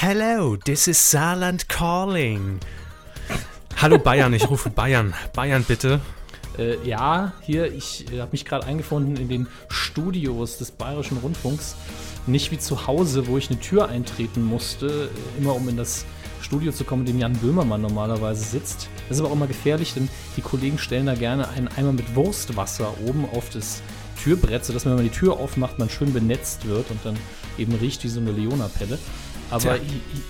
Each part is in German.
Hello, this is Saarland calling. Hallo Bayern, ich rufe Bayern. Bayern bitte. Äh, ja, hier, ich äh, habe mich gerade eingefunden in den Studios des Bayerischen Rundfunks. Nicht wie zu Hause, wo ich eine Tür eintreten musste, äh, immer um in das Studio zu kommen, in dem Jan Böhmermann normalerweise sitzt. Das ist aber auch immer gefährlich, denn die Kollegen stellen da gerne einen Eimer mit Wurstwasser oben auf das Türbrett, sodass man, wenn man die Tür aufmacht, man schön benetzt wird und dann eben riecht wie so eine Leona-Pelle. Aber Tja. hi-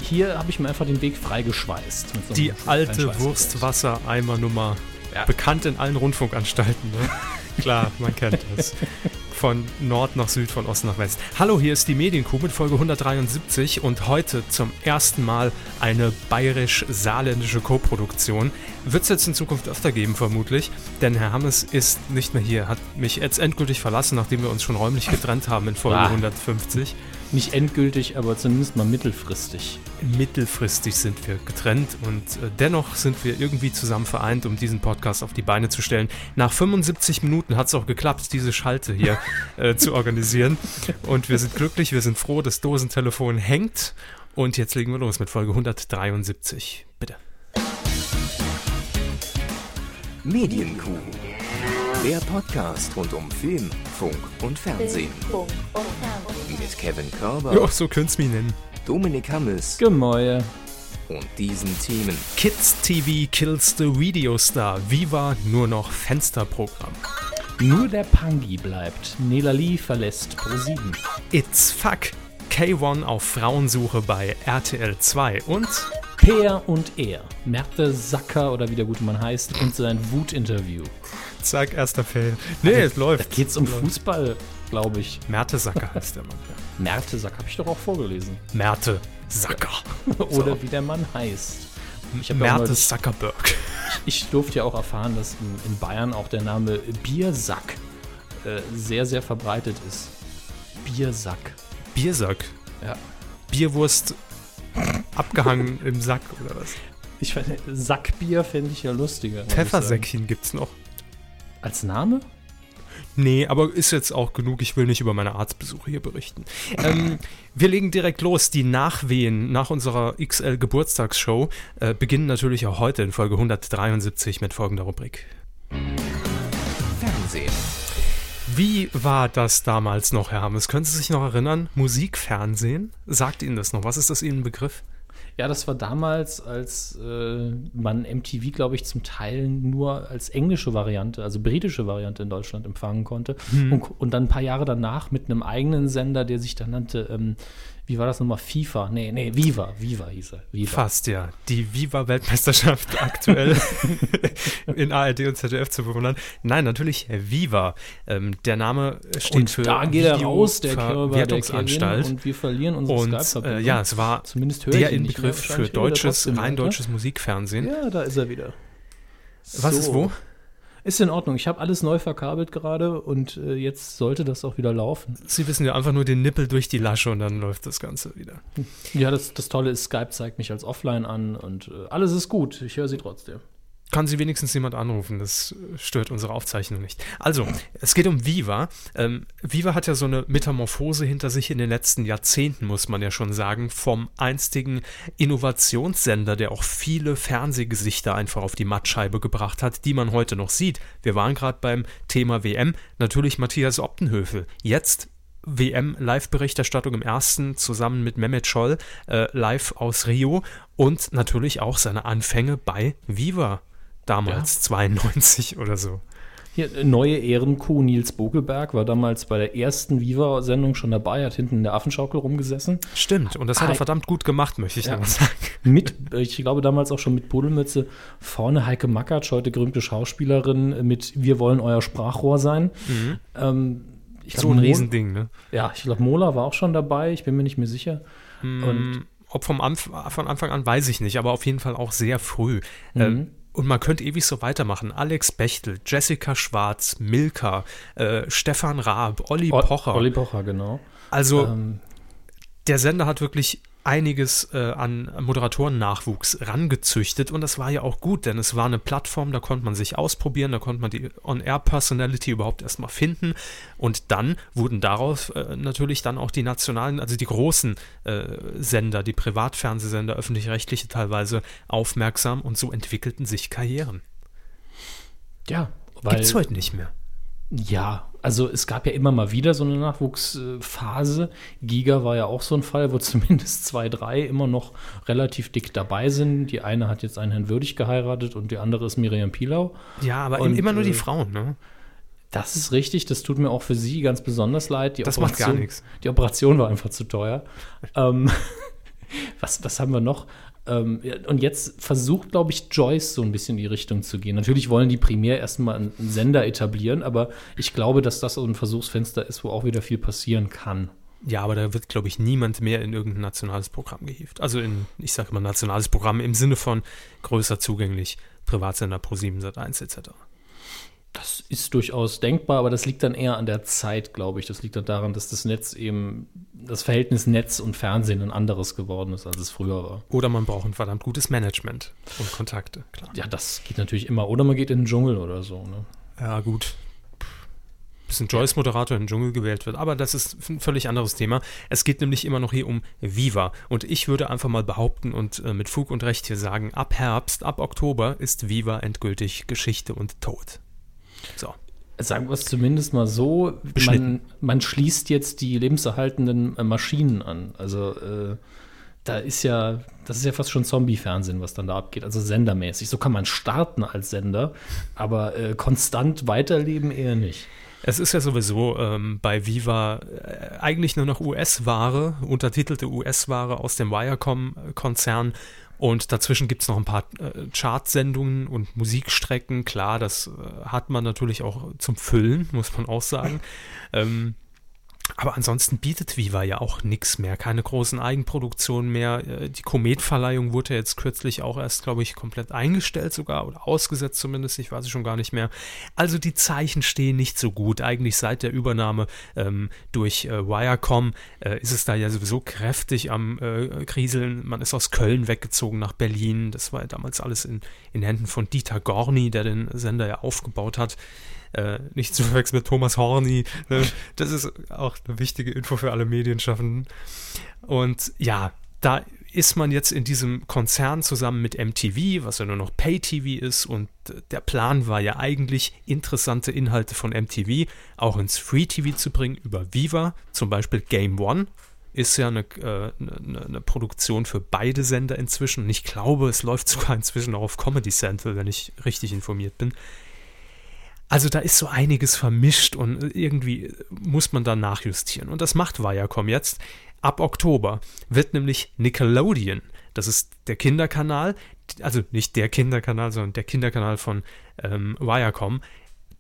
hier habe ich mir einfach den Weg freigeschweißt. so Die alte. Wurstwassereimernummer. Ja. Bekannt in allen Rundfunkanstalten. Ne? Klar, man kennt es. Von Nord nach Süd, von Ost nach West. Hallo, hier ist die Medienkuh mit Folge 173 und heute zum ersten Mal eine bayerisch-saarländische Koproduktion. Wird es jetzt in Zukunft öfter geben, vermutlich, denn Herr Hammes ist nicht mehr hier, hat mich jetzt endgültig verlassen, nachdem wir uns schon räumlich getrennt haben in Folge Ah. 150. Nicht endgültig, aber zumindest mal mittelfristig. Mittelfristig sind wir getrennt und äh, dennoch sind wir irgendwie zusammen vereint, um diesen Podcast auf die Beine zu stellen. Nach 75 Minuten hat es auch geklappt, diese Schalte hier äh, zu organisieren. Und wir sind glücklich, wir sind froh, das Dosentelefon hängt. Und jetzt legen wir los mit Folge 173. Bitte. Medienkuh. Der Podcast rund um Film, Funk und Fernsehen. Funk und Fernsehen. Mit Kevin Körber, Ja, so könnt's mich nennen. Dominik Hammes Gemäue. und diesen Themen. Kids TV kills the Videostar. Viva nur noch Fensterprogramm. Nur der Pangi bleibt. Nelali verlässt Pro7. It's fuck. K1 auf Frauensuche bei RTL 2 und Peer und er. Märte Sacker oder wie der gute Mann heißt und sein Wutinterview. Zack, erster Fail. Nee, es Da läuft. geht's um Fußball, glaube ich. Mertesacker heißt der Mann. Ja. Märte Sacker habe ich doch auch vorgelesen. Merte Sacker. Oder wie der Mann heißt. Ich, Merte Zuckerberg. ich durfte ja auch erfahren, dass in, in Bayern auch der Name Biersack äh, sehr, sehr verbreitet ist. Biersack. Biersack. Ja. Bierwurst abgehangen im Sack oder was? Ich Sackbier fände ich ja lustiger. Pfeffersäckchen gibt's noch. Als Name? Nee, aber ist jetzt auch genug. Ich will nicht über meine Arztbesuche hier berichten. Ähm, wir legen direkt los. Die Nachwehen nach unserer XL-Geburtstagsshow äh, beginnen natürlich auch heute in Folge 173 mit folgender Rubrik. Fernsehen. Wie war das damals noch, Herr Hammes? Können Sie sich noch erinnern? Musikfernsehen? Sagt Ihnen das noch? Was ist das Ihnen ein Begriff? Ja, das war damals, als äh, man MTV, glaube ich, zum Teil nur als englische Variante, also britische Variante in Deutschland empfangen konnte. Und, und dann ein paar Jahre danach mit einem eigenen Sender, der sich dann nannte, ähm, wie war das nochmal? FIFA? Nee, nee, Viva. Viva hieß er. Viva. Fast, ja. Die Viva-Weltmeisterschaft aktuell in ARD und ZDF zu bewundern. Nein, natürlich Viva. Ähm, der Name steht Und für da geht er raus, der Verwertungsanstalt. Und wir verlieren unsere Und äh, Skype-Verbindung. ja, es war Zumindest der. Inbegriff für deutsches, rein deutsches Musikfernsehen. Ja, da ist er wieder. Was So. ist wo? Ist in Ordnung. Ich habe alles neu verkabelt gerade und äh, jetzt sollte das auch wieder laufen. Sie wissen ja einfach nur den Nippel durch die Lasche und dann läuft das Ganze wieder. Ja, das, das Tolle ist, Skype zeigt mich als offline an und äh, alles ist gut. Ich höre sie trotzdem. Kann Sie wenigstens jemand anrufen, das stört unsere Aufzeichnung nicht. Also, es geht um Viva. Ähm, Viva hat ja so eine Metamorphose hinter sich in den letzten Jahrzehnten, muss man ja schon sagen, vom einstigen Innovationssender, der auch viele Fernsehgesichter einfach auf die Mattscheibe gebracht hat, die man heute noch sieht. Wir waren gerade beim Thema WM, natürlich Matthias Optenhöfel. Jetzt WM-Live-Berichterstattung im ersten zusammen mit Mehmet Scholl äh, live aus Rio und natürlich auch seine Anfänge bei Viva damals 92 oder so. Hier, äh, neue Ehrenkuh Nils Bogelberg war damals bei der ersten Viva-Sendung schon dabei, hat hinten in der Affenschaukel rumgesessen. Stimmt, und das hat er verdammt gut gemacht, möchte ich Ja. sagen. Mit, ich glaube damals auch schon mit Pudelmütze. Vorne Heike Makatsch, heute gerühmte Schauspielerin, mit Wir wollen euer Sprachrohr sein. Ähm, ich Mhm. So glaub, ein Mo- Riesending, ne? Ja, ich glaube, Mola war auch schon dabei, ich bin mir nicht mehr sicher. Und Ob vom Anf von Anfang an weiß ich nicht, aber auf jeden Fall auch sehr früh. Mhm. Ähm, und man könnte ewig so weitermachen. Alex Bechtel, Jessica Schwarz, Milka, äh, Stefan Raab, Olli O- Pocher. Olli Pocher, genau. also Ähm, der Sender hat wirklich einiges äh, an Moderatoren-Nachwuchs rangezüchtet und das war ja auch gut, denn es war eine Plattform, da konnte man sich ausprobieren, da konnte man die On-Air-Personality überhaupt erstmal finden und dann wurden darauf äh, natürlich dann auch die nationalen, also die großen äh, Sender, die Privatfernsehsender, öffentlich-rechtliche teilweise aufmerksam und so entwickelten sich Karrieren. Ja, Gibt es heute nicht mehr. Ja, also es gab ja immer mal wieder so eine Nachwuchsphase. Giga war ja auch so ein Fall, wo zumindest zwei, drei immer noch relativ dick dabei sind. Die eine hat jetzt einen Herrn Würdig geheiratet und die andere ist Miriam Pilau. Ja, aber Und, immer nur die äh, Frauen, ne? Das ist richtig, das tut mir auch für sie ganz besonders leid. Die Das macht gar nichts. Die Operation war einfach zu teuer. ähm, was, was haben wir noch? Ähm, und jetzt versucht, glaube ich, Joyce so ein bisschen in die Richtung zu gehen. Natürlich wollen die primär erstmal einen, einen Sender etablieren, aber ich glaube, dass das so ein Versuchsfenster ist, wo auch wieder viel passieren kann. Ja, aber da wird, glaube ich, niemand mehr in irgendein nationales Programm gehievt. Also in, ich sage mal, nationales Programm im Sinne von größer zugänglich, Privatsender Pro 7 Sat 1 etc. Das ist durchaus denkbar, aber das liegt dann eher an der Zeit, glaube ich. Das liegt dann daran, dass das Netz eben, das Verhältnis Netz und Fernsehen ein anderes geworden ist, als es früher war. Oder man braucht ein verdammt gutes Management und Kontakte, klar. Ja, das geht natürlich immer. Oder man geht in den Dschungel oder so. Ne? Ja, gut. Bis ein Joyce-Moderator in den Dschungel gewählt wird. Aber das ist ein völlig anderes Thema. Es geht nämlich immer noch hier um Viva. Und ich würde einfach mal behaupten und äh, mit Fug und Recht hier sagen, ab Herbst, ab Oktober ist Viva endgültig Geschichte und Tod. So. Sagen wir es zumindest mal so, man, man schließt jetzt die lebenserhaltenden äh, Maschinen an. Also äh, da ist ja, das ist ja fast schon Zombie-Fernsehen, was dann da abgeht, also sendermäßig. So kann man starten als Sender, aber äh, konstant weiterleben eher nicht. Es ist ja sowieso ähm, bei Viva äh, eigentlich nur noch US-Ware, untertitelte US-Ware aus dem Viacom-Konzern. Und dazwischen gibt es noch ein paar äh, Chartsendungen und Musikstrecken. Klar, das äh, hat man natürlich auch zum Füllen, muss man auch sagen. Ähm, aber ansonsten bietet Viva ja auch nichts mehr, keine großen Eigenproduktionen mehr. Äh, Die Kometverleihung wurde ja jetzt kürzlich auch erst, glaube ich, komplett eingestellt sogar oder ausgesetzt zumindest, ich weiß es schon gar nicht mehr. Also die Zeichen stehen nicht so gut. Eigentlich seit der Übernahme ähm, durch äh, Wirecom äh, ist es da ja sowieso kräftig am äh, Kriseln. Man ist aus Köln weggezogen nach Berlin. Das war ja damals alles in, in Händen von Dieter Gorni, der den Sender ja aufgebaut hat. Äh, nicht zu verwechseln mit Thomas Horny. Ne? Das ist auch eine wichtige Info für alle Medienschaffenden. Und ja, da ist man jetzt in diesem Konzern zusammen mit MTV, was ja nur noch Pay-TV ist. Und der Plan war ja eigentlich, interessante Inhalte von MTV auch ins Free-TV zu bringen über Viva. Zum Beispiel Game One ist ja eine, äh, eine, eine Produktion für beide Sender inzwischen. Und ich glaube, es läuft sogar inzwischen auch auf Comedy Central, wenn ich richtig informiert bin. Also da ist so einiges vermischt und irgendwie muss man da nachjustieren. Und das macht Viacom jetzt. Ab Oktober wird nämlich Nickelodeon, das ist der Kinderkanal, also nicht der Kinderkanal, sondern der Kinderkanal von ähm, Viacom,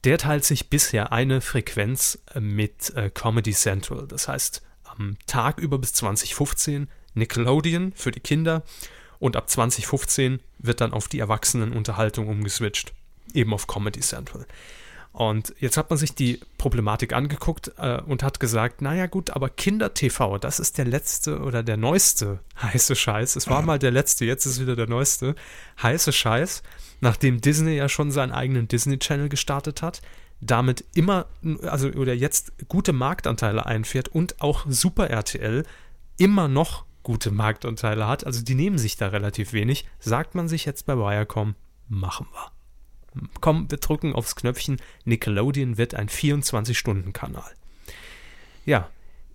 der teilt sich bisher eine Frequenz äh, mit äh, Comedy Central. Das heißt, am Tag über bis 2015 Nickelodeon für die Kinder und ab 2015 wird dann auf die Erwachsenenunterhaltung umgeswitcht, eben auf Comedy Central. Und jetzt hat man sich die Problematik angeguckt äh, und hat gesagt, naja gut, aber Kinder-TV, das ist der letzte oder der neueste heiße Scheiß. Es war mal der letzte, jetzt ist wieder der neueste heiße Scheiß, nachdem Disney ja schon seinen eigenen Disney-Channel gestartet hat, damit immer, also oder jetzt gute Marktanteile einfährt und auch Super RTL immer noch gute Marktanteile hat. Also die nehmen sich da relativ wenig. Sagt man sich jetzt bei Viacom, machen wir komm, wir drücken aufs Knöpfchen, Nickelodeon wird ein 24-Stunden-Kanal. Ja,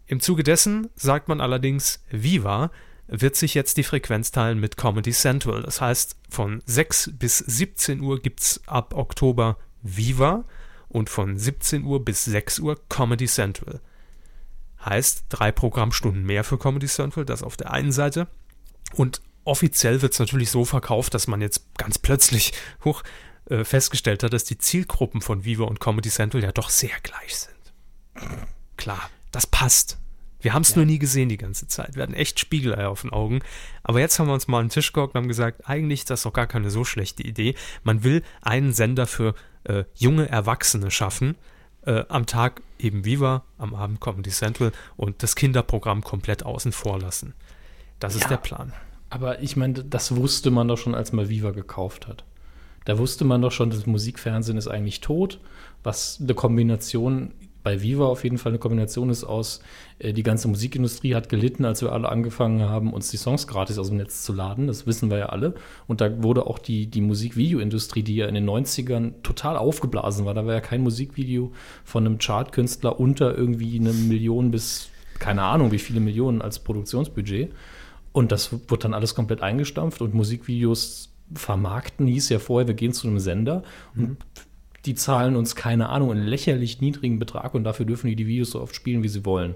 im Zuge dessen sagt man allerdings, Viva wird sich jetzt die Frequenz teilen mit Comedy Central. Das heißt, von 6 bis 17 Uhr gibt es ab Oktober Viva und von 17 Uhr bis 6 Uhr Comedy Central. Heißt, drei Programmstunden mehr für Comedy Central, das auf der einen Seite. Und offiziell wird es natürlich so verkauft, dass man jetzt ganz plötzlich, hoch, äh, festgestellt hat, dass die Zielgruppen von Viva und Comedy Central ja doch sehr gleich sind. Klar, das passt. Wir haben es ja. nur nie gesehen die ganze Zeit. Wir hatten echt Spiegeleier auf den Augen. Aber jetzt haben wir uns mal an den Tisch gehockt und haben gesagt, eigentlich ist das doch gar keine so schlechte Idee. Man will einen Sender für äh, junge Erwachsene schaffen. Äh, am Tag eben Viva, am Abend Comedy Central und das Kinderprogramm komplett außen vor lassen. Das ist Ja. der Plan. Aber ich meine, das wusste man doch schon, als man Viva gekauft hat. Da wusste man doch schon, das Musikfernsehen ist eigentlich tot, was eine Kombination bei Viva auf jeden Fall eine Kombination ist aus, äh, die ganze Musikindustrie hat gelitten, als wir alle angefangen haben, uns die Songs gratis aus dem Netz zu laden. Das wissen wir ja alle. Und da wurde auch die, die Musikvideoindustrie, die ja in den 90ern total aufgeblasen war. Da war ja kein Musikvideo von einem Chartkünstler unter irgendwie eine Million bis keine Ahnung, wie viele Millionen als Produktionsbudget. Und das wurde dann alles komplett eingestampft und Musikvideos vermarkten hieß ja vorher, wir gehen zu einem Sender und die zahlen uns, keine Ahnung, einen lächerlich niedrigen Betrag und dafür dürfen die die Videos so oft spielen, wie sie wollen.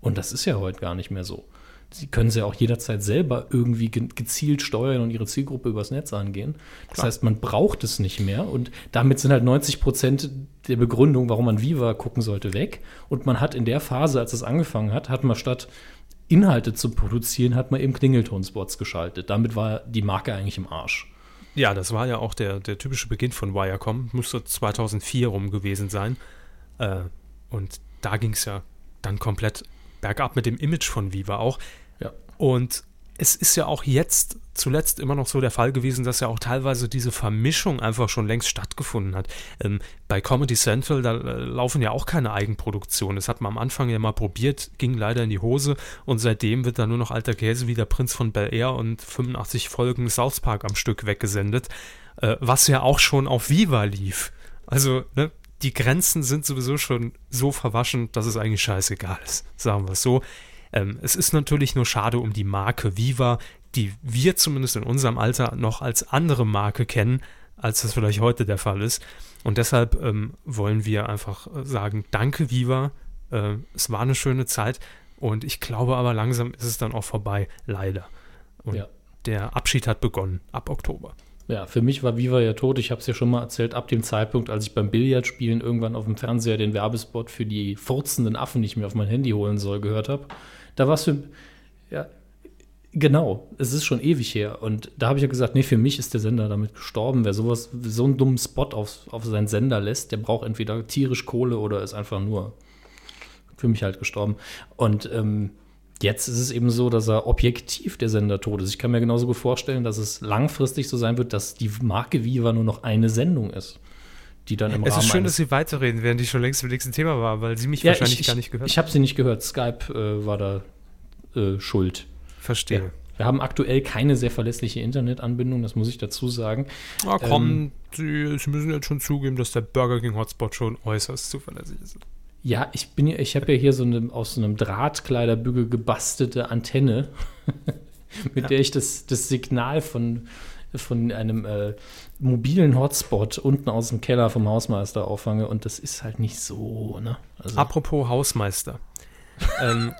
Und das ist ja heute gar nicht mehr so. Sie können sie ja auch jederzeit selber irgendwie ge gezielt steuern und ihre Zielgruppe übers Netz angehen. Das Klar. heißt, man braucht es nicht mehr und damit sind halt 90 Prozent der Begründung, warum man Viva gucken sollte, weg. Und man hat in der Phase, als es angefangen hat, hat man statt Inhalte zu produzieren, hat man eben Klingeltonspots geschaltet. Damit war die Marke eigentlich im Arsch. Ja, das war ja auch der, der typische Beginn von Wirecom. Müsste 2004 rum gewesen sein. Äh, und da ging es ja dann komplett bergab mit dem Image von Viva auch. Ja. Und es ist ja auch jetzt zuletzt immer noch so der Fall gewesen, dass ja auch teilweise diese Vermischung einfach schon längst stattgefunden hat. Ähm, bei Comedy Central, da äh, laufen ja auch keine Eigenproduktionen. Das hat man am Anfang ja mal probiert, ging leider in die Hose und seitdem wird da nur noch alter Käse wie der Prinz von Bel Air und 85 Folgen South Park am Stück weggesendet, äh, was ja auch schon auf Viva lief. Also, ne, die Grenzen sind sowieso schon so verwaschen, dass es eigentlich scheißegal ist, sagen wir es so. Ähm, es ist natürlich nur schade um die Marke Viva, die wir zumindest in unserem Alter noch als andere Marke kennen, als das vielleicht heute der Fall ist. Und deshalb ähm, wollen wir einfach äh, sagen, danke Viva, äh, es war eine schöne Zeit und ich glaube aber langsam ist es dann auch vorbei, leider. Und Ja. der Abschied hat begonnen, ab Oktober. Ja, für mich war Viva ja tot. Ich habe es ja schon mal erzählt, ab dem Zeitpunkt, als ich beim Billardspielen irgendwann auf dem Fernseher den Werbespot für die furzenden Affen nicht mehr auf mein Handy holen soll, gehört habe. Da war es für. Ja, genau. Es ist schon ewig her. Und da habe ich ja gesagt, nee, für mich ist der Sender damit gestorben. Wer sowas, so einen dummen Spot auf, auf seinen Sender lässt, der braucht entweder tierisch Kohle oder ist einfach nur für mich halt gestorben. Und ähm, jetzt ist es eben so, dass er objektiv der Sender tot ist. Ich kann mir genauso gut vorstellen, dass es langfristig so sein wird, dass die Marke Viva nur noch eine Sendung ist. Die dann im Es Rahmen ist schön, dass Sie weiterreden, während ich schon längst im nächsten Thema war, weil Sie mich Ja, wahrscheinlich ich, gar nicht gehört Ich habe sie nicht gehört. Skype äh, war da äh, schuld. Verstehe. Wir haben aktuell keine sehr verlässliche Internetanbindung, das muss ich dazu sagen. Ähm, komm, Sie, Sie müssen jetzt schon zugeben, dass der Burger King Hotspot schon äußerst zuverlässig ist. Ja, ich bin ja, ich habe ja hier so eine aus so einem Drahtkleiderbügel gebastelte Antenne, mit der ich das, das Signal von, von einem äh, mobilen Hotspot unten aus dem Keller vom Hausmeister auffange und das ist halt nicht so, ne? Also, Apropos Hausmeister. ähm,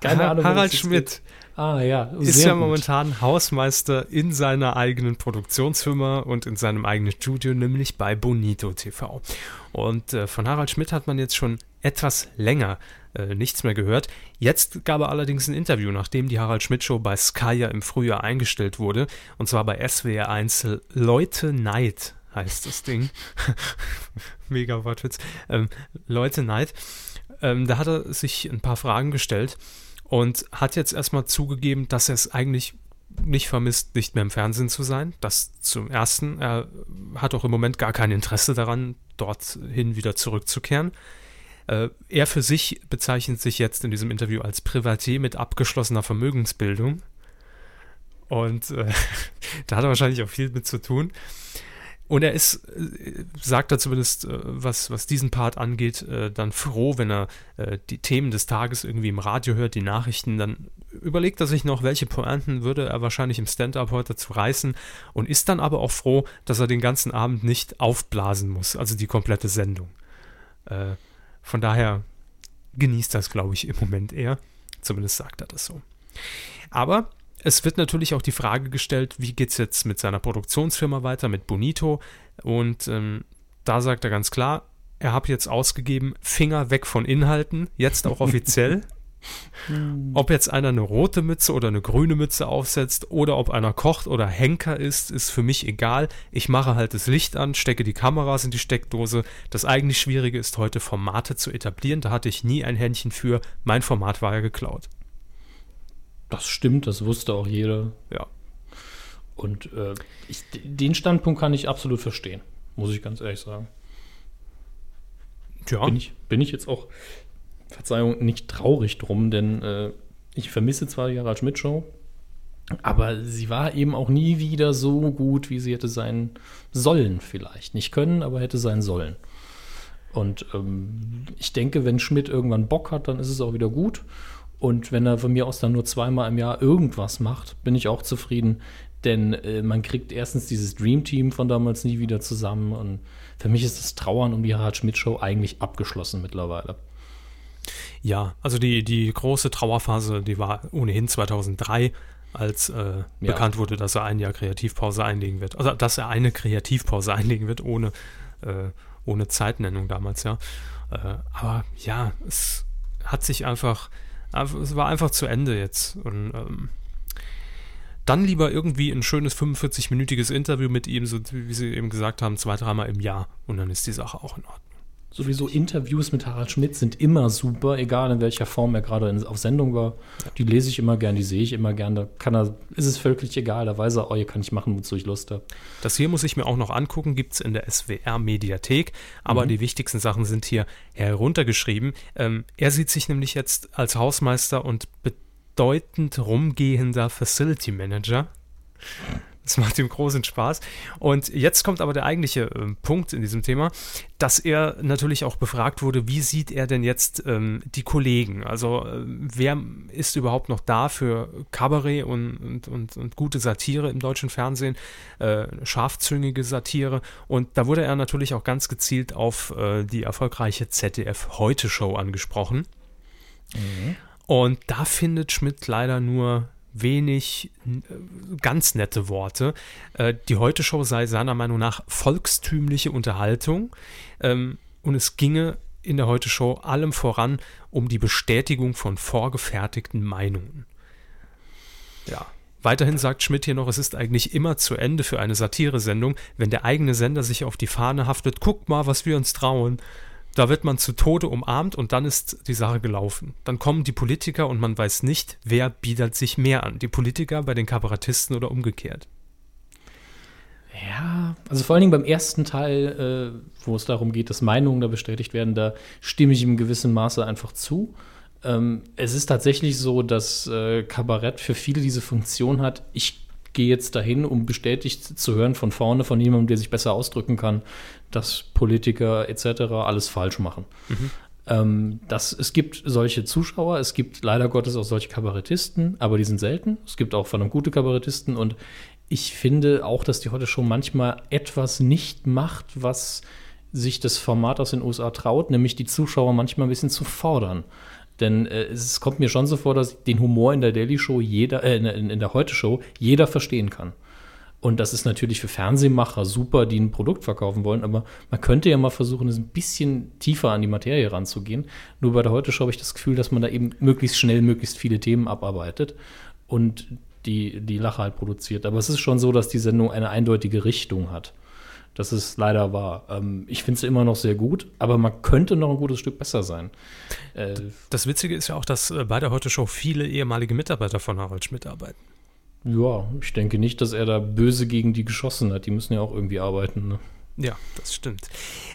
keine Ahnung, Harald Schmidt ah ja, ist ja gut. momentan Hausmeister in seiner eigenen Produktionsfirma und in seinem eigenen Studio, nämlich bei Bonito TV. Und äh, von Harald Schmidt hat man jetzt schon etwas länger äh, nichts mehr gehört. Jetzt gab er allerdings ein Interview, nachdem die Harald Schmidt Show bei Sky ja im Frühjahr eingestellt wurde. Und zwar bei SWR 1 Leute Neid heißt das Ding. Mega Wortwitz. Ähm, Leute Neid. Ähm, da hat er sich ein paar Fragen gestellt und hat jetzt erstmal zugegeben, dass er es eigentlich nicht vermisst, nicht mehr im Fernsehen zu sein. Das zum Ersten. Er hat auch im Moment gar kein Interesse daran, dorthin wieder zurückzukehren. Äh, er für sich bezeichnet sich jetzt in diesem Interview als Privatier mit abgeschlossener Vermögensbildung. Und äh, da hat er wahrscheinlich auch viel mit zu tun. Und er ist, äh, sagt er zumindest, äh, was, was diesen Part angeht, äh, dann froh, wenn er die Themen des Tages irgendwie im Radio hört, die Nachrichten, dann überlegt er sich noch, welche Pointen würde er wahrscheinlich im Stand-up heute zu reißen und ist dann aber auch froh, dass er den ganzen Abend nicht aufblasen muss, also die komplette Sendung. Von daher genießt das, glaube ich, im Moment eher. Zumindest sagt er das so. Aber es wird natürlich auch die Frage gestellt, wie geht es jetzt mit seiner Produktionsfirma weiter, mit Bonito? Und ähm, da sagt er ganz klar, er hat jetzt ausgegeben, Finger weg von Inhalten, jetzt auch offiziell. ob jetzt einer eine rote Mütze oder eine grüne Mütze aufsetzt oder ob einer kocht oder Henker ist, ist für mich egal. Ich mache halt das Licht an, stecke die Kameras in die Steckdose. Das eigentlich Schwierige ist heute Formate zu etablieren. Da hatte ich nie ein Händchen für. Mein Format war ja geklaut. Das stimmt, das wusste auch jeder. Ja. Und äh, ich, den Standpunkt kann ich absolut verstehen, muss ich ganz ehrlich sagen. Ja. Bin, ich, bin ich jetzt auch, Verzeihung, nicht traurig drum, denn äh, ich vermisse zwar die Harald Schmidt Show, aber sie war eben auch nie wieder so gut, wie sie hätte sein sollen, vielleicht. Nicht können, aber hätte sein sollen. Und ähm, ich denke, wenn Schmidt irgendwann Bock hat, dann ist es auch wieder gut. Und wenn er von mir aus dann nur zweimal im Jahr irgendwas macht, bin ich auch zufrieden. Denn äh, man kriegt erstens dieses Dream Team von damals nie wieder zusammen. Und für mich ist das Trauern um die Harald Schmidt Show eigentlich abgeschlossen mittlerweile. Ja, also die, die große Trauerphase, die war ohnehin 2003, als äh, Ja. bekannt wurde, dass er ein Jahr Kreativpause einlegen wird. Also, dass er eine Kreativpause einlegen wird, ohne, äh, ohne Zeitnennung damals, ja. Äh, aber ja, es hat sich einfach, einfach- es war einfach zu Ende jetzt. Und ähm, dann lieber irgendwie ein schönes 45-minütiges Interview mit ihm, so wie Sie eben gesagt haben, zwei, dreimal im Jahr. Und dann ist die Sache auch in Ordnung. Sowieso Interviews mit Harald Schmidt sind immer super, egal in welcher Form er gerade in, auf Sendung war. Die lese ich immer gern, die sehe ich immer gern. Da kann er, ist es völlig egal, da weiß er, oh, hier kann ich machen, wozu ich Lust habe. Das hier muss ich mir auch noch angucken, gibt es in der SWR-Mediathek, aber die wichtigsten Sachen sind hier heruntergeschrieben. Ähm, er sieht sich nämlich jetzt als Hausmeister und bedeutend rumgehender Facility Manager. Das macht ihm großen Spaß. Und jetzt kommt aber der eigentliche ähm, Punkt in diesem Thema, dass er natürlich auch befragt wurde, wie sieht er denn jetzt ähm, die Kollegen? Also ähm, wer ist überhaupt noch da für Kabarett und, und, und, und gute Satire im deutschen Fernsehen, äh, scharfzüngige Satire? Und da wurde er natürlich auch ganz gezielt auf äh, die erfolgreiche ZDF Heute Show angesprochen. Und da findet Schmidt leider nur wenig äh, ganz nette Worte. Äh, die Heute-Show sei seiner Meinung nach volkstümliche Unterhaltung ähm, und es ginge in der Heute-Show allem voran um die Bestätigung von vorgefertigten Meinungen. Ja. Weiterhin sagt Schmidt hier noch, es ist eigentlich immer zu Ende für eine Satiresendung, wenn der eigene Sender sich auf die Fahne haftet, guckt mal, was wir uns trauen. Da wird man zu Tode umarmt und dann ist die Sache gelaufen. Dann kommen die Politiker und man weiß nicht, wer bietet sich mehr an. Die Politiker bei den Kabarettisten oder umgekehrt. Ja, also vor allen Dingen beim ersten Teil, äh, wo es darum geht, dass Meinungen da bestätigt werden, da stimme ich im gewissen Maße einfach zu. Ähm, es ist tatsächlich so, dass äh, Kabarett für viele diese Funktion hat. Ich gehe jetzt dahin, um bestätigt zu hören von vorne von jemandem, der sich besser ausdrücken kann, dass Politiker etc. alles falsch machen. Ähm, das, es gibt solche Zuschauer, es gibt leider Gottes auch solche Kabarettisten, aber die sind selten. Es gibt auch verdammt gute Kabarettisten und ich finde auch, dass die heute schon manchmal etwas nicht macht, was sich das Format aus den USA traut, nämlich die Zuschauer manchmal ein bisschen zu fordern. Denn äh, es kommt mir schon so vor, dass den Humor in der Daily Show jeder, äh, in, in der Heute Show jeder verstehen kann. Und das ist natürlich für Fernsehmacher super, die ein Produkt verkaufen wollen, aber man könnte ja mal versuchen, es ein bisschen tiefer an die Materie ranzugehen. Nur bei der Heute Show habe ich das Gefühl, dass man da eben möglichst schnell möglichst viele Themen abarbeitet und die, die Lache halt produziert. Aber es ist schon so, dass die Sendung eine eindeutige Richtung hat. Das ist leider wahr. Ähm, ich finde sie immer noch sehr gut, aber man könnte noch ein gutes Stück besser sein. Äh, Das Witzige ist ja auch, dass äh, bei der Heute-Show viele ehemalige Mitarbeiter von Harald Schmidt arbeiten. Ja, ich denke nicht, dass er da böse gegen die geschossen hat. Die müssen ja auch irgendwie arbeiten. Ne? Ja, das stimmt.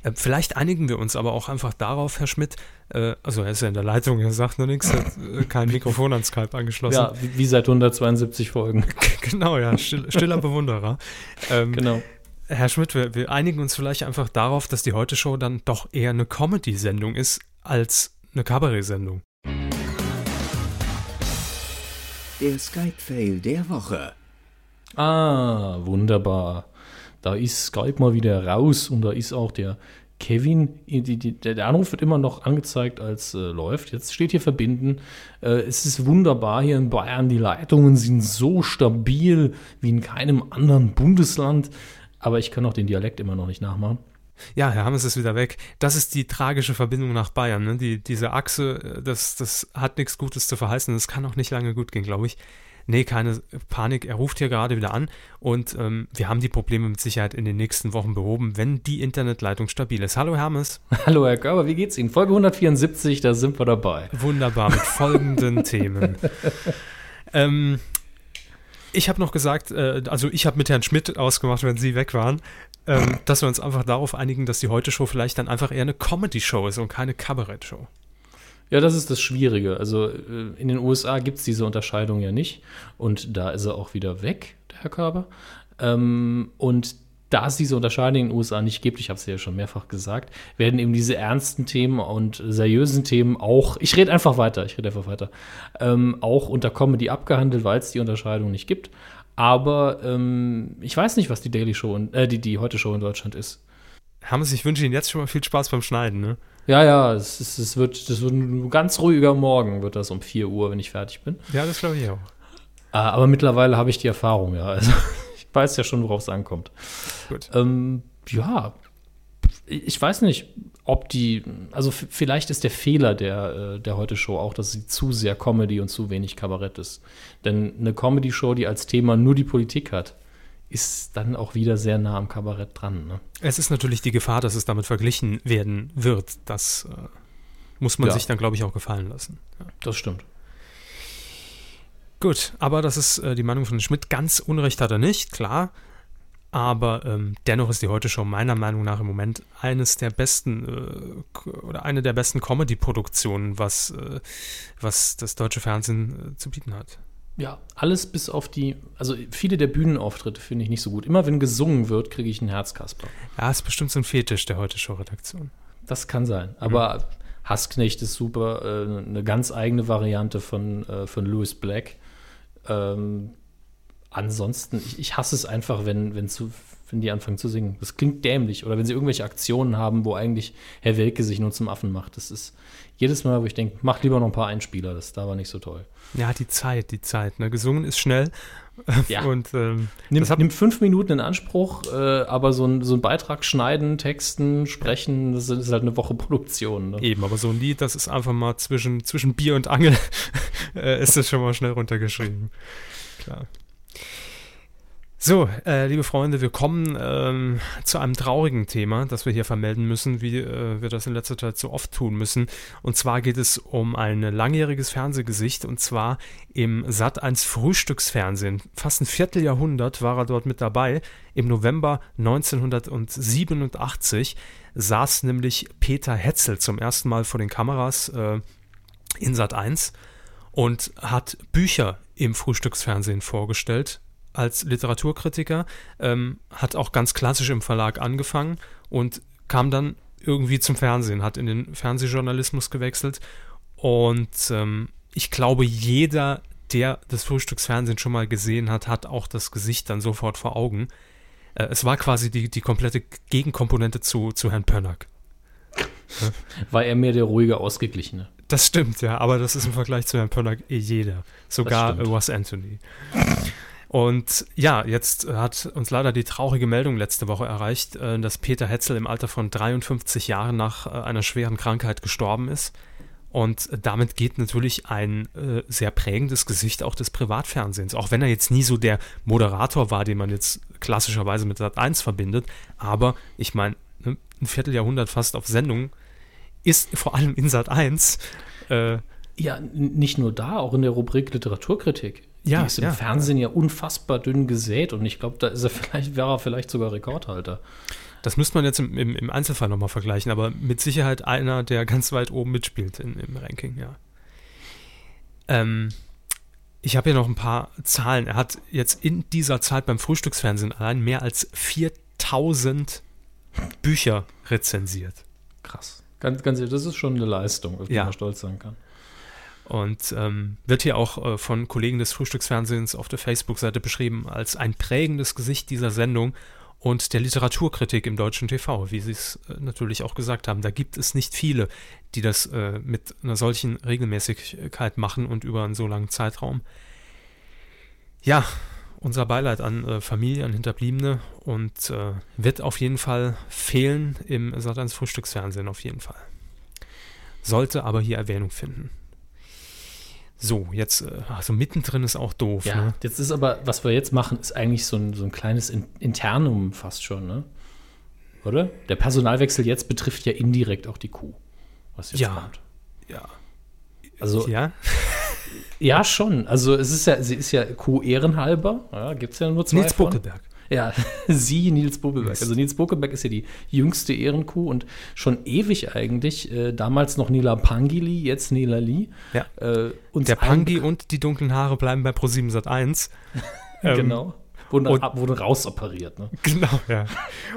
Äh, vielleicht einigen wir uns aber auch einfach darauf, Herr Schmidt. Äh, also er ist ja in der Leitung, er sagt nur nichts, hat äh, kein Mikrofon an Skype angeschlossen. Ja, wie, wie seit 172 Folgen. genau, ja, still, stiller Bewunderer. Ähm, genau. Herr Schmidt, wir, wir einigen uns vielleicht einfach darauf, dass die Heute-Show dann doch eher eine Comedy-Sendung ist als eine Kabarett-Sendung. Der Skype-Fail der Woche. Ah, wunderbar. Da ist Skype mal wieder raus und da ist auch der Kevin. Die, die, der Anruf wird immer noch angezeigt als äh, läuft. Jetzt steht hier verbinden. Äh, es ist wunderbar hier in Bayern. Die Leitungen sind so stabil wie in keinem anderen Bundesland. Aber ich kann auch den Dialekt immer noch nicht nachmachen. Ja, Herr Hammes ist wieder weg. Das ist die tragische Verbindung nach Bayern. Ne? Die, diese Achse, äh, das, das hat nichts Gutes zu verheißen. Das kann auch nicht lange gut gehen, glaube ich. Nee, keine Panik. Er ruft hier gerade wieder an und ähm, wir haben die Probleme mit Sicherheit in den nächsten Wochen behoben, wenn die Internetleitung stabil ist. Hallo Hermes. Hallo Herr Körber, wie geht's Ihnen? Folge 174, da sind wir dabei. Wunderbar, mit folgenden Themen. Ähm, ich habe noch gesagt, äh, also ich habe mit Herrn Schmidt ausgemacht, wenn Sie weg waren, ähm, dass wir uns einfach darauf einigen, dass die Heute-Show vielleicht dann einfach eher eine Comedy-Show ist und keine Kabarett-Show. Ja, das ist das Schwierige. Also äh, in den USA gibt es diese Unterscheidung ja nicht. Und da ist er auch wieder weg, der Herr Körber. Ähm, und da es diese Unterscheidung in den USA nicht gibt, ich habe es ja schon mehrfach gesagt, werden eben diese ernsten Themen und seriösen Themen auch, ich rede einfach weiter, ich rede einfach weiter, ähm, auch unter Comedy abgehandelt, weil es die Unterscheidung nicht gibt. Aber ähm, ich weiß nicht, was die Daily Show, und, äh, die, die Heute Show in Deutschland ist. Sie, ich wünsche Ihnen jetzt schon mal viel Spaß beim Schneiden, ne? Ja, ja, es, ist, es wird, das wird ein ganz ruhiger Morgen, wird das um 4 Uhr, wenn ich fertig bin. Ja, das glaube ich auch. Ah, aber mittlerweile habe ich die Erfahrung, ja. Also ich weiß ja schon, worauf es ankommt. Gut. Ähm, ja, ich weiß nicht, ob die, also vielleicht ist der Fehler der, äh, der Heute-Show auch, dass sie zu sehr Comedy und zu wenig Kabarett ist. Denn eine Comedy-Show, die als Thema nur die Politik hat, ist dann auch wieder sehr nah am Kabarett dran. Ne? Es ist natürlich die Gefahr, dass es damit verglichen werden wird. Das äh, muss man Ja. sich dann, glaube ich, auch gefallen lassen. Ja. Das stimmt. Gut, aber das ist äh, die Meinung von Schmidt. Ganz Unrecht hat er nicht, klar. Aber ähm, dennoch ist die Heute Show meiner Meinung nach im Moment eines der besten äh, oder eine der besten Comedy-Produktionen, was, äh, was das deutsche Fernsehen äh, zu bieten hat. Ja, alles bis auf die, also viele der Bühnenauftritte finde ich nicht so gut. Immer wenn gesungen wird, kriege ich einen Herzkasper. Ja, ist bestimmt so ein Fetisch der Heute Show-Redaktion. Das kann sein. Aber Hassknecht ist super, äh, eine ganz eigene Variante von, äh, von Louis Black. Ähm, ansonsten, ich, ich hasse es einfach, wenn, wenn, zu, wenn die anfangen zu singen. Das klingt dämlich. Oder wenn sie irgendwelche Aktionen haben, wo eigentlich Herr Welke sich nur zum Affen macht. Das ist jedes Mal, wo ich denke, mach lieber noch ein paar Einspieler. Das da war nicht so toll. Ja, die Zeit, die Zeit. Ne? Gesungen ist schnell. Ja. Und ähm, Nimm, das hat, nimm fünf Minuten in Anspruch, äh, aber so ein, so ein Beitrag schneiden, texten, sprechen, das ist halt eine Woche Produktion. Ne? Eben, aber so ein Lied, das ist einfach mal zwischen, zwischen Bier und Angel, äh, ist das schon mal schnell runtergeschrieben. Klar. So, äh, liebe Freunde, wir kommen ähm, zu einem traurigen Thema, das wir hier vermelden müssen, wie äh, wir das in letzter Zeit so oft tun müssen. Und zwar geht es um ein langjähriges Fernsehgesicht und zwar im Sat1 Frühstücksfernsehen. Fast ein Vierteljahrhundert war er dort mit dabei. Im November 1987 saß nämlich Peter Hetzel zum ersten Mal vor den Kameras äh, in Sat1 und hat Bücher im Frühstücksfernsehen vorgestellt als Literaturkritiker, ähm, hat auch ganz klassisch im Verlag angefangen und kam dann irgendwie zum Fernsehen, hat in den Fernsehjournalismus gewechselt und ähm, ich glaube, jeder, der das Frühstücksfernsehen schon mal gesehen hat, hat auch das Gesicht dann sofort vor Augen. Äh, es war quasi die, die komplette Gegenkomponente zu, zu Herrn Pönnack. War er mehr der ruhige, ausgeglichene. Das stimmt, ja, aber das ist im Vergleich zu Herrn Pönnack eh jeder. Sogar stimmt. äh, Anthony. Und ja, jetzt hat uns leider die traurige Meldung letzte Woche erreicht, äh, dass Peter Hetzel im Alter von 53 Jahren nach äh, einer schweren Krankheit gestorben ist. Und damit geht natürlich ein äh, sehr prägendes Gesicht auch des Privatfernsehens. Auch wenn er jetzt nie so der Moderator war, den man jetzt klassischerweise mit Sat 1 verbindet. Aber ich meine, ne, ein Vierteljahrhundert fast auf Sendung ist vor allem in Sat 1 äh, Ja, nicht nur da, auch in der Rubrik Literaturkritik. Ja, Die ist im ja. Fernsehen ja unfassbar dünn gesät und ich glaube, da ist er vielleicht, wäre er vielleicht sogar Rekordhalter. Das müsste man jetzt im, im, im Einzelfall nochmal vergleichen, aber mit Sicherheit einer, der ganz weit oben mitspielt in, im Ranking, ja. Ähm, ich habe hier noch ein paar Zahlen. Er hat jetzt in dieser Zeit beim Frühstücksfernsehen allein mehr als 4000 Bücher rezensiert. Krass. Ganz, ganz ehrlich, das ist schon eine Leistung, auf die Ja. man stolz sein kann. Und ähm, wird hier auch äh, von Kollegen des Frühstücksfernsehens auf der Facebook-Seite beschrieben als ein prägendes Gesicht dieser Sendung und der Literaturkritik im deutschen TV, wie Sie es äh, natürlich auch gesagt haben. Da gibt es nicht viele, die das äh, mit einer solchen Regelmäßigkeit machen und über einen so langen Zeitraum. Ja, unser Beileid an äh, Familie, an Hinterbliebene und äh, wird auf jeden Fall fehlen im Sat1 Frühstücksfernsehen, auf jeden Fall. Sollte aber hier Erwähnung finden. So, jetzt, also mittendrin ist auch doof. Ja, Ne? jetzt ist aber, was wir jetzt machen, ist eigentlich so ein, so ein kleines In Internum fast schon, ne? Oder? Der Personalwechsel jetzt betrifft ja indirekt auch die Kuh. Was jetzt Ja. kommt. Ja. Also ja. Ja, schon. Also es ist ja, sie ist ja Co-Ehrenhalber. Ja, Gibt es ja nur zwei. Nils von. Buckelberg. Ja, sie, Nils Buckelberg. Also Nils Buckelberg ist ja die jüngste Ehrenkuh und schon ewig eigentlich. Äh, damals noch Nila Pangili, jetzt Nela Lee. Ja. Äh, Der Pangi und die dunklen Haare bleiben bei Pro7 Sat 1. allen- Genau. Wurden, und- ab, wurden rausoperiert. Ne? Genau, ja.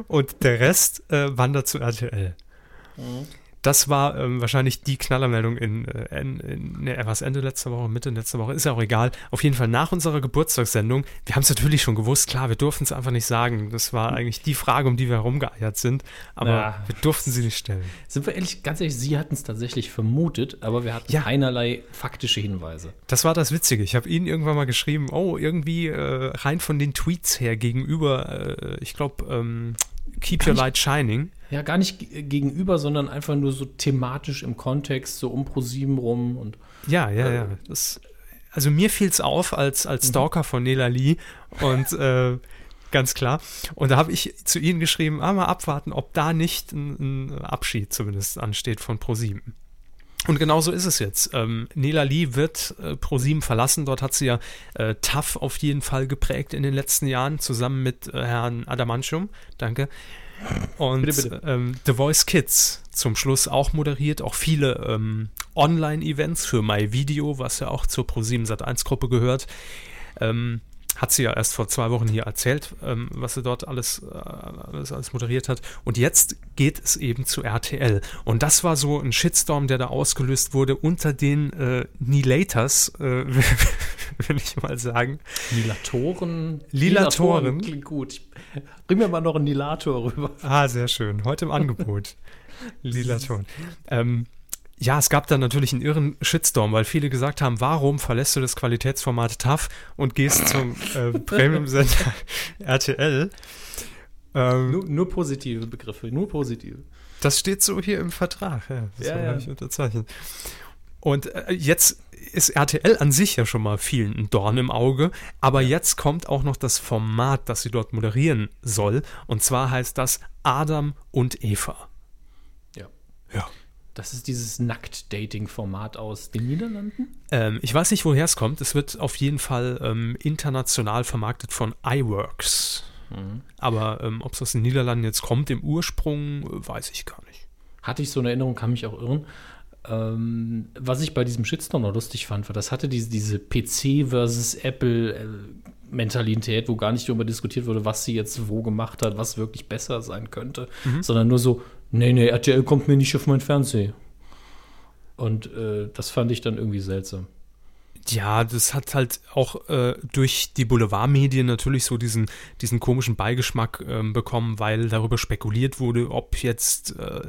Und der Rest äh, wandert zu RTL. Das war ähm, wahrscheinlich die Knallermeldung in, äh, in, in ne, was Ende letzter Woche, Mitte letzter Woche, ist ja auch egal. Auf jeden Fall nach unserer Geburtstagssendung. Wir haben es natürlich schon gewusst, klar, wir durften es einfach nicht sagen. Das war eigentlich die Frage, um die wir herumgeeiert sind. Aber Ja. wir durften sie nicht stellen. Sind wir ehrlich, ganz ehrlich, sie hatten es tatsächlich vermutet, aber wir hatten Ja. keinerlei faktische Hinweise. Das war das Witzige. Ich habe Ihnen irgendwann mal geschrieben, oh, irgendwie äh, rein von den Tweets her gegenüber, äh, ich glaube, ähm, Keep Your Light Shining. Ja, gar nicht ge- gegenüber, sondern einfach nur so thematisch im Kontext, so um Pro7 rum und Ja, ja, ja. Das, also mir fiel es auf als, als Stalker von Nela Lee und äh, ganz klar. Und da habe ich zu Ihnen geschrieben, ah, mal abwarten, ob da nicht ein, ein Abschied zumindest ansteht von ProSieben. Und genau so ist es jetzt. Ähm, Nela Lee wird äh, ProSieben verlassen. Dort hat sie ja äh, TAF auf jeden Fall geprägt in den letzten Jahren, zusammen mit äh, Herrn Adamantium. Danke. Und Bitte, bitte. Ähm, The Voice Kids zum Schluss auch moderiert, auch viele ähm, Online-Events für MyVideo, was ja auch zur Pro7 Sat1 Gruppe gehört. Ähm, hat sie ja erst vor zwei Wochen hier erzählt, ähm, was sie dort alles, äh, alles, alles moderiert hat. Und jetzt geht es eben zu RTL. Und das war so ein Shitstorm, der da ausgelöst wurde unter den äh, Nilators, äh, will ich mal sagen. Nilatoren. Lilatoren. Klingt gut. Bring mir mal noch einen Nilator rüber. Ah, sehr schön. Heute im Angebot. Lila Ton. Ähm, ja, es gab dann natürlich einen irren Shitstorm, weil viele gesagt haben, warum verlässt du das Qualitätsformat TAF und gehst zum äh, Premium-Sender RTL? Ähm, Nur, nur positive Begriffe, nur positive. das steht so hier im Vertrag. Ja, das Ja, habe ja. ich unterzeichnet. Und äh, jetzt ist RTL an sich ja schon mal vielen ein Dorn im Auge, aber jetzt kommt auch noch das Format, das sie dort moderieren soll. Und zwar heißt das Adam und Eva. Ja. Ja. Das ist dieses Nackt-Dating-Format aus den Niederlanden. Ähm, ich weiß nicht, woher es kommt. Es wird auf jeden Fall ähm, international vermarktet von iWorks. Aber ähm, ob es aus den Niederlanden jetzt kommt im Ursprung, äh, weiß ich gar nicht. Hatte ich so eine Erinnerung, kann mich auch irren. Ähm, was ich bei diesem Shitstorm noch lustig fand, war, das hatte diese, diese PC versus Apple äh, Mentalität, wo gar nicht darüber diskutiert wurde, was sie jetzt wo gemacht hat, was wirklich besser sein könnte, sondern nur so, nee, nee, RTL kommt mir nicht auf mein Fernseher. Und äh, das fand ich dann irgendwie seltsam. Ja, das hat halt auch äh, durch die Boulevardmedien natürlich so diesen, diesen komischen Beigeschmack ähm, bekommen, weil darüber spekuliert wurde, ob jetzt äh,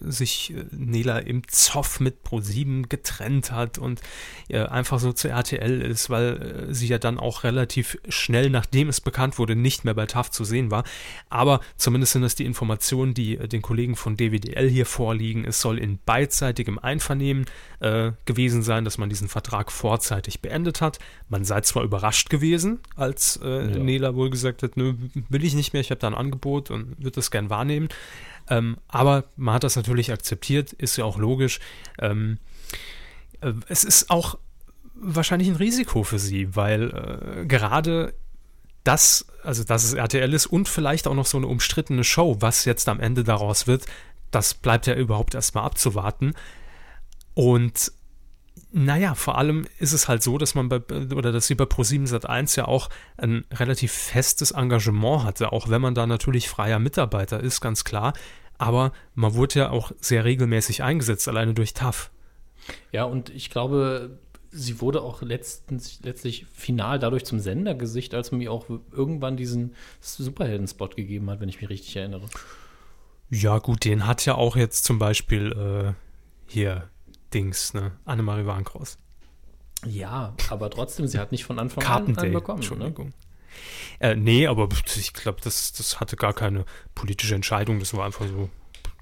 sich äh, Nela im Zoff mit Pro7 getrennt hat und äh, einfach so zu RTL ist, weil äh, sie ja dann auch relativ schnell, nachdem es bekannt wurde, nicht mehr bei TAF zu sehen war. Aber zumindest sind das die Informationen, die äh, den Kollegen von DWDL hier vorliegen. Es soll in beidseitigem Einvernehmen äh, gewesen sein, dass man diesen Vertrag vorzeitig beendet hat. Man sei zwar überrascht gewesen, als äh, Ja. Nela wohl gesagt hat, nö, will ich nicht mehr, ich habe da ein Angebot und würde das gern wahrnehmen. Ähm, aber man hat das natürlich akzeptiert, ist ja auch logisch. Ähm, äh, es ist auch wahrscheinlich ein Risiko für sie, weil äh, gerade das, also dass es RTL ist und vielleicht auch noch so eine umstrittene Show, was jetzt am Ende daraus wird, das bleibt ja überhaupt erstmal abzuwarten. Und naja, vor allem ist es halt so, dass man bei, oder dass sie bei Pro7 Sat1 ja auch ein relativ festes Engagement hatte, auch wenn man da natürlich freier Mitarbeiter ist, ganz klar. Aber man wurde ja auch sehr regelmäßig eingesetzt, alleine durch TAF. Ja, und ich glaube, sie wurde auch letztens, letztlich final dadurch zum Sendergesicht, als man ihr auch irgendwann diesen Superhelden-Spot gegeben hat, wenn ich mich richtig erinnere. Ja, gut, den hat ja auch jetzt zum Beispiel äh, hier Dings, ne? Annemarie Warnkross. Ja, aber trotzdem, sie hat nicht von Anfang an, an bekommen. Ne? Entschuldigung. Äh, nee, aber ich glaube, das, das hatte gar keine politische Entscheidung. Das war einfach so.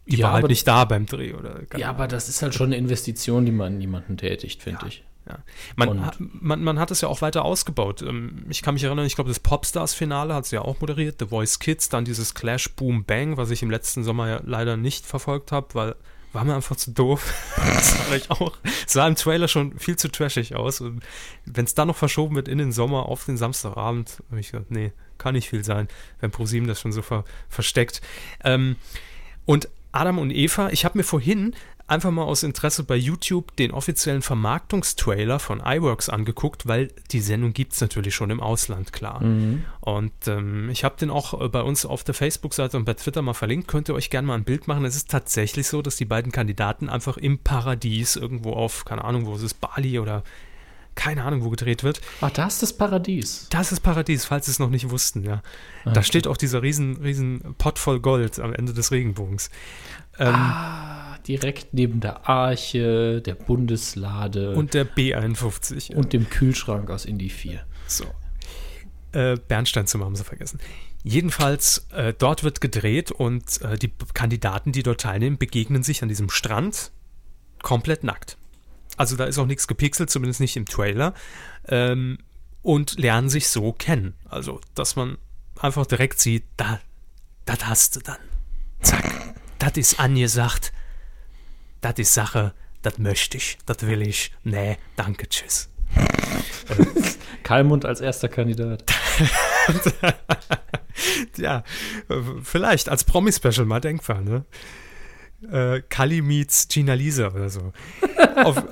Die Ja, war halt nicht da beim Dreh oder Ja, aber das ist halt schon eine Investition, die man niemanden tätigt, finde ich. Ja. Man, man, man hat es ja auch weiter ausgebaut. Ähm, Ich kann mich erinnern, ich glaube, das Popstars-Finale hat sie ja auch moderiert, The Voice Kids, dann dieses Clash Boom Bang, was ich im letzten Sommer ja leider nicht verfolgt habe, weil war mir einfach zu doof. das sah ich auch. Sah im Trailer schon viel zu trashig aus. Und wenn es dann noch verschoben wird in den Sommer auf den Samstagabend, habe ich gedacht, nee, kann nicht viel sein, wenn ProSieben das schon so ver versteckt. Ähm, und Adam und Eva, ich habe mir vorhin einfach mal aus Interesse bei YouTube den offiziellen Vermarktungstrailer von iWorks angeguckt, weil die Sendung gibt es natürlich schon im Ausland, klar. Mhm. Und ähm, ich habe den auch äh, bei uns auf der Facebook-Seite und bei Twitter mal verlinkt. Könnt ihr euch gerne mal ein Bild machen. Es ist tatsächlich so, dass die beiden Kandidaten einfach im Paradies irgendwo auf, keine Ahnung, wo es ist, Bali oder keine Ahnung, wo gedreht wird. Ach, da ist das Paradies. Das ist Paradies, falls sie es noch nicht wussten, ja. Da Okay. steht auch dieser riesen, riesen Pott voll Gold am Ende des Regenbogens. Ähm, Ah, direkt neben der Arche, der Bundeslade Und der B51. ja. und dem Kühlschrank aus Indie 4. So. Äh, Bernsteinzimmer haben sie vergessen. Jedenfalls, äh, dort wird gedreht und äh, die Kandidaten, die dort teilnehmen, begegnen sich an diesem Strand komplett nackt. Also da ist auch nichts gepixelt, zumindest nicht im Trailer. Ähm, und lernen sich so kennen. Also, dass man einfach direkt sieht, da, das hast du dann. Zack. Das ist angesagt. Das ist Sache. Das möchte ich. Das will ich. Nee, danke, tschüss. Kalmund als erster Kandidat. Ja, vielleicht als Promi-Special mal denkbar, ne? Äh, Kali meets Gina Lisa oder so. auf,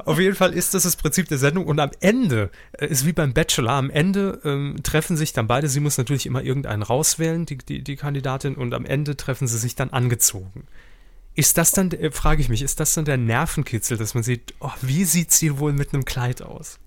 auf jeden Fall ist das das Prinzip der Sendung und am Ende äh, ist wie beim Bachelor, am Ende ähm, treffen sich dann beide, sie muss natürlich immer irgendeinen rauswählen, die, die, die Kandidatin, und am Ende treffen sie sich dann angezogen. Ist das dann, äh, frage ich mich, ist das dann der Nervenkitzel, dass man sieht, oh, wie sieht sie wohl mit einem Kleid aus?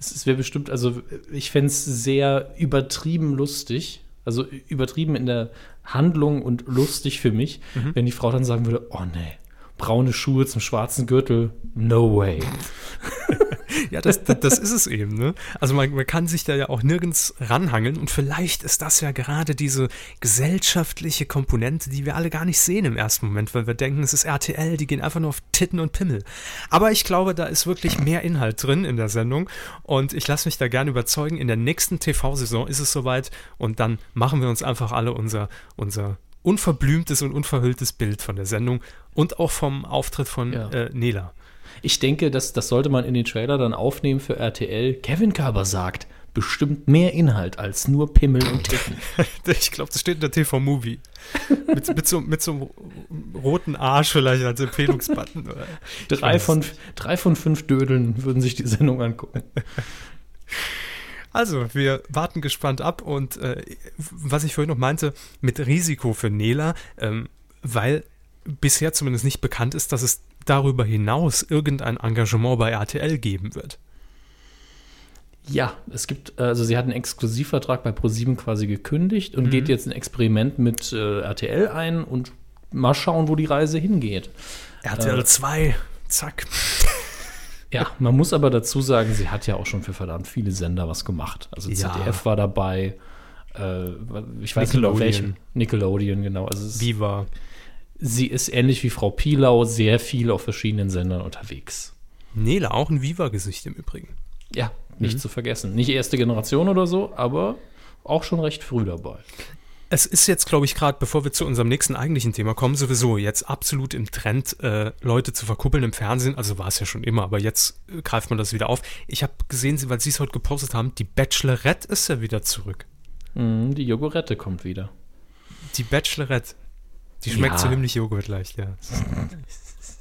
Es wäre bestimmt, also ich fände es sehr übertrieben lustig, also übertrieben in der Handlung und lustig für mich, wenn die Frau dann sagen würde, oh nee, braune Schuhe zum schwarzen Gürtel, no way. Ja, das, das, das ist es eben. Ne? Also man, man kann sich da ja auch nirgends ranhangeln und vielleicht ist das ja gerade diese gesellschaftliche Komponente, die wir alle gar nicht sehen im ersten Moment, weil wir denken, es ist RTL, die gehen einfach nur auf Titten und Pimmel. Aber ich glaube, da ist wirklich mehr Inhalt drin in der Sendung und ich lasse mich da gerne überzeugen. In der nächsten TV-Saison ist es soweit und dann machen wir uns einfach alle unser, unser unverblümtes und unverhülltes Bild von der Sendung und auch vom Auftritt von Ja. äh, Nela. Ich denke, das, das sollte man in den Trailer dann aufnehmen für RTL. Kevin Körber sagt, bestimmt mehr Inhalt als nur Pimmel und Titten. Ich glaube, das steht in der TV-Movie. mit, mit, so, mit so einem roten Arsch vielleicht als Empfehlungsbutton. Drei von, nicht. drei von fünf Dödeln würden sich die Sendung angucken. Also, wir warten gespannt ab und äh, was ich vorhin noch meinte, mit Risiko für Nela, ähm, weil bisher zumindest nicht bekannt ist, dass es darüber hinaus irgendein Engagement bei RTL geben wird. Ja, es gibt, also sie hat einen Exklusivvertrag bei ProSieben quasi gekündigt Mhm. und geht jetzt ein Experiment mit äh, RTL ein und mal schauen, wo die Reise hingeht. RTL 2, zack. Ja, man muss aber dazu sagen, sie hat ja auch schon für verdammt viele Sender was gemacht. Also Ja. ZDF war dabei, äh, ich weiß nicht auf Nickelodeon. genau. Also Viva. Sie ist ähnlich wie Frau Pilau sehr viel auf verschiedenen Sendern unterwegs. Nela, auch ein Viva-Gesicht im Übrigen. Ja, nicht Mhm. zu vergessen. Nicht erste Generation oder so, aber auch schon recht früh dabei. Es ist jetzt, glaube ich, gerade, bevor wir zu unserem nächsten eigentlichen Thema kommen, sowieso jetzt absolut im Trend, äh, Leute zu verkuppeln im Fernsehen. Also war es ja schon immer, aber jetzt äh, greift man das wieder auf. Ich habe gesehen, sie- weil sie es heute gepostet haben, die Bachelorette ist ja wieder zurück. Mhm, die Jogurette kommt wieder. Die Bachelorette. Die schmeckt Ja. so himmlisch Joghurt leicht, ja.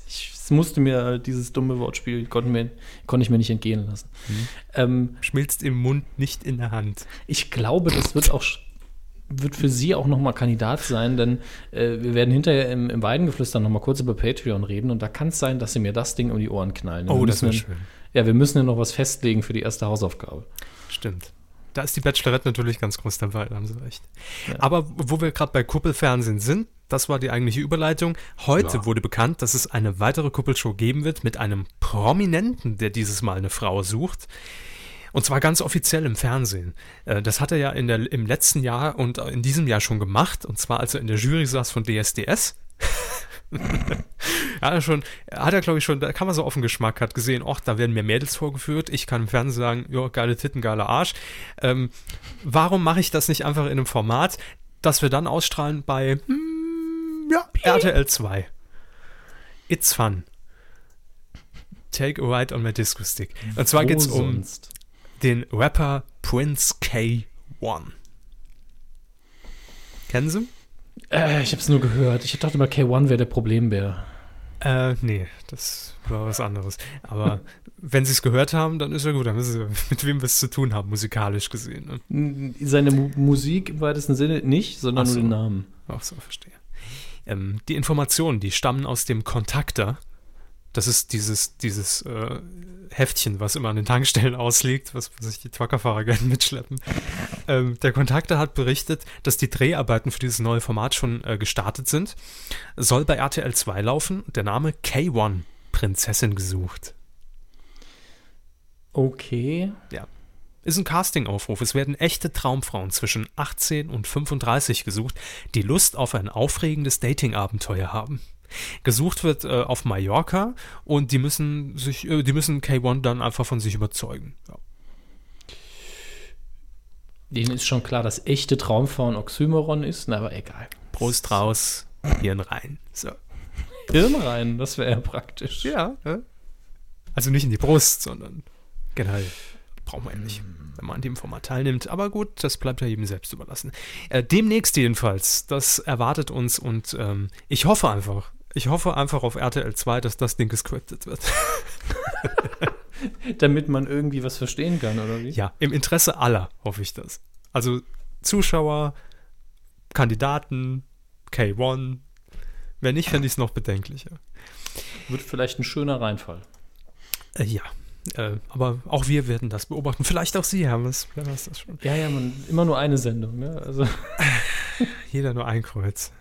Ich es musste mir dieses dumme Wortspiel, konnte, mir, konnte ich mir nicht entgehen lassen. Mhm. Ähm, Schmilzt im Mund, nicht in der Hand. ich glaube, das wird auch wird für sie auch nochmal Kandidat sein, denn äh, wir werden hinterher im, im Weidengeflüster nochmal kurz über Patreon reden und da kann es sein, dass sie mir das Ding um die Ohren knallen. Oh, das wäre schön. Ja, wir müssen ja noch was festlegen für die erste Hausaufgabe. Stimmt. Da ist die Bachelorette natürlich ganz groß dabei, da haben Sie recht. Ja. Aber wo wir gerade bei Kuppelfernsehen sind, das war die eigentliche Überleitung. Heute Ja. wurde bekannt, dass es eine weitere Kuppelshow geben wird mit einem Prominenten, der dieses Mal eine Frau sucht. Und zwar ganz offiziell im Fernsehen. Äh, Das hat er ja in der, im letzten Jahr und in diesem Jahr schon gemacht. Und zwar, als er in der Jury saß von DSDS. Ja, er schon, hat er glaube ich schon, da kann man so auf den Geschmack, hat gesehen, ach, da werden mir Mädels vorgeführt, ich kann im Fernsehen sagen, ja, geile Titten, geiler Arsch. Ähm, warum mache ich das nicht einfach in einem Format, das wir dann ausstrahlen bei, hm, ja, RTL 2? It's Fun. Take a ride on my disco stick. Und zwar Wo geht es um sonst? den Rapper Prince K1. Kennen Sie? Äh, ich hab's nur gehört. Ich dachte mal, K1 wäre der Problembär. Äh, nee, das war was anderes. Aber wenn Sie es gehört haben, dann ist ja gut. Dann wissen Sie, mit wem wir es zu tun haben, musikalisch gesehen. Ne? Seine Mu Musik im weitesten Sinne nicht, sondern Ach nur so. den Namen. Auch so, verstehe. Ähm, die Informationen, die stammen aus dem Kontakter. Das ist dieses, dieses äh, Heftchen, was immer an den Tankstellen ausliegt, was, was sich die Truckerfahrer gerne mitschleppen. Ähm, der Kontakter hat berichtet, dass die Dreharbeiten für dieses neue Format schon äh, gestartet sind. Soll bei RTL 2 laufen. Der Name K1, Prinzessin gesucht. Okay. Ist ein Castingaufruf. Es werden echte Traumfrauen zwischen 18 und 35 gesucht, die Lust auf ein aufregendes Dating-Abenteuer haben. Gesucht wird äh, auf Mallorca und die müssen sich, äh, die müssen K1 dann einfach von sich überzeugen. Ja. Denen ist schon klar, dass echte Traumfrau ein Oxymoron ist, na, aber egal. Prost raus, Hirn rein. So. Hirn rein, das wäre ja praktisch. Ja. Also nicht in die Brust, sondern generell braucht man ja nicht, wenn man an dem Format teilnimmt. Aber gut, das bleibt ja jedem selbst überlassen. Äh, demnächst jedenfalls, das erwartet uns und ähm, ich hoffe einfach, ich hoffe einfach auf RTL 2, dass das Ding gescriptet wird. Damit man irgendwie was verstehen kann, oder wie? ja, im Interesse aller hoffe ich das. Also Zuschauer, Kandidaten, K1. Wenn nicht, fände ich es noch bedenklicher. Wird vielleicht ein schöner Reinfall. Äh, ja. Äh, aber auch wir werden das beobachten. Vielleicht auch Sie, Hermes. Wer weiß das schon. Ja, ja, man, immer nur eine Sendung, ne? Also. Jeder nur ein Kreuz.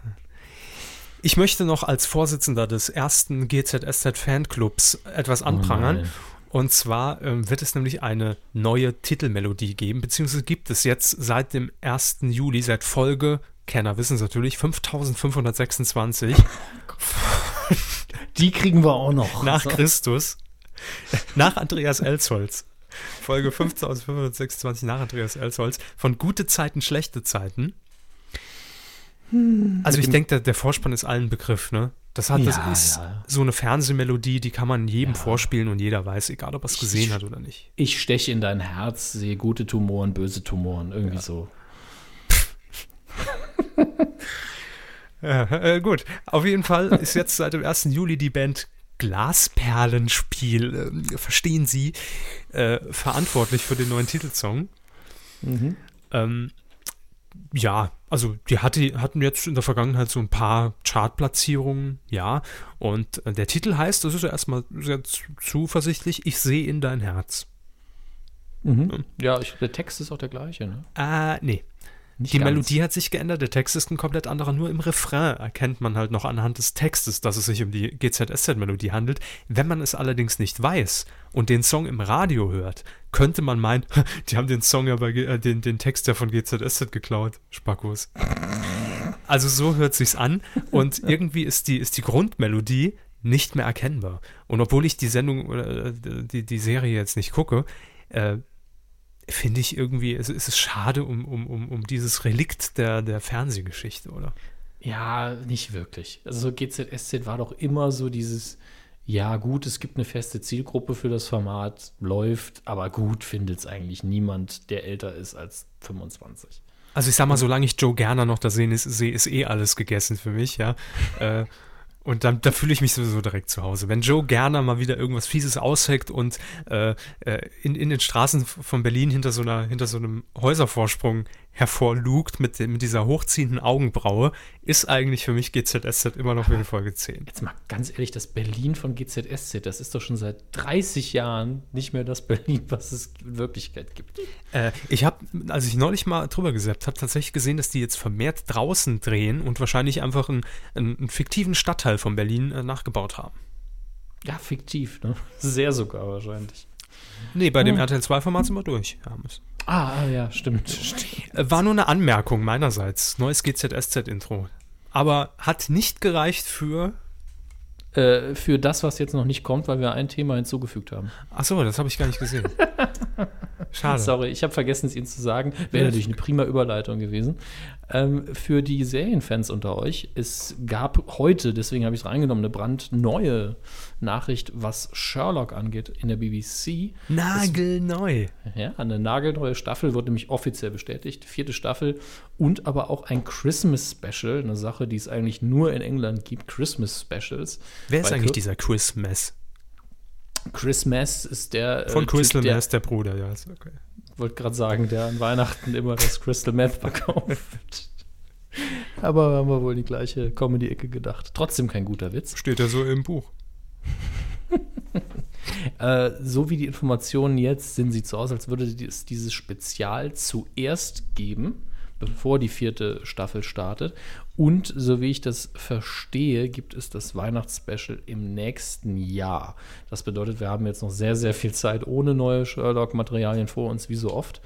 Ich möchte noch als Vorsitzender des ersten GZSZ Fanclubs etwas anprangern. nein. und zwar ähm, wird es nämlich eine neue Titelmelodie geben, beziehungsweise gibt es jetzt seit dem 1. Juli, seit Folge, Kenner wissen es natürlich, 5526 Die kriegen wir auch noch. nach So. Christus, nach Andreas Elsholz. Folge 5526 nach Andreas Elsholz von Gute Zeiten, schlechte Zeiten. Also ich denke, der, der Vorspann ist allen Begriff, ne? Das hat, das Ja, ist ja. so eine Fernsehmelodie, die kann man jedem Ja. vorspielen und jeder weiß, egal ob er es gesehen hat oder nicht. Ich steche in dein Herz, sehe gute Tumoren, böse Tumoren, irgendwie so. Ja, äh, gut, auf jeden Fall ist jetzt seit dem 1. Juli die Band Glasperlenspiel, ähm, verstehen Sie, äh, verantwortlich für den neuen Titelsong. Mhm. Ähm, ja, also die hatte, hatten jetzt in der Vergangenheit so ein paar Chartplatzierungen, ja. Und äh, der Titel heißt, das ist ja erstmal sehr zu- zuversichtlich, ich sehe in dein Herz. Mhm. Ja, ich, der Text ist auch der gleiche, ne? Äh, nee. Nicht Die ganz. Melodie hat sich geändert, der Text ist ein komplett anderer. Nur im Refrain erkennt man halt noch anhand des Textes, dass es sich um die GZSZ-Melodie handelt. Wenn man es allerdings nicht weiß und den Song im Radio hört, könnte man meinen, die haben den Song ja bei, äh, den, den Text ja von GZSZ geklaut. Spackos. Also so hört sich's an und irgendwie ist die, ist die Grundmelodie nicht mehr erkennbar. Und obwohl ich die Sendung oder äh, die, die Serie jetzt nicht gucke, äh, finde ich irgendwie, es, es ist schade um, um, um, um dieses Relikt der, der Fernsehgeschichte, oder? Ja, nicht wirklich. Also so GZSZ war doch immer so dieses, ja gut, es gibt eine feste Zielgruppe für das Format, läuft, aber gut findet es eigentlich niemand, der älter ist als 25. Also ich sag mal, solange ich Joe Gerner noch da sehen ist, sehe, ist eh alles gegessen für mich, ja. äh, und dann, da fühle ich mich sowieso direkt zu Hause. Wenn Joe Gerner mal wieder irgendwas Fieses ausheckt und äh, äh, in, in den Straßen von Berlin hinter so, einer, hinter so einem Häuservorsprung hervorlugt mit, dem- mit dieser hochziehenden Augenbraue, ist eigentlich für mich GZSZ immer noch wie eine Folge 10. Jetzt mal ganz ehrlich, das Berlin von GZSZ, das ist doch schon seit 30 Jahren nicht mehr das Berlin, was es in Wirklichkeit gibt. Äh, ich habe, als ich neulich mal drüber gesäppt habe, tatsächlich gesehen, dass die jetzt vermehrt draußen drehen und wahrscheinlich einfach einen, einen, fiktiven Stadtteil von Berlin äh, nachgebaut haben. Ja, fiktiv, ne? Sehr sogar wahrscheinlich. Nee, bei dem Oh. RTL 2-Format sind wir durch, Hermes. Ah, ah, ja, stimmt. stimmt. Äh, war nur eine Anmerkung meinerseits. Neues GZSZ-Intro. Aber hat nicht gereicht für. Äh, für das, was jetzt noch nicht kommt, weil wir ein Thema hinzugefügt haben. Achso, das habe ich gar nicht gesehen. Schade. Sorry, ich habe vergessen, es Ihnen zu sagen. Wäre natürlich eine prima Überleitung gewesen. Ähm, für die Serienfans unter euch, es gab heute, deswegen habe ich es reingenommen, eine brandneue Nachricht, was Sherlock angeht in der BBC. Nagelneu. Ja, eine nagelneue Staffel wird nämlich offiziell bestätigt. Vierte Staffel und aber auch ein Christmas Special, eine Sache, die es eigentlich nur in England gibt, Christmas Specials. Wer ist eigentlich dieser Chris Mess? Chris Mess ist der. Von äh, Crystal der, der Bruder, ja. Ist okay. wollte gerade sagen, der an Weihnachten immer das Crystal Meth verkauft. Aber haben wir wohl die gleiche Comedy-Ecke gedacht. Trotzdem kein guter Witz. Steht ja so im Buch. Äh, so wie die Informationen jetzt sind, sieht so aus, als würde es dieses Spezial zuerst geben, bevor die vierte Staffel startet. Und so wie ich das verstehe, gibt es das Weihnachtsspecial im nächsten Jahr. Das bedeutet, wir haben jetzt noch sehr, sehr viel Zeit ohne neue Sherlock-Materialien vor uns, wie so oft.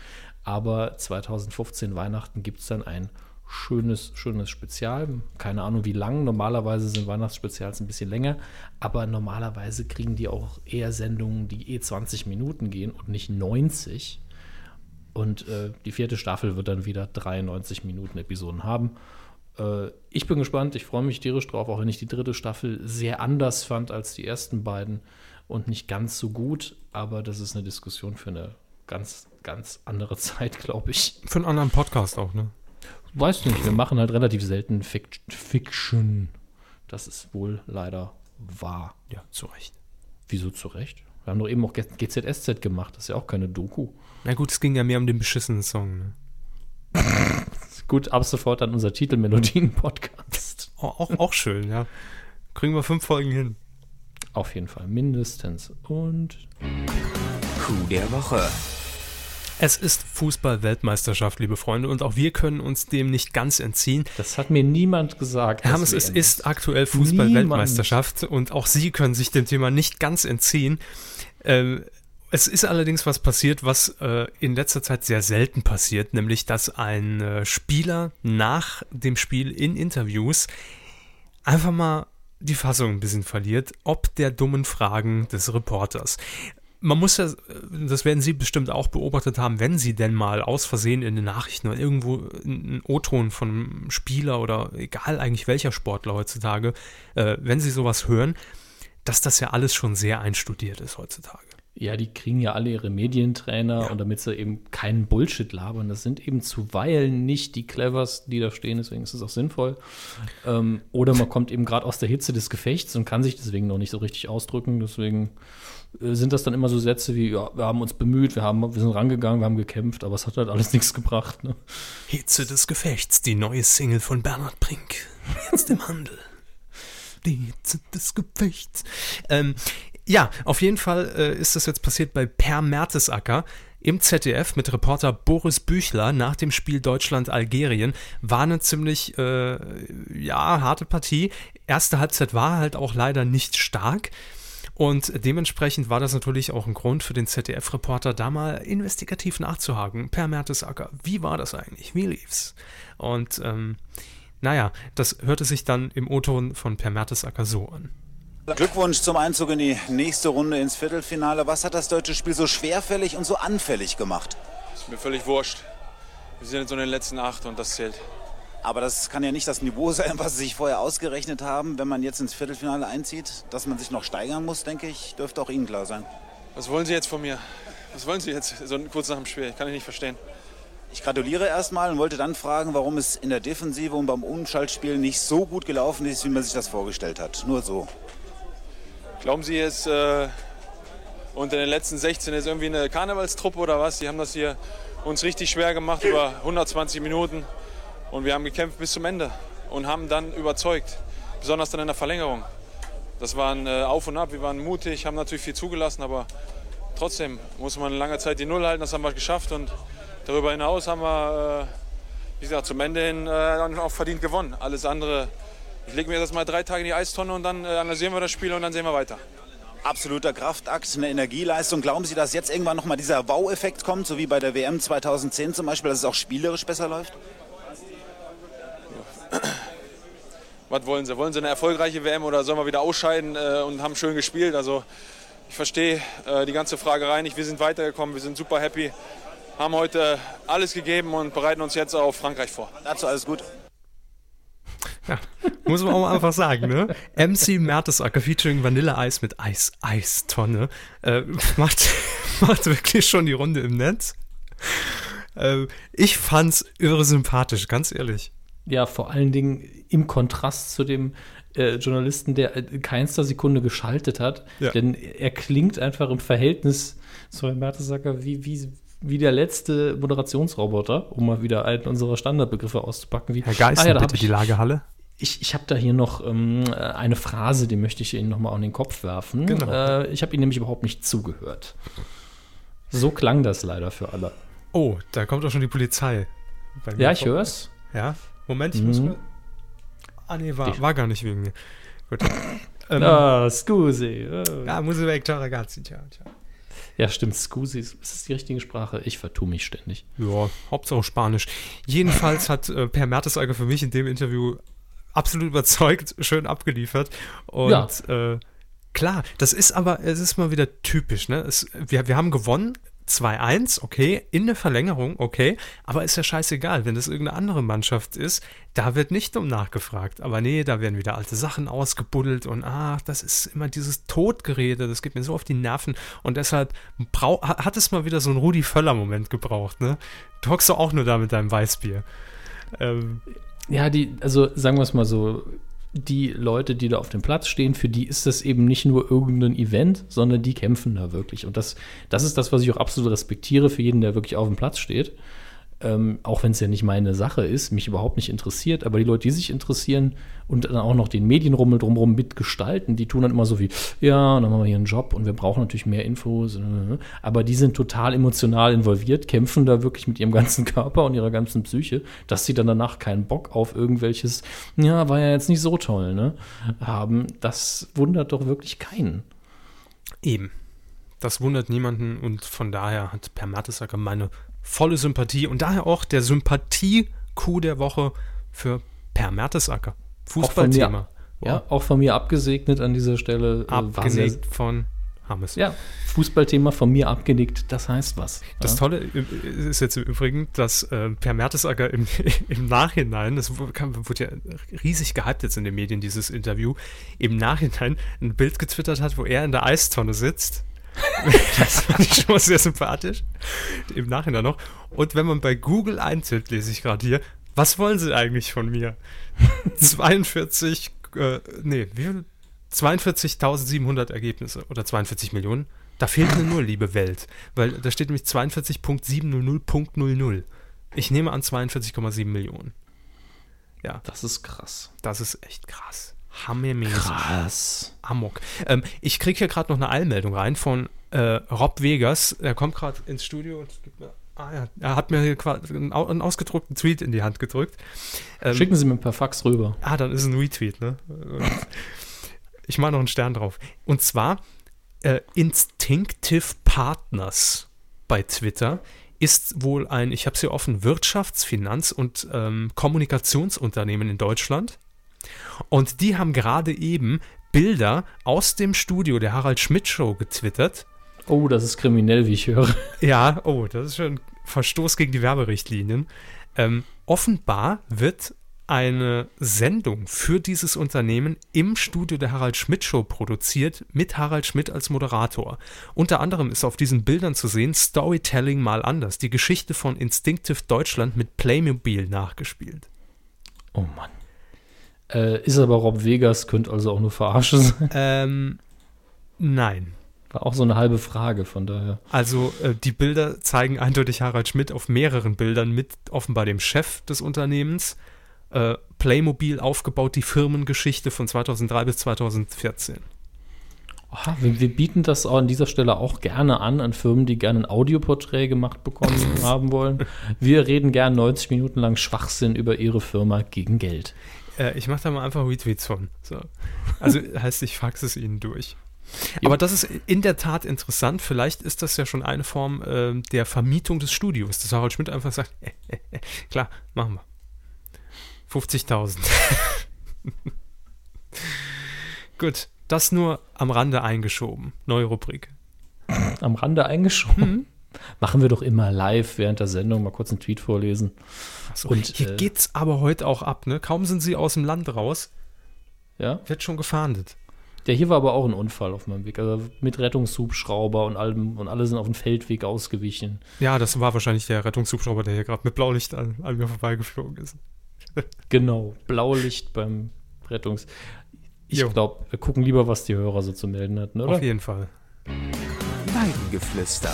Aber 2015 Weihnachten gibt es dann ein schönes, schönes Spezial. Keine Ahnung, wie lang. Normalerweise sind Weihnachtsspezials ein bisschen länger, aber normalerweise kriegen die auch eher Sendungen, die eh 20 Minuten gehen und nicht 90. Und äh, die vierte Staffel wird dann wieder 93 Minuten Episoden haben. Äh, ich bin gespannt, ich freue mich tierisch drauf, auch wenn ich die dritte Staffel sehr anders fand als die ersten beiden und nicht ganz so gut. Aber das ist eine Diskussion für eine ganz, ganz andere Zeit, glaube ich. Für einen anderen Podcast auch, ne? Weiß nicht, wir machen halt relativ selten Fic Fiction. Das ist wohl leider wahr. Ja, zu Recht. Wieso zu Recht? Wir haben doch eben auch G- GZSZ gemacht, das ist ja auch keine Doku. Na gut, es ging ja mehr um den beschissenen Song, ne? Gut, ab sofort dann unser Titelmelodien-Podcast. Auch, auch, auch schön, ja. Kriegen wir fünf Folgen hin. Auf jeden Fall, mindestens. Und Coup der Woche. Es ist Fußball-Weltmeisterschaft, liebe Freunde, und auch wir können uns dem nicht ganz entziehen. das hat mir niemand gesagt. Hermes, es ist aktuell Fußball-Weltmeisterschaft und auch Sie können sich dem Thema nicht ganz entziehen. Ähm, es ist allerdings was passiert, was äh, in letzter Zeit sehr selten passiert, nämlich dass ein äh, Spieler nach dem Spiel in Interviews einfach mal die Fassung ein bisschen verliert, ob der dummen Fragen des Reporters. Man muss ja, das werden Sie bestimmt auch beobachtet haben, wenn Sie denn mal aus Versehen in den Nachrichten oder irgendwo einen O-Ton von einem Spieler oder egal eigentlich welcher Sportler heutzutage, äh, wenn Sie sowas hören, dass das ja alles schon sehr einstudiert ist heutzutage. Ja, die kriegen ja alle ihre Medientrainer und damit sie eben keinen Bullshit labern. Das sind eben zuweilen nicht die cleversten, die da stehen, deswegen ist es auch sinnvoll. Ähm, oder man kommt eben gerade aus der Hitze des Gefechts und kann sich deswegen noch nicht so richtig ausdrücken. Deswegen sind das dann immer so Sätze wie, ja, wir haben uns bemüht, wir, haben, wir sind rangegangen, wir haben gekämpft, aber es hat halt alles nichts gebracht. Ne? Hitze des Gefechts, die neue Single von Bernhard Brink. Jetzt im Handel. Die Hitze des Gefechts. Ähm, ja, auf jeden Fall äh, ist das jetzt passiert bei Per Mertesacker im ZDF mit Reporter Boris Büchler nach dem Spiel Deutschland-Algerien. War eine ziemlich, äh, ja, harte Partie. Erste Halbzeit war halt auch leider nicht stark. Und dementsprechend war das natürlich auch ein Grund für den ZDF-Reporter, da mal investigativ nachzuhaken. Per Mertesacker, wie war das eigentlich? Wie lief's? Und ähm, naja, das hörte sich dann im O-Ton von Per Mertesacker so an. Glückwunsch zum Einzug in die nächste Runde ins Viertelfinale. Was hat das deutsche Spiel so schwerfällig und so anfällig gemacht? Ist mir völlig wurscht. Wir sind jetzt so in den letzten acht und das zählt. Aber das kann ja nicht das Niveau sein, was Sie sich vorher ausgerechnet haben, wenn man jetzt ins Viertelfinale einzieht. Dass man sich noch steigern muss, denke ich, dürfte auch Ihnen klar sein. Was wollen Sie jetzt von mir? Was wollen Sie jetzt so kurz nach dem Spiel? Kann ich nicht verstehen. Ich gratuliere erstmal und wollte dann fragen, warum es in der Defensive und beim Umschaltspiel nicht so gut gelaufen ist, wie man sich das vorgestellt hat. Nur so. Glauben Sie jetzt, äh, unter den letzten 16 ist irgendwie eine Karnevalstruppe oder was? Die haben das hier uns richtig schwer gemacht über 120 Minuten. Und wir haben gekämpft bis zum Ende und haben dann überzeugt. Besonders dann in der Verlängerung. Das war ein äh, Auf und Ab. Wir waren mutig, haben natürlich viel zugelassen, aber trotzdem muss man lange Zeit die Null halten. Das haben wir geschafft. Und darüber hinaus haben wir, äh, wie gesagt, zum Ende hin äh, auch verdient gewonnen. Alles andere, ich lege mir das mal drei Tage in die Eistonne und dann analysieren wir das Spiel und dann sehen wir weiter. Absoluter Kraftakt, eine Energieleistung. Glauben Sie, dass jetzt irgendwann nochmal dieser Wow-Effekt kommt, so wie bei der WM 2010 zum Beispiel, dass es auch spielerisch besser läuft? Was wollen Sie? Wollen Sie eine erfolgreiche WM oder sollen wir wieder ausscheiden äh, und haben schön gespielt? Also Ich verstehe äh, die ganze Fragerei nicht. Wir sind weitergekommen, wir sind super happy, haben heute alles gegeben und bereiten uns jetzt auf Frankreich vor. Dazu alles gut. Ja, muss man auch mal einfach sagen, ne? MC Mertesacker featuring Vanilleeis mit Eis, Eistonne äh, macht, macht wirklich schon die Runde im Netz. Äh, ich fand's irre sympathisch, ganz ehrlich. Ja, vor allen Dingen im Kontrast zu dem äh, Journalisten, der äh, keinster Sekunde geschaltet hat. Ja. Denn er klingt einfach im Verhältnis zu Herrn Mertesacker wie, wie, wie der letzte Moderationsroboter, um mal wieder einen unserer Standardbegriffe auszupacken. Wie, Herr Geist, Ah ja, bitte ich, die Lagerhalle. ich, ich habe da hier noch ähm, äh, eine Phrase, die möchte ich Ihnen nochmal an den Kopf werfen. Genau. Äh, ich habe Ihnen nämlich überhaupt nicht zugehört. So klang das leider für alle. Oh, da kommt auch schon die Polizei. Ja, ich höre es. Ja, Moment, ich Mhm. muss. Ah, nee, war, war gar nicht wegen mir. Gut. Ähm, Ah, scusi. Ah. Ja, muss ich weg, ciao ragazzi, ciao, ciao. Ja, stimmt, scusi. Ist das die richtige Sprache? Ich vertue mich ständig. Ja, Hauptsache Spanisch. Jedenfalls hat äh, Per Mertesacker für mich in dem Interview absolut überzeugt, schön abgeliefert. Und Ja. äh, klar, das ist aber, es ist mal wieder typisch, ne? Es, wir, wir haben gewonnen. 2-1, okay, in der Verlängerung, okay, aber ist ja scheißegal, wenn das irgendeine andere Mannschaft ist, da wird nicht um nachgefragt, aber nee, da werden wieder alte Sachen ausgebuddelt und ach, das ist immer dieses Todgerede, das geht mir so auf die Nerven und deshalb hat es mal wieder so einen Rudi Völler-Moment gebraucht, ne? Du hockst doch auch nur da mit deinem Weißbier. Ähm, Ja, die, also sagen wir es mal so, die Leute, die da auf dem Platz stehen, für die ist das eben nicht nur irgendein Event, sondern die kämpfen da wirklich. Und das, das ist das, was ich auch absolut respektiere für jeden, der wirklich auf dem Platz steht. Ähm, auch wenn es ja nicht meine Sache ist, mich überhaupt nicht interessiert, aber die Leute, die sich interessieren und dann auch noch den Medienrummel drumherum mitgestalten, die tun dann immer so wie, ja, dann machen wir hier einen Job und wir brauchen natürlich mehr Infos, äh, aber die sind total emotional involviert, kämpfen da wirklich mit ihrem ganzen Körper und ihrer ganzen Psyche, dass sie dann danach keinen Bock auf irgendwelches, ja, war ja jetzt nicht so toll, ne, haben, das wundert doch wirklich keinen. Eben. Das wundert niemanden und von daher hat Per Mertesacker meine volle Sympathie und daher auch der Sympathie-Coup der Woche für Per Mertesacker. Fußballthema. Ja, auch von mir abgesegnet an dieser Stelle. äh, Abgenickt von Hammes. Ja, Fußballthema von mir abgenickt, das heißt was. Das ja. Tolle ist jetzt im Übrigen, dass äh, Per Mertesacker im, im Nachhinein, das wurde ja riesig gehypt jetzt in den Medien, dieses Interview, im Nachhinein ein Bild getwittert hat, wo er in der Eistonne sitzt. das fand ich schon mal sehr sympathisch. Im Nachhinein noch. Und wenn man bei Google eintippt, lese ich gerade hier, was wollen sie eigentlich von mir? 42, äh, nee, wie viel? 42.700 Ergebnisse oder 42 Millionen. Da fehlt eine Null, liebe Welt. Weil da steht nämlich 42.700.00. Ich nehme an 42,7 Millionen. Ja, Das ist krass. das ist echt krass. Hammermäßig. Krass. Amok. Ähm, ich kriege hier gerade noch eine Eilmeldung rein von äh, Rob Vegas. Er kommt gerade ins Studio und gibt mir. Ah ja, er hat mir hier quasi einen, einen ausgedruckten Tweet in die Hand gedrückt. Ähm, Schicken Sie mir per Fax rüber. Ah, dann ist es ein Retweet, ne? Ich mache noch einen Stern drauf. Und zwar äh, Instinctive Partners bei Twitter ist wohl ein, ich habe es hier offen, Wirtschafts-, Finanz- und ähm, Kommunikationsunternehmen in Deutschland. Und die haben gerade eben Bilder aus dem Studio der Harald Schmidt Show getwittert. Oh, das ist kriminell, wie ich höre. Ja, oh, das ist schon ein Verstoß gegen die Werberichtlinien. Ähm, offenbar wird eine Sendung für dieses Unternehmen im Studio der Harald Schmidt Show produziert, mit Harald Schmidt als Moderator. Unter anderem ist auf diesen Bildern zu sehen Storytelling mal anders, die Geschichte von Instinctive Deutschland mit Playmobil nachgespielt. Oh Mann. Äh, ist aber Rob Vegas, könnte also auch nur Verarsche sein. Ähm, nein. War auch so eine halbe Frage, von daher. Also äh, die Bilder zeigen eindeutig Harald Schmidt auf mehreren Bildern mit offenbar dem Chef des Unternehmens. Äh, Playmobil aufgebaut, die Firmengeschichte von 2003 bis 2014. Aha, wir, wir bieten das auch an dieser Stelle auch gerne an, an Firmen, die gerne ein Audioporträt gemacht bekommen haben wollen. Wir reden gern 90 Minuten lang Schwachsinn über ihre Firma gegen Geld. Äh, ich mache da mal einfach Retweets von. So. Also heißt, ich faxe es Ihnen durch. Aber das ist in der Tat interessant. Vielleicht ist das ja schon eine Form äh, der Vermietung des Studios, dass Harald Schmidt einfach sagt, äh, äh, klar, machen wir. 50.000. Gut. Das nur am Rande eingeschoben. Neue Rubrik. Am Rande eingeschoben. Machen wir doch immer live während der Sendung mal kurz einen Tweet vorlesen. So, Und, hier äh, geht's aber heute auch ab, ne? Kaum sind sie aus dem Land raus, Ja? wird schon gefahndet. Der hier war aber auch ein Unfall auf meinem Weg. Also mit Rettungshubschrauber und allem und alle sind auf dem Feldweg ausgewichen. Ja, das war wahrscheinlich der Rettungshubschrauber, der hier gerade mit Blaulicht an, an mir vorbeigeflogen ist. Genau, Blaulicht beim Rettungs. Ich glaube, wir gucken lieber, was die Hörer so zu melden hatten, oder? Auf jeden Fall. Weidengeflüster.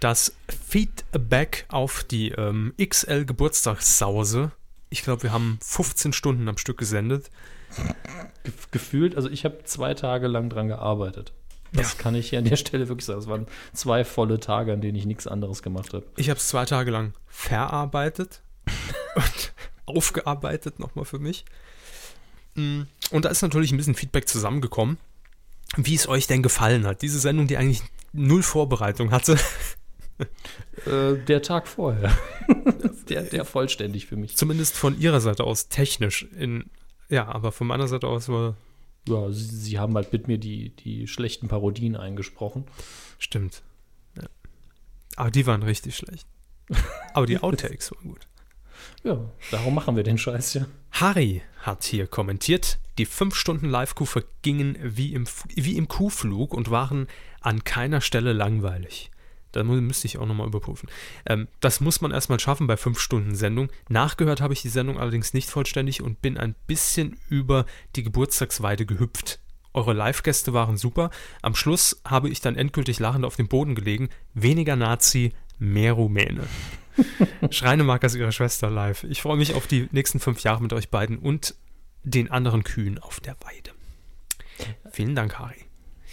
Das Feedback auf die ähm, XL Geburtstagssause. Ich glaube, wir haben 15 Stunden am Stück gesendet. Ge gefühlt, also ich habe zwei Tage lang dran gearbeitet. Das kann ich hier an der Stelle wirklich sagen. Es waren zwei volle Tage, an denen ich nichts anderes gemacht habe. Ich habe es zwei Tage lang verarbeitet und aufgearbeitet nochmal für mich. Mm, Und da ist natürlich ein bisschen Feedback zusammengekommen, wie es euch denn gefallen hat. Diese Sendung, die eigentlich null Vorbereitung hatte. Äh, der Tag vorher. der, der vollständig für mich. Zumindest von ihrer Seite aus technisch. In, ja, aber von meiner Seite aus war. Ja, sie, sie haben halt mit mir die, die schlechten Parodien eingesprochen. Stimmt. Ja. Aber die waren richtig schlecht. Aber die Outtakes waren gut. Ja, darum machen wir den Scheiß ja. Harry hat hier kommentiert, die fünf Stunden Live-Kuh vergingen wie im, wie im Kuhflug und waren an keiner Stelle langweilig. Da müsste ich auch nochmal überprüfen. Ähm, das muss man erstmal schaffen bei fünf Stunden Sendung. Nachgehört habe ich die Sendung allerdings nicht vollständig und bin ein bisschen über die Geburtstagsweide gehüpft. Eure Live-Gäste waren super. Am Schluss habe ich dann endgültig lachend auf dem Boden gelegen. Weniger Nazi, mehr Rumäne. Schreinemark als ihre Schwester live. Ich freue mich auf die nächsten fünf Jahre mit euch beiden und den anderen Kühen auf der Weide. Vielen Dank, Harry.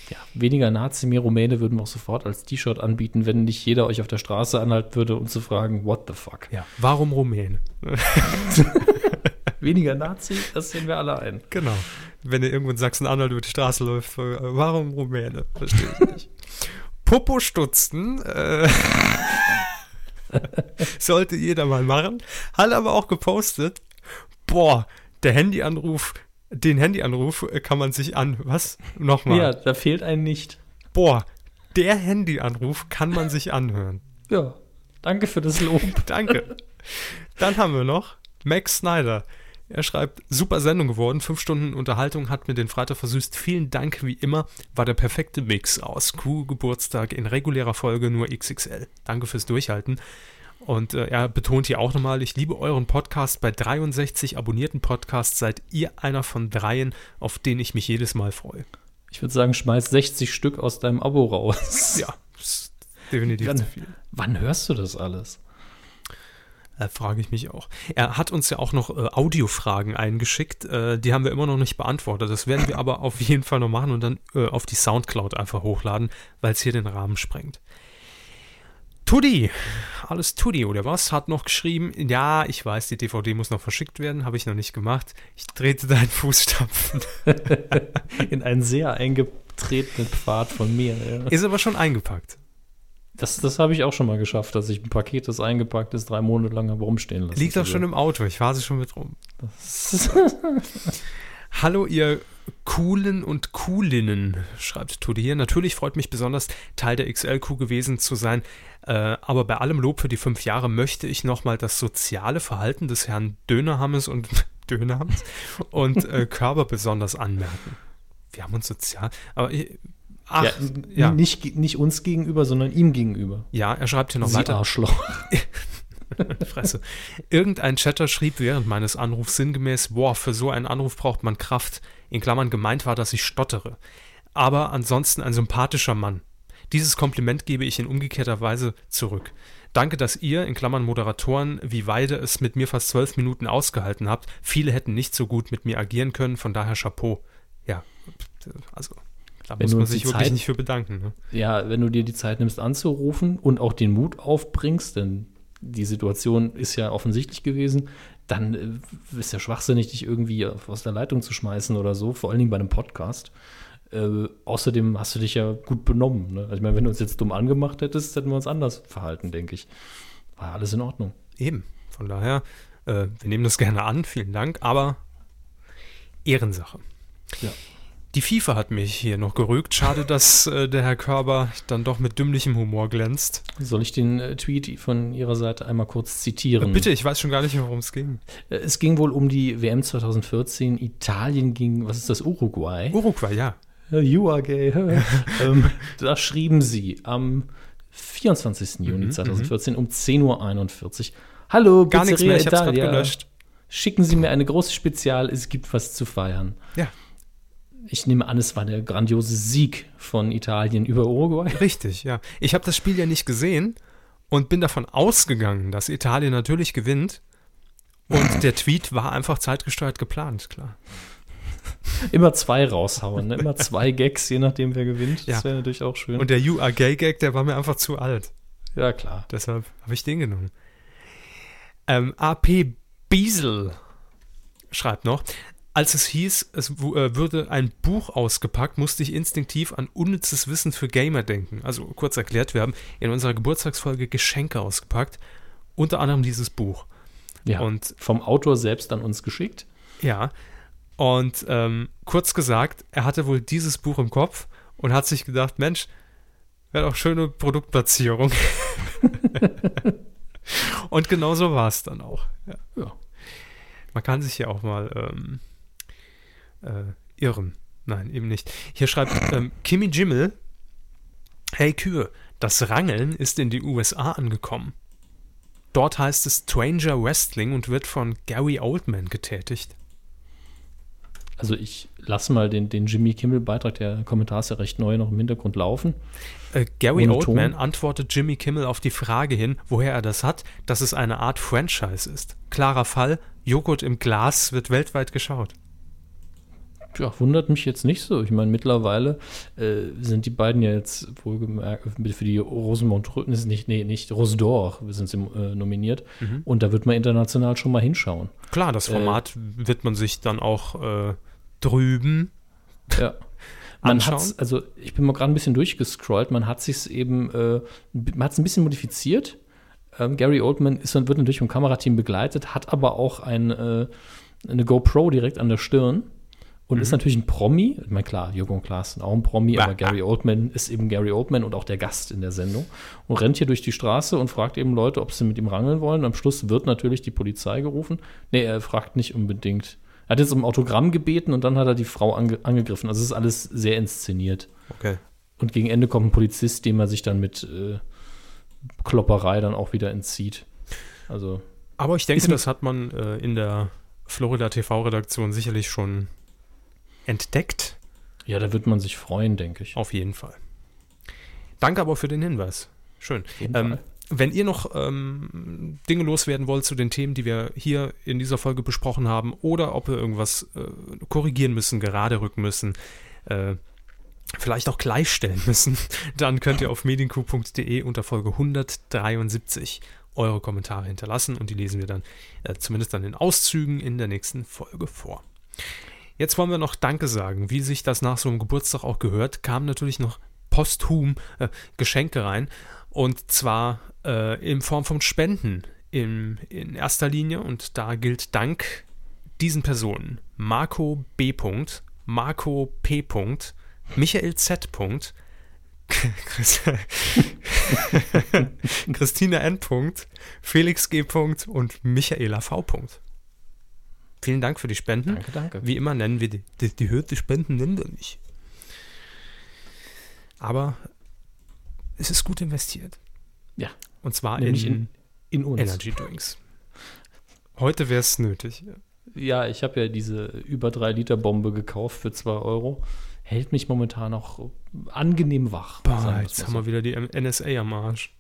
Ja, weniger Nazi, mehr Rumäne würden wir auch sofort als T-Shirt anbieten, wenn nicht jeder euch auf der Straße anhalten würde, um zu fragen, what the fuck. Ja. Warum Rumäne? Weniger Nazi, das sehen wir alle ein. Genau. Wenn ihr irgendwo in Sachsen-Anhalt über die Straße läuft, äh, warum Rumäne? Verstehe ich nicht. Popo-Stutzen äh, sollte jeder mal machen. Hat aber auch gepostet, boah, der Handyanruf, den Handyanruf äh, kann man sich an, was? Nochmal. Ja, da fehlt ein nicht. Boah, der Handyanruf kann man sich anhören. Ja, danke für das Lob. Danke. Dann haben wir noch Max Snyder. Er schreibt, super Sendung geworden, fünf Stunden Unterhaltung hat mir den Freitag versüßt. Vielen Dank, wie immer, war der perfekte Mix aus Kuh-Geburtstag in regulärer Folge nur XXL. Danke fürs Durchhalten. Und äh, er betont hier auch nochmal, ich liebe euren Podcast. Bei 63 abonnierten Podcasts seid ihr einer von dreien, auf den ich mich jedes Mal freue. Ich würde sagen, schmeiß 60 Stück aus deinem Abo raus. Ja, definitiv Wann, zu viel. wann hörst du das alles? Äh, frage ich mich auch. Er hat uns ja auch noch äh, Audiofragen eingeschickt. Äh, die haben wir immer noch nicht beantwortet. Das werden wir aber auf jeden Fall noch machen und dann äh, auf die Soundcloud einfach hochladen, weil es hier den Rahmen sprengt. Tudi, alles Tudi oder was, hat noch geschrieben, ja, ich weiß, die DVD muss noch verschickt werden, habe ich noch nicht gemacht. Ich trete deinen Fußstapfen. In einen sehr eingetretenen Pfad von mir. Ja. Ist aber schon eingepackt. Das, das habe ich auch schon mal geschafft, dass ich ein Paket, das eingepackt ist, drei Monate lang habe rumstehen lassen. Liegt doch Also, schon im Auto, ich fahre sie schon mit rum. Hallo, ihr Coolen und Coolinnen, schreibt Tudi hier. Natürlich freut mich besonders, Teil der XL-Crew gewesen zu sein. Äh, aber bei allem Lob für die fünf Jahre möchte ich nochmal das soziale Verhalten des Herrn Dönerhammes und Dönerhammes und äh, Körber besonders anmerken. Wir haben uns sozial. Aber ich, ach, ja, ja, Nicht, nicht uns gegenüber, sondern ihm gegenüber. ja, er schreibt hier noch Sie weiter. Arschloch. Fresse. Irgendein Chatter schrieb während meines Anrufs sinngemäß, boah, für so einen Anruf braucht man Kraft. In Klammern gemeint war, dass ich stottere. Aber ansonsten ein sympathischer Mann. Dieses Kompliment gebe ich in umgekehrter Weise zurück. Danke, dass ihr, in Klammern Moderatoren, wie Weide es mit mir fast zwölf Minuten ausgehalten habt. Viele hätten nicht so gut mit mir agieren können, von daher Chapeau. Ja, also, da Wenn muss man sich die wirklich Zeit- nicht für bedanken. Ne? Ja, wenn du dir die Zeit nimmst anzurufen und auch den Mut aufbringst, denn die Situation ist ja offensichtlich gewesen, dann äh, ist ja schwachsinnig, dich irgendwie aus der Leitung zu schmeißen oder so, vor allen Dingen bei einem Podcast. Äh, außerdem hast du dich ja gut benommen. Ne? Also ich meine, wenn du uns jetzt dumm angemacht hättest, hätten wir uns anders verhalten, denke ich. War alles in Ordnung. Eben. Von daher, äh, wir nehmen das gerne an, vielen Dank, aber Ehrensache. Ja. Die FIFA hat mich hier noch gerügt. Schade, dass äh, der Herr Körber dann doch mit dümmlichem Humor glänzt. Soll ich den äh, Tweet von Ihrer Seite einmal kurz zitieren? Bitte, ich weiß schon gar nicht, worum es ging. Äh, Es ging wohl um die WM 2014. Italien gegen, was ist das, Uruguay? Uruguay, ja. You are gay. ähm, da schrieben sie am 24. Mhm, Juni 2014 um 10.41 Uhr. Hallo, Gar nichts mehr, ich hab's Italia. gelöscht. Schicken Sie mir eine große Spezial, es gibt was zu feiern. Ja, Ich nehme an, es war der grandiose Sieg von Italien über Uruguay. richtig, ja. Ich habe das Spiel ja nicht gesehen und bin davon ausgegangen, dass Italien natürlich gewinnt. Und der Tweet war einfach zeitgesteuert geplant, klar. Immer zwei raushauen, ne? immer zwei Gags, je nachdem wer gewinnt. Das Ja. wäre natürlich auch schön. Und der You Are Gay Gag, der war mir einfach zu alt. ja, klar. Deshalb habe ich den genommen. Ähm, AP Biesel schreibt noch, als es hieß, es äh, würde ein Buch ausgepackt, musste ich instinktiv an unnützes Wissen für Gamer denken. Also kurz erklärt, wir haben in unserer Geburtstagsfolge Geschenke ausgepackt, unter anderem dieses Buch. Ja. Und- vom Autor selbst an uns geschickt. Ja, und ähm, kurz gesagt, er hatte wohl dieses Buch im Kopf und hat sich gedacht, Mensch, wäre doch schöne Produktplatzierung. und genau so war es dann auch. Ja. Ja. Man kann sich ja auch mal ähm, äh, irren. Nein, eben nicht. Hier schreibt ähm, Kimi Jimmel, Hey Kühe, das Rangeln ist in die USA angekommen. Dort heißt es Stranger Wrestling und wird von Gary Oldman getätigt. Also ich lasse mal den, den Jimmy Kimmel-Beitrag, der Kommentar ist ja recht neu, noch im Hintergrund laufen. Äh, Gary Ohne Ton? Oldman antwortet Jimmy Kimmel auf die Frage hin, woher er das hat, dass es eine Art Franchise ist. Klarer Fall, Joghurt im Glas wird weltweit geschaut. Ja, wundert mich jetzt nicht so. Ich meine, mittlerweile äh, sind die beiden ja jetzt wohlgemerkt für die Rosemont ist nicht, nee, nicht Rose d'Or sind sie äh, nominiert. Und da wird man international schon mal hinschauen. Klar, das Format wird man sich dann auch äh, drüben Ja. Man Anschauen? hat's, also ich bin mal gerade ein bisschen durchgescrollt, man hat sich eben, äh, man hat es ein bisschen modifiziert. Ähm, Gary Oldman ist, wird natürlich vom Kamerateam begleitet, hat aber auch ein, äh, eine GoPro direkt an der Stirn und ist natürlich ein Promi. Ich meine, klar, Jürgen Klaas sind auch ein Promi, aber Gary Oldman ist eben Gary Oldman und auch der Gast in der Sendung und rennt hier durch die Straße und fragt eben Leute, ob sie mit ihm rangeln wollen. Am Schluss wird natürlich die Polizei gerufen. Nee, er fragt nicht unbedingt. Er hat jetzt um Autogramm gebeten und dann hat er die Frau ange angegriffen. Also es ist alles sehr inszeniert. Okay. Und gegen Ende kommt ein Polizist, dem er sich dann mit äh, Klopperei dann auch wieder entzieht. Also, Aber ich denke, Ist- das hat man äh, in der Florida TV-Redaktion sicherlich schon entdeckt. ja, da wird man sich freuen, denke ich. Auf jeden Fall. Danke aber für den Hinweis. Schön. Ähm, wenn ihr noch ähm, Dinge loswerden wollt zu den Themen, die wir hier in dieser Folge besprochen haben, oder ob wir irgendwas äh, korrigieren müssen, gerade rücken müssen, äh, vielleicht auch gleichstellen müssen, dann könnt ihr auf medienku.de unter Folge 173 eure Kommentare hinterlassen und die lesen wir dann äh, zumindest dann in Auszügen in der nächsten Folge vor. Jetzt wollen wir noch Danke sagen. Wie sich das nach so einem Geburtstag auch gehört, kamen natürlich noch posthum äh, Geschenke rein. Und zwar äh, in Form von Spenden im, in erster Linie. Und da gilt Dank diesen Personen. Marco B. Marco P. Michael Z. Chris- Christina N. Felix G. und Michaela V. Vielen Dank für die Spenden. Danke, danke. Wie immer nennen wir die, die, die Höhe die Spenden nennen wir nicht. Aber es ist gut investiert. Ja, Und zwar in, in, in uns. Energy Drinks. Heute wäre es nötig. Ja, ich habe ja diese über 3 Liter Bombe gekauft für 2 Euro. Hält mich momentan auch angenehm wach. Boah, jetzt mal haben so. wir wieder die NSA am Arsch.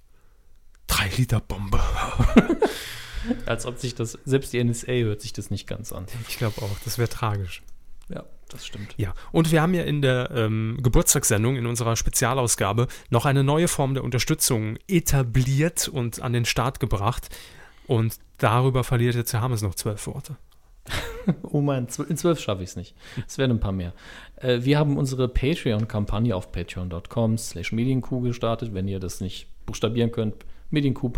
Drei Liter Bombe. Als ob sich das, selbst die NSA hört sich das nicht ganz an. Ich glaube auch, das wäre tragisch. Ja, das stimmt. Ja, und wir haben ja in der ähm, Geburtstagssendung, in unserer Spezialausgabe, noch eine neue Form der Unterstützung etabliert und an den Start gebracht. Und darüber verliert jetzt Herr Hammes noch zwölf Worte. Oh mein, in zwölf schaffe ich es nicht. Es werden ein paar mehr. Äh, wir haben unsere Patreon-Kampagne auf patreon.com slash medienkuh gestartet. Wenn ihr das nicht buchstabieren könnt, medienkuh.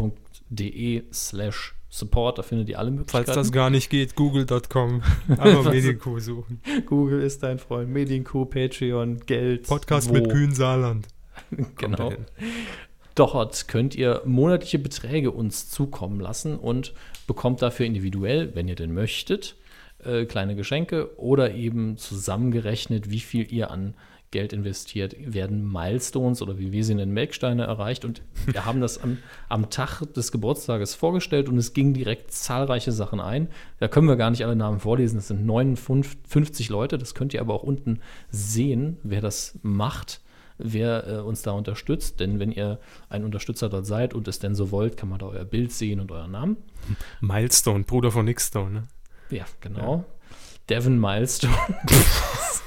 patreon.de slash support. Da findet ihr alle Möglichkeiten. Falls das gar nicht geht, google.com. Aber Medienkuh suchen. Google ist dein Freund. Medienkuh, Patreon, Geld. Podcast wo? mit Kühn Saarland. Genau. Dort könnt ihr monatliche Beträge uns zukommen lassen und bekommt dafür individuell, wenn ihr denn möchtet, äh, kleine Geschenke oder eben zusammengerechnet, wie viel ihr an Geld investiert, werden Milestones oder wie wir sie nennen, Melksteine erreicht. Und wir haben das am, am Tag des Geburtstages vorgestellt und es gingen direkt zahlreiche Sachen ein. Da können wir gar nicht alle Namen vorlesen. Es sind 59 Leute. Das könnt ihr aber auch unten sehen, wer das macht wer äh, uns da unterstützt. Denn wenn ihr ein Unterstützer dort seid und es denn so wollt, kann man da euer Bild sehen und euren Namen. Milestone, Bruder von Nickstone. Ne? Ja, genau. Devin Milestone.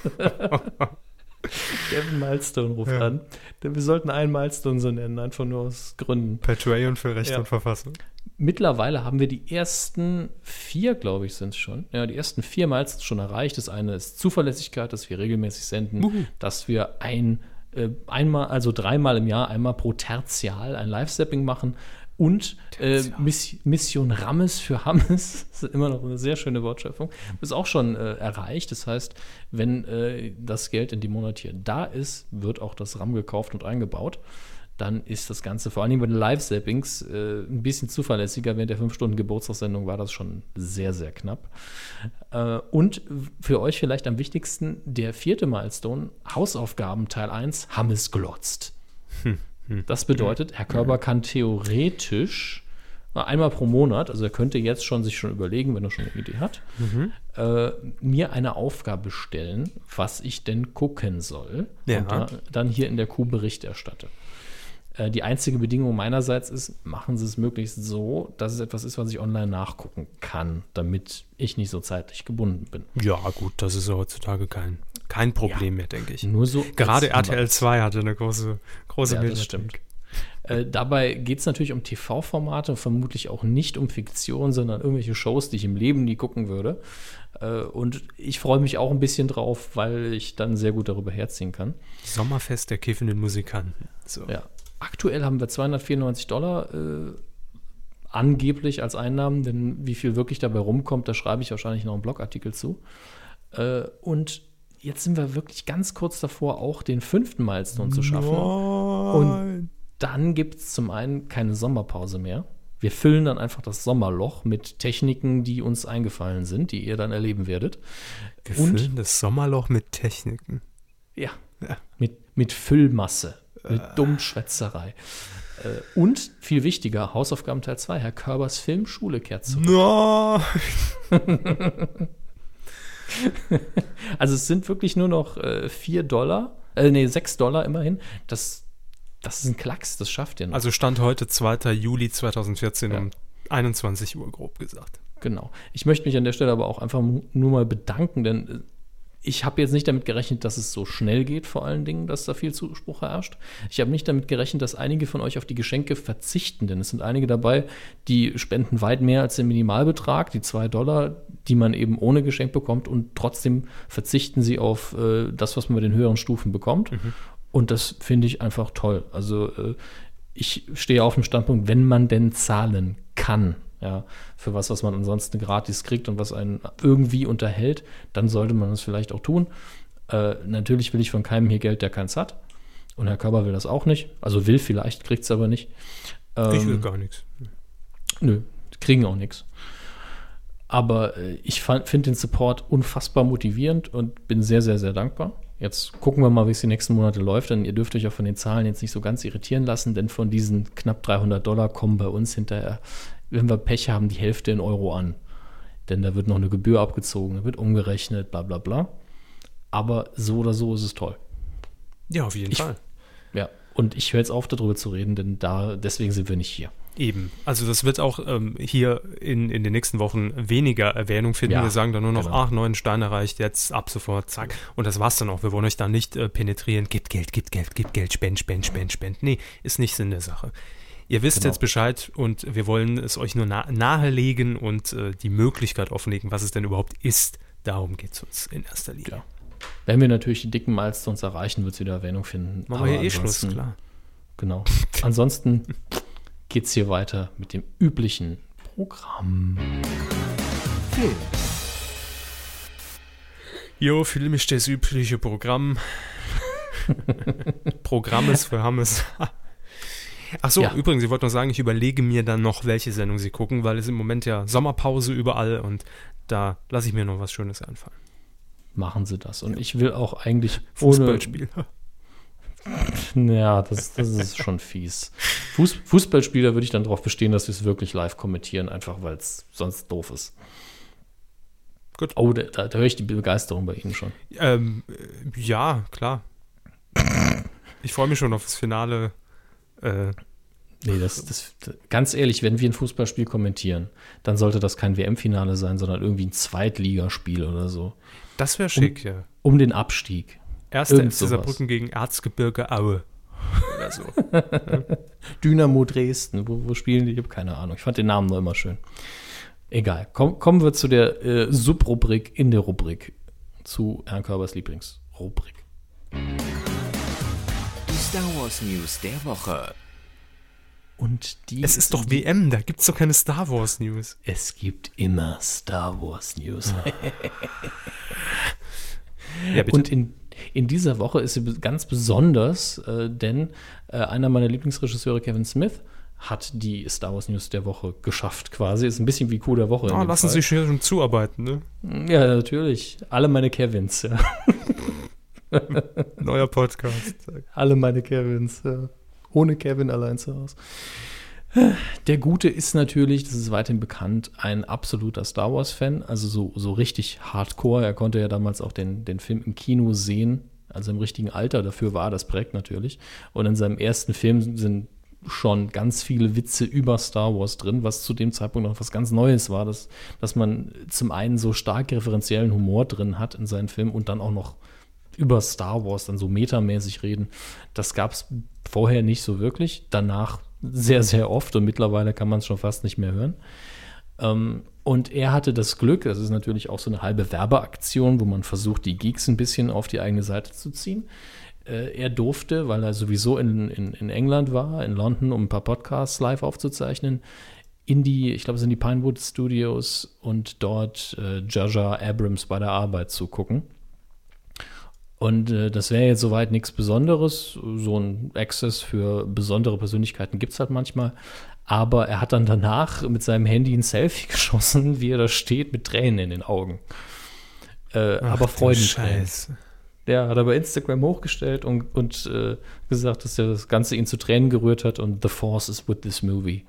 Devin Milestone ruft Ja. an. Denn wir sollten einen Milestone so nennen, einfach nur aus Gründen. Patreon für Recht Ja. und Verfassung. Mittlerweile haben wir die ersten vier, glaube ich, sind es schon. Ja, die ersten vier Milestones schon erreicht. Das eine ist Zuverlässigkeit, dass wir regelmäßig senden, dass wir ein, äh, einmal, also dreimal im Jahr, einmal pro Tertial ein Live-Sapping machen und äh, Miss, Mission Rammes für Hammes, das ist immer noch eine sehr schöne Wortschöpfung, ist auch schon äh, erreicht. Das heißt, wenn äh, das Geld in die Monat hier da ist, wird auch das RAM gekauft und eingebaut dann ist das Ganze vor allen Dingen bei den Live-Sappings äh, ein bisschen zuverlässiger. Während der 5-Stunden-Geburtstagssendung war das schon sehr, sehr knapp. Äh, und für euch vielleicht am wichtigsten der vierte Milestone, Hausaufgaben Teil 1, Hammes glotzt. Das bedeutet, Herr Körber kann theoretisch einmal pro Monat, also er könnte jetzt schon sich schon überlegen, wenn er schon eine Idee hat, äh, mir eine Aufgabe stellen, was ich denn gucken soll Ja. und da, dann hier in der Kuh Bericht erstatte. Äh, Die einzige Bedingung meinerseits ist, machen Sie es möglichst so, dass es etwas ist, was ich online nachgucken kann, damit ich nicht so zeitlich gebunden bin. Ja, gut, das ist ja heutzutage kein, kein Problem mehr, denke ich. Nur so. Gerade RTL 2 hatte eine große, große Ja, das stimmt. Äh, dabei geht es natürlich um TV-Formate, vermutlich auch nicht um Fiktion, sondern irgendwelche Shows, die ich im Leben nie gucken würde. Äh, und ich freue mich auch ein bisschen drauf, weil ich dann sehr gut darüber herziehen kann. Sommerfest der kiffenden Musikanten. So. Ja. Aktuell haben wir 294 Dollar äh, angeblich als Einnahmen, denn wie viel wirklich dabei rumkommt, da schreibe ich wahrscheinlich noch einen Blogartikel zu. Äh, und jetzt sind wir wirklich ganz kurz davor, auch den fünften Milestone zu schaffen. Und dann gibt es zum einen keine Sommerpause mehr. Wir füllen dann einfach das Sommerloch mit Techniken, die uns eingefallen sind, die ihr dann erleben werdet. Wir und- füllen das Sommerloch mit Techniken. Ja. Mit, mit Füllmasse, mit Dummschwätzerei. Äh, Und viel wichtiger, Hausaufgaben Teil 2, Herr Körbers Filmschule kehrt zurück. No. Also es sind wirklich nur noch äh, 4 Dollar, äh, nee, 6 Dollar immerhin. Das, das ist ein Klacks, das schafft ihr noch. Also Stand heute 2. Juli 2014 Ja. um 21 Uhr, grob gesagt. Genau. Ich möchte mich an der Stelle aber auch einfach nur mal bedanken, denn äh, ich habe jetzt nicht damit gerechnet, dass es so schnell geht, vor allen Dingen, dass da viel Zuspruch herrscht. Ich habe nicht damit gerechnet, dass einige von euch auf die Geschenke verzichten, denn es sind einige dabei, die spenden weit mehr als den Minimalbetrag, die zwei Dollar, die man eben ohne Geschenk bekommt und trotzdem verzichten sie auf äh, das, was man bei den höheren Stufen bekommt. Und das finde ich einfach toll. Also äh, ich stehe auf dem Standpunkt, wenn man denn zahlen kann, ja, für was, was man ansonsten gratis kriegt und was einen irgendwie unterhält, dann sollte man das vielleicht auch tun. Äh, natürlich will ich von keinem hier Geld, der keins hat. Und Herr Körber will das auch nicht. Also will vielleicht, kriegt es aber nicht. ich will Ähm, gar nichts. Nö, kriegen auch nichts. Aber äh, ich finde den Support unfassbar motivierend und bin sehr, sehr, sehr dankbar. Jetzt gucken wir mal, wie es die nächsten Monate läuft, denn ihr dürft euch auch von den Zahlen jetzt nicht so ganz irritieren lassen, denn von diesen knapp 300 Dollar kommen bei uns hinterher, wenn wir Pech haben, die Hälfte in Euro an. Denn da wird noch eine Gebühr abgezogen, da wird umgerechnet, bla bla bla. Aber so oder so ist es toll. Ja, auf jeden ich- Fall. Ja, und ich höre jetzt auf, darüber zu reden, denn da, deswegen sind wir nicht hier. Eben. Also das wird auch ähm, hier in, in den nächsten Wochen weniger Erwähnung finden. Ja, wir sagen dann nur noch, genau. ach, neuen Stein erreicht, jetzt ab sofort, zack. Und das war's dann auch. Wir wollen euch da nicht äh, penetrieren, gibt Geld, gibt Geld, gibt Geld, spend, spend, spend, spend. Nee, ist nicht Sinn der Sache. Ihr wisst Genau. jetzt Bescheid und wir wollen es euch nur na nahelegen und äh, die Möglichkeit offenlegen, was es denn überhaupt ist. Darum geht's uns in erster Linie. Ja. Wenn wir natürlich die dicken Milestones erreichen, wird es wieder Erwähnung finden. Machen wir hier eh Schluss, klar. Genau. Ansonsten geht's hier weiter mit dem üblichen Programm. Film. Jo, Film ist das übliche Programm. Programm ist für Hammes. Ach so, Ja. übrigens, ich wollte noch sagen, ich überlege mir dann noch, welche Sendung sie gucken, weil es im Moment ja Sommerpause überall und da lasse ich mir noch was Schönes einfallen. Machen sie das. Und ich will auch eigentlich. Fußballspiel. Ja, das, das ist schon fies. Fuß, Fußballspieler würde ich dann darauf bestehen, dass wir es wirklich live kommentieren, einfach weil es sonst doof ist. Gut. Oh, da, da, da höre ich die Begeisterung bei Ihnen schon. Ähm, äh, ja, klar. Ich freue mich schon auf das Finale. Äh, Nee, das, das, ganz ehrlich, wenn wir ein Fußballspiel kommentieren, dann sollte das kein WM-Finale sein, sondern irgendwie ein Zweitligaspiel oder so. das wäre schick, ja. Um den Abstieg. Erster irgend FC sowas. Saarbrücken gegen Erzgebirge Aue. Oder so. Dynamo Dresden, wo, wo spielen die? Ich habe keine Ahnung. Ich fand den Namen nur immer schön. Egal. Komm, kommen wir zu der äh, Subrubrik in der Rubrik. Zu Herrn Körbers Lieblingsrubrik. Star Wars News der Woche. Und die. Es ist doch WM, da gibt es doch keine Star Wars News. Es gibt immer Star Wars News. Ja, bitte. Und in, in dieser Woche ist sie ganz besonders, äh, denn äh, einer meiner Lieblingsregisseure, Kevin Smith, hat die Star Wars News der Woche geschafft quasi. Ist ein bisschen wie Coup der Woche. in oh, dem lassen Fall. Sie schon schon zuarbeiten, ne? Ja, natürlich. Alle meine Kevins, ja. Neuer Podcast. Alle meine Kevins, ja. Ohne Kevin allein zu Hause. Der Gute ist natürlich, das ist weiterhin bekannt, ein absoluter Star Wars-Fan, also so, so richtig hardcore. Er konnte ja damals auch den, den Film im Kino sehen, also im richtigen Alter. Dafür war das Projekt natürlich. Und in seinem ersten Film sind schon ganz viele Witze über Star Wars drin, was zu dem Zeitpunkt noch was ganz Neues war, dass, dass man zum einen so stark referenziellen Humor drin hat in seinen Filmen und dann auch noch über Star Wars dann so metamäßig reden. Das gab es vorher nicht so wirklich. Danach sehr, sehr oft und mittlerweile kann man es schon fast nicht mehr hören. Ähm, und er hatte das Glück, das ist natürlich auch so eine halbe Werbeaktion, wo man versucht, die Geeks ein bisschen auf die eigene Seite zu ziehen. Äh, er durfte, weil er sowieso in, in, in England war, in London, um ein paar Podcasts live aufzuzeichnen, in die, ich glaube, es sind die Pinewood Studios und dort äh, Jaja Abrams bei der Arbeit zu gucken. Und äh, das wäre jetzt soweit nichts Besonderes. So ein Access für besondere Persönlichkeiten gibt es halt manchmal. Aber er hat dann danach mit seinem Handy ein Selfie geschossen, wie er da steht, mit Tränen in den Augen. Äh, aber Freudentränen. Scheiße. Der hat er bei Instagram hochgestellt und, und äh, gesagt, dass er das Ganze ihn zu Tränen gerührt hat und The Force is with this movie.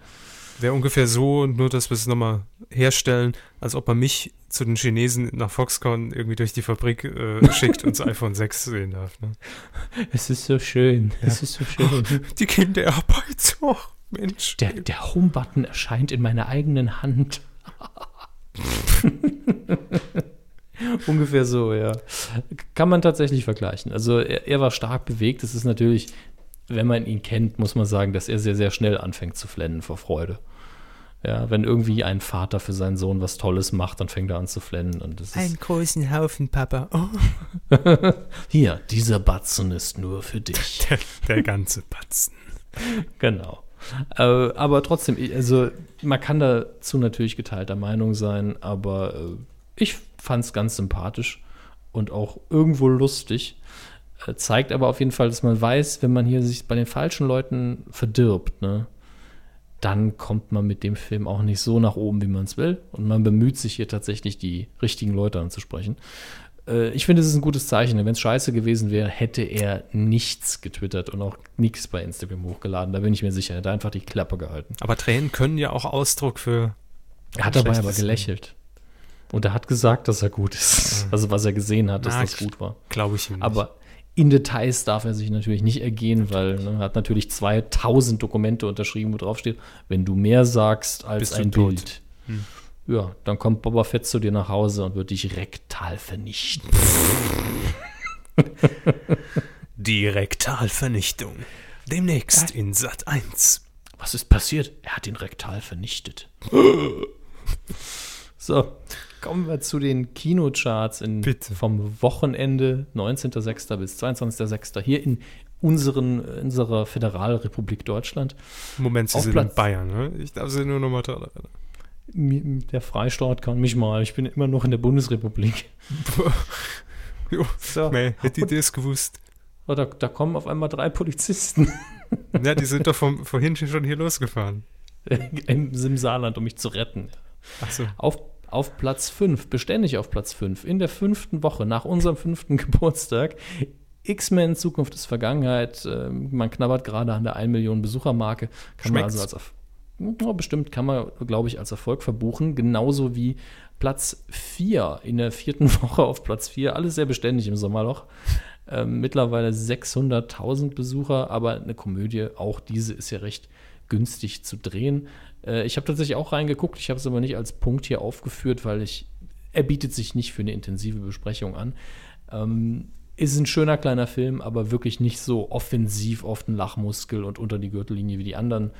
Wäre ungefähr so, nur dass wir es nochmal herstellen, als ob man mich zu den Chinesen nach Foxconn irgendwie durch die Fabrik äh, schickt und das iPhone 6 sehen darf. Ne? Es ist so schön. Es ist so schön. Die Kinderarbeit, oh, Mensch. Der, der Home-Button erscheint in meiner eigenen Hand. Ungefähr so, ja. Kann man tatsächlich vergleichen. Also er, er war stark bewegt. Es ist natürlich, wenn man ihn kennt, muss man sagen, dass er sehr, sehr schnell anfängt zu flennen vor Freude. Ja, wenn irgendwie ein Vater für seinen Sohn was Tolles macht, dann fängt er an zu flennen. Und das ist, großen Haufen, Papa. Oh. hier, dieser Batzen ist nur für dich. Der, der ganze Batzen. Genau. Äh, aber trotzdem, also man kann dazu natürlich geteilter Meinung sein, aber äh, ich fand es ganz sympathisch und auch irgendwo lustig. Äh, zeigt aber auf jeden Fall, dass man weiß, wenn man hier sich bei den falschen Leuten verdirbt, ne, dann kommt man mit dem Film auch nicht so nach oben, wie man es will. Und man bemüht sich hier tatsächlich, die richtigen Leute anzusprechen. Äh, ich finde, es ist ein gutes Zeichen. Wenn es scheiße gewesen wäre, hätte er nichts getwittert und auch nichts bei Instagram hochgeladen. Da bin ich mir sicher. Er hat einfach die Klappe gehalten. Aber Tränen können ja auch Ausdruck für. Er hat dabei aber gelächelt. Und er hat gesagt, dass er gut ist. Also was er gesehen hat, dass Na, das gut war. Glaube ich ihm nicht. Aber in Details darf er sich natürlich nicht ergehen, weil ne, er hat natürlich 2000 Dokumente unterschrieben, wo drauf steht, wenn du mehr sagst als Bist ein. Bild, ja, dann kommt Boba Fett zu dir nach Hause und wird dich rektal vernichten. Die Rektalvernichtung. Demnächst in Sat 1. Was ist passiert? Er hat ihn rektal vernichtet. so, kommen wir zu den Kinocharts in, Bitte. vom Wochenende 19.06. bis 22.06. hier in unseren, unserer Föderalrepublik Deutschland. Moment, Sie Auf sind Platz- in Bayern, ne? Ich darf Sie nur noch mal dran erinnern. Der Freistaat kann mich mal. Ich bin immer noch in der Bundesrepublik. Jo, So. nee, hätte ich das gewusst. Oh, da, da kommen auf einmal drei Polizisten Ja, die sind doch vom, vorhin schon hier losgefahren. im Simsaarland, um mich zu retten. Achso. Auf, auf Platz 5, beständig auf Platz 5, in der fünften Woche nach unserem fünften Geburtstag. X-Men Zukunft ist Vergangenheit. ähm, Man knabbert gerade an der 1 Million Besuchermarke. Kann man Schmeckt's? also als ja, bestimmt kann man, glaube ich, als Erfolg verbuchen. Genauso wie Platz 4 in der vierten Woche auf Platz 4. Alles sehr beständig im Sommerloch. Ähm, mittlerweile 600.000 Besucher, aber eine Komödie, auch diese ist ja recht günstig zu drehen. Äh, ich habe tatsächlich auch reingeguckt, ich habe es aber nicht als Punkt hier aufgeführt, weil ich, er bietet sich nicht für eine intensive Besprechung an. Ähm, ist ein schöner kleiner Film, aber wirklich nicht so offensiv auf den Lachmuskel und unter die Gürtellinie wie die anderen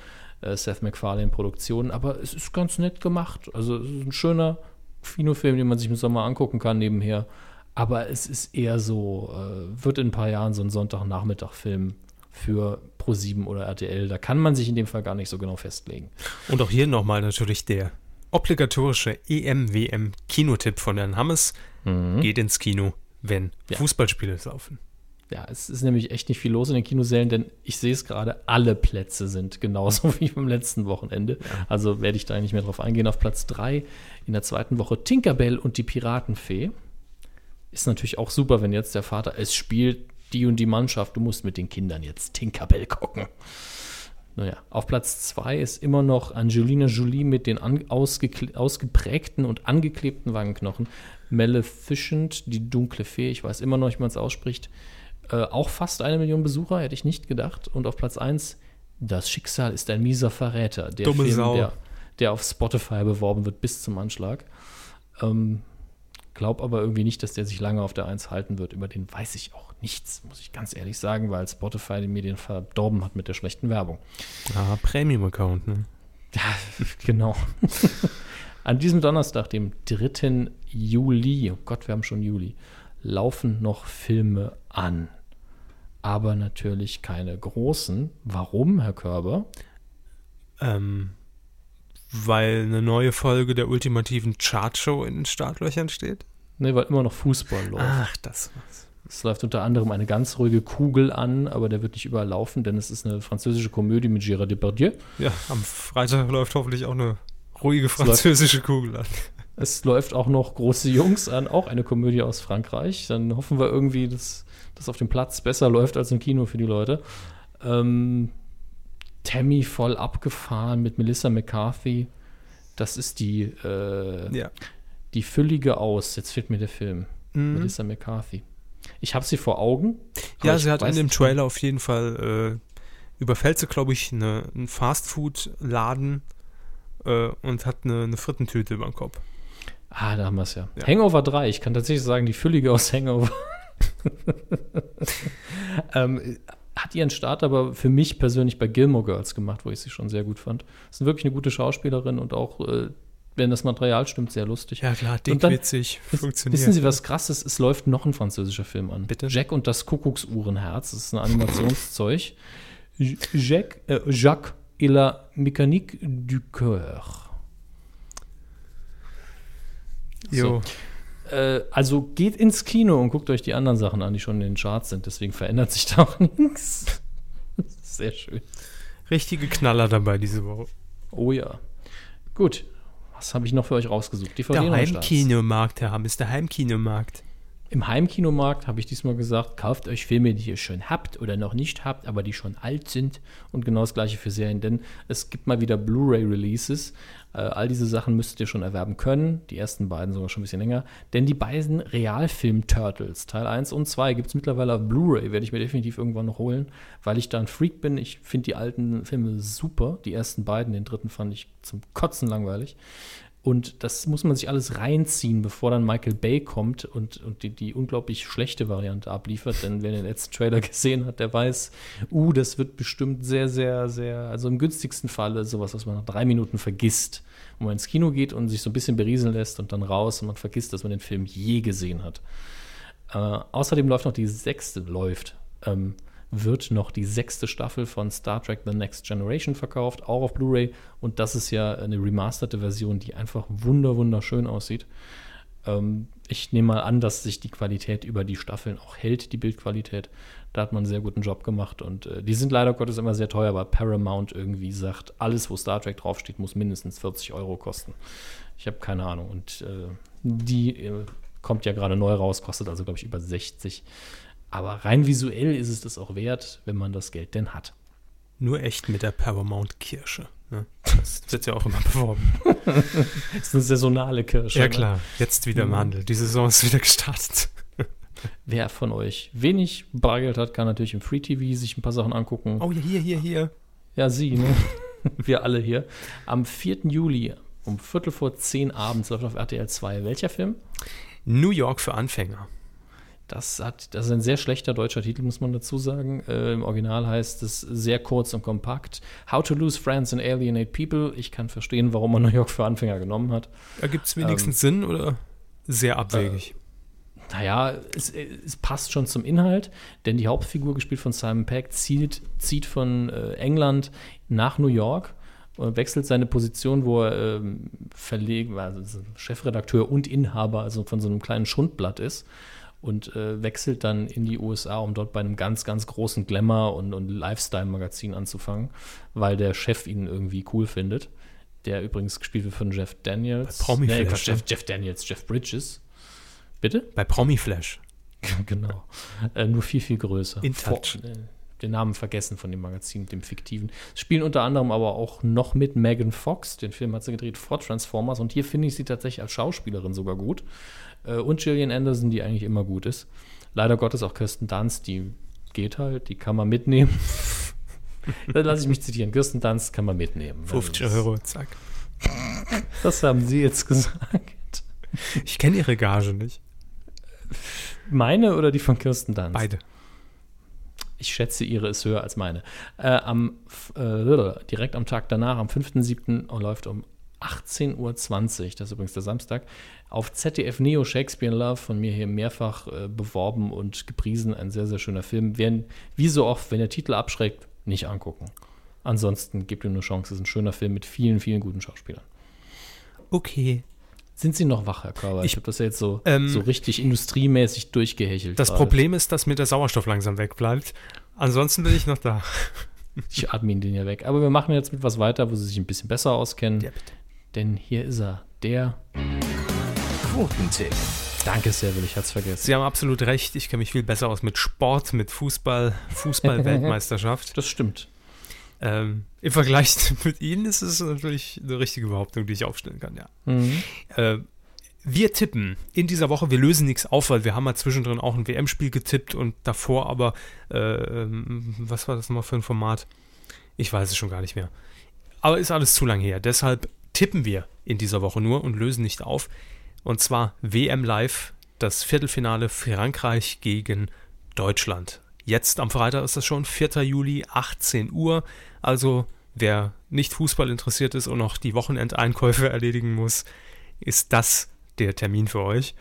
äh, Seth MacFarlane-Produktionen. Aber es ist ganz nett gemacht. Also es ist ein schöner Kinofilm, den man sich im Sommer angucken kann nebenher. Aber es ist eher so, äh, wird in ein paar Jahren so ein Sonntagnachmittag-Film für Pro7 oder RTL. Da kann man sich in dem Fall gar nicht so genau festlegen. Und auch hier nochmal natürlich der obligatorische EM-WM-Kinotipp von Herrn Hammes. Geht ins Kino, wenn Ja. Fußballspiele laufen. Ja, es ist nämlich echt nicht viel los in den Kinosälen, denn ich sehe es gerade, alle Plätze sind genauso wie beim letzten Wochenende. Also werde ich da nicht mehr drauf eingehen. Auf Platz 3 in der zweiten Woche Tinkerbell und die Piratenfee. Ist natürlich auch super, wenn jetzt der Vater, es spielt die und die Mannschaft, du musst mit den Kindern jetzt Tinkerbell gucken. Naja, auf Platz 2 ist immer noch Angelina Jolie mit den ausgeprägten und angeklebten Wangenknochen. Maleficent, die dunkle Fee, ich weiß immer noch nicht, wie man es ausspricht. Äh, auch fast eine Million Besucher, hätte ich nicht gedacht. Und auf Platz 1, Das Schicksal ist ein mieser Verräter. Der Dumme Film, Sau. Der, der auf Spotify beworben wird bis zum Anschlag. Ähm, glaub aber irgendwie nicht, dass der sich lange auf der 1 halten wird. Über den weiß ich auch nichts, muss ich ganz ehrlich sagen, weil Spotify den Medien verdorben hat mit der schlechten Werbung. Ah, Premium-Account, ne? Ja, genau. An diesem Donnerstag, dem 3. Juli, oh Gott, wir haben schon Juli, laufen noch Filme an. Aber natürlich keine großen. Warum, Herr Körber? Ähm, weil eine neue Folge der ultimativen Chartshow in den Startlöchern steht? Ne, weil immer noch Fußball läuft. Ach, das war's. Es läuft unter anderem eine ganz ruhige Kugel an, aber der wird nicht überall laufen, denn es ist eine französische Komödie mit Gérard Depardieu. Ja, am Freitag läuft hoffentlich auch eine ruhige französische Kugel an. Es läuft auch noch Große Jungs an, auch eine Komödie aus Frankreich. Dann hoffen wir irgendwie, dass das auf dem Platz besser läuft als im Kino für die Leute. Ähm, Tammy voll abgefahren mit Melissa McCarthy. Das ist die, äh, Ja. Die füllige aus. Jetzt fehlt mir der Film. Melissa McCarthy. Ich habe sie vor Augen. Ja, sie hat in dem Trailer auf jeden Fall äh, überfällt sie, glaube ich, eine, einen Fastfood-Laden äh, und hat eine, eine Frittentüte über dem Kopf. Ah, da haben wir es ja. Ja. Hangover 3, ich kann tatsächlich sagen, die Füllige aus Hangover. ähm, hat ihren Start aber für mich persönlich bei Gilmore Girls gemacht, wo ich sie schon sehr gut fand. Ist wirklich eine gute Schauspielerin und auch, äh, wenn das Material stimmt, sehr lustig. Ja, klar, dickwitzig, funktioniert. Wissen Sie, was krass ist? Es läuft noch ein französischer Film an. Bitte? Jack und das Kuckucksuhrenherz. Das ist ein Animationszeug. Jack, äh, Jacques et la mécanique du cœur. Jo. Äh, also geht ins Kino und guckt euch die anderen Sachen an, die schon in den Charts sind. Deswegen verändert sich da auch nichts. Sehr schön. Richtige Knaller dabei diese Woche. Oh ja. Gut. Was habe ich noch für euch rausgesucht? DVD Der. Heimkinomarkt, Herr Hammes, der Heimkinomarkt. Im Heimkinomarkt habe ich diesmal gesagt, kauft euch Filme, die ihr schon habt oder noch nicht habt, aber die schon alt sind. Und genau das gleiche für Serien, denn es gibt mal wieder Blu-ray-Releases. Äh, all diese Sachen müsstet ihr schon erwerben können. Die ersten beiden sogar schon ein bisschen länger. Denn die beiden Realfilm-Turtles, Teil 1 und 2, gibt es mittlerweile auf Blu-ray. Werde ich mir definitiv irgendwann noch holen, weil ich da ein Freak bin. Ich finde die alten Filme super. Die ersten beiden, den dritten fand ich zum Kotzen langweilig. Und das muss man sich alles reinziehen, bevor dann Michael Bay kommt und, und die, die unglaublich schlechte Variante abliefert. Denn wer den letzten Trailer gesehen hat, der weiß, uh, das wird bestimmt sehr, sehr, sehr, also im günstigsten Falle sowas, was man nach drei Minuten vergisst. Wo man ins Kino geht und sich so ein bisschen berieseln lässt und dann raus und man vergisst, dass man den Film je gesehen hat. Äh, außerdem läuft noch die sechste, läuft, ähm, wird noch die sechste Staffel von Star Trek The Next Generation verkauft, auch auf Blu-ray. Und das ist ja eine remasterte Version, die einfach wunder, wunderschön aussieht. Ähm, ich nehme mal an, dass sich die Qualität über die Staffeln auch hält, die Bildqualität. Da hat man einen sehr guten Job gemacht und äh, die sind leider Gottes immer sehr teuer, weil Paramount irgendwie sagt, alles, wo Star Trek draufsteht, muss mindestens 40 Euro kosten. Ich habe keine Ahnung. Und äh, die äh, kommt ja gerade neu raus, kostet also, glaube ich, über 60. Aber rein visuell ist es das auch wert, wenn man das Geld denn hat. Nur echt mit der Paramount-Kirsche. Ne? Das wird ja auch immer beworben. das ist eine saisonale Kirsche. Ja, ne? klar. Jetzt wieder im Handel. Die Saison ist wieder gestartet. Wer von euch wenig Bargeld hat, kann natürlich im Free TV sich ein paar Sachen angucken. Oh ja, hier, hier, hier. Ja, sie, ne? Wir alle hier. Am 4. Juli um Viertel vor zehn abends läuft auf RTL 2. Welcher Film? New York für Anfänger. Das, hat, das ist ein sehr schlechter deutscher Titel, muss man dazu sagen. Äh, Im Original heißt es sehr kurz und kompakt. How to lose friends and alienate people. Ich kann verstehen, warum man New York für Anfänger genommen hat. Ergibt es wenigstens Sinn oder sehr abwegig? Naja, es, es passt schon zum Inhalt, denn die Hauptfigur, gespielt von Simon Peck, zieht, zieht von äh, England nach New York und wechselt seine Position, wo er ähm, Verleg also Chefredakteur und Inhaber also von so einem kleinen Schundblatt ist und äh, wechselt dann in die USA, um dort bei einem ganz, ganz großen Glamour- und, und Lifestyle-Magazin anzufangen, weil der Chef ihn irgendwie cool findet. Der übrigens gespielt wird von Jeff Daniels. Bei Promi nee, Flash, Jeff, ne? Jeff Daniels, Jeff Bridges. Bitte? Bei Promi Flash. genau. Äh, nur viel, viel größer. In Touch. Vor, äh, den Namen vergessen von dem Magazin, dem fiktiven. Spielen unter anderem aber auch noch mit Megan Fox. Den Film hat sie gedreht vor Transformers. Und hier finde ich sie tatsächlich als Schauspielerin sogar gut. Äh, und Gillian Anderson, die eigentlich immer gut ist. Leider Gottes auch Kirsten Dunst, die geht halt, die kann man mitnehmen. Dann lasse ich mich zitieren. Kirsten Dunst kann man mitnehmen. 50 Das- Euro, zack. Das haben Sie jetzt gesagt. Ich kenne ihre Gage nicht. Meine oder die von Kirsten Dunst? Beide. Ich schätze, ihre ist höher als meine. Äh, am, äh, direkt am Tag danach, am 5.7. läuft um 18.20 Uhr, das ist übrigens der Samstag, auf ZDF Neo Shakespeare in Love, von mir hier mehrfach äh, beworben und gepriesen. Ein sehr, sehr schöner Film. Werden, wie so oft, wenn der Titel abschreckt, nicht angucken. Ansonsten gebt ihm eine Chance. Es ist ein schöner Film mit vielen, vielen guten Schauspielern. Okay. Sind Sie noch wach, Herr Körber? Ich, Ich- habe das ja jetzt so, Ähm, so richtig industriemäßig durchgehechelt. Das gerade. Problem ist, dass mir der Sauerstoff langsam wegbleibt. Ansonsten bin ich noch da. Ich atme ihn den ja weg. Aber wir machen jetzt mit was weiter, wo Sie sich ein bisschen besser auskennen. Ja, bitte. Denn hier ist er, der. Quotentipp. Danke, Servil, ich hatte es vergessen. Sie haben absolut recht. Ich kenne mich viel besser aus mit Sport, mit Fußball, Fußball-Weltmeisterschaft. Das stimmt. ähm, Im Vergleich mit Ihnen ist es natürlich eine richtige Behauptung, die ich aufstellen kann, ja. Mhm. Äh, wir tippen in dieser Woche, wir lösen nichts auf, weil wir haben mal zwischendrin auch ein WM-Spiel getippt und davor aber, äh, was war das nochmal für ein Format? Ich weiß es schon gar nicht mehr. Aber ist alles zu lang her. Deshalb tippen wir in dieser Woche nur und lösen nicht auf. Und zwar WM Live, das Viertelfinale Frankreich gegen Deutschland. Jetzt am Freitag ist das schon, 4. Juli, 18 Uhr. Also wer nicht Fußball interessiert ist und noch die Wochenendeinkäufe erledigen muss, ist das der Termin für euch.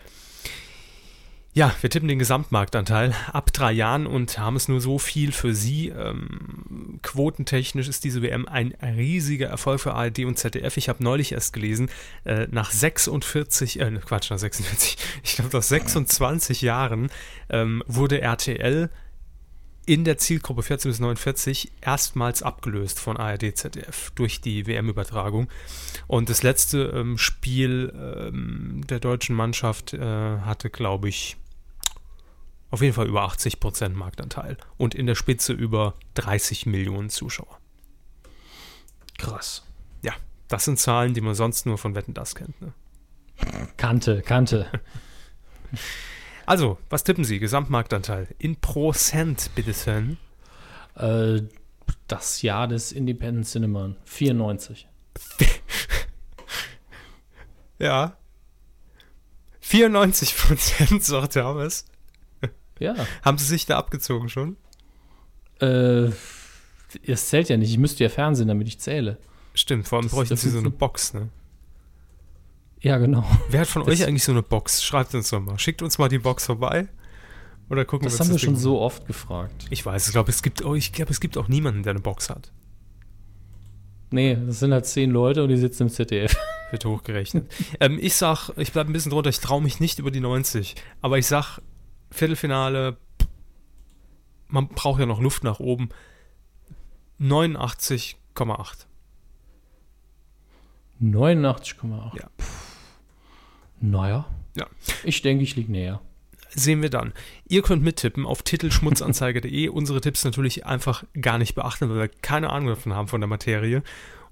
Ja, wir tippen den Gesamtmarktanteil ab drei Jahren und haben es nur so viel für Sie. Ähm, quotentechnisch ist diese WM ein riesiger Erfolg für ARD und ZDF. Ich habe neulich erst gelesen, äh, nach 46, äh, Quatsch, nach 46, ich glaube nach 26 Jahren ähm, wurde RTL in der Zielgruppe 14 bis 49 erstmals abgelöst von ARD, ZDF durch die WM-Übertragung. Und das letzte ähm, Spiel ähm, der deutschen Mannschaft äh, hatte, glaube ich, auf jeden Fall über 80 Prozent Marktanteil und in der Spitze über 30 Millionen Zuschauer. Krass. Ja, das sind Zahlen, die man sonst nur von Wetten das kennt. Ne? Kante, Kante. Also, was tippen Sie? Gesamtmarktanteil in Prozent, bitte schön. äh, das Jahr des Independent Cinema. 94. Ja. 94 Prozent, sagt Hermes. Ja. Haben Sie sich da abgezogen schon? Äh, es zählt ja nicht. Ich müsste ja Fernsehen, damit ich zähle. Stimmt, vor allem Das bräuchten Sie so eine Box, ne? Ja, genau. Wer hat von Das- euch eigentlich so eine Box? Schreibt uns doch mal. Schickt uns mal die Box vorbei Oder gucken Das uns haben wir schon so oft gefragt. Ich weiß, ich glaube, es gibt, oh, ich glaube, es gibt auch niemanden, der eine Box hat. Nee, das sind halt zehn Leute und die sitzen im ZDF. Wird hochgerechnet. ähm, ich sag, ich bleibe ein bisschen drunter, ich traue mich nicht über die 90. Aber ich sag, Viertelfinale, man braucht ja noch Luft nach oben. 89,8. 89,8. Ja. Naja. Ja. Ich denke, ich liege näher. Sehen wir dann. Ihr könnt mittippen auf titelschmutzanzeiger.de. Unsere Tipps natürlich einfach gar nicht beachten, weil wir keine Ahnung davon haben von der Materie.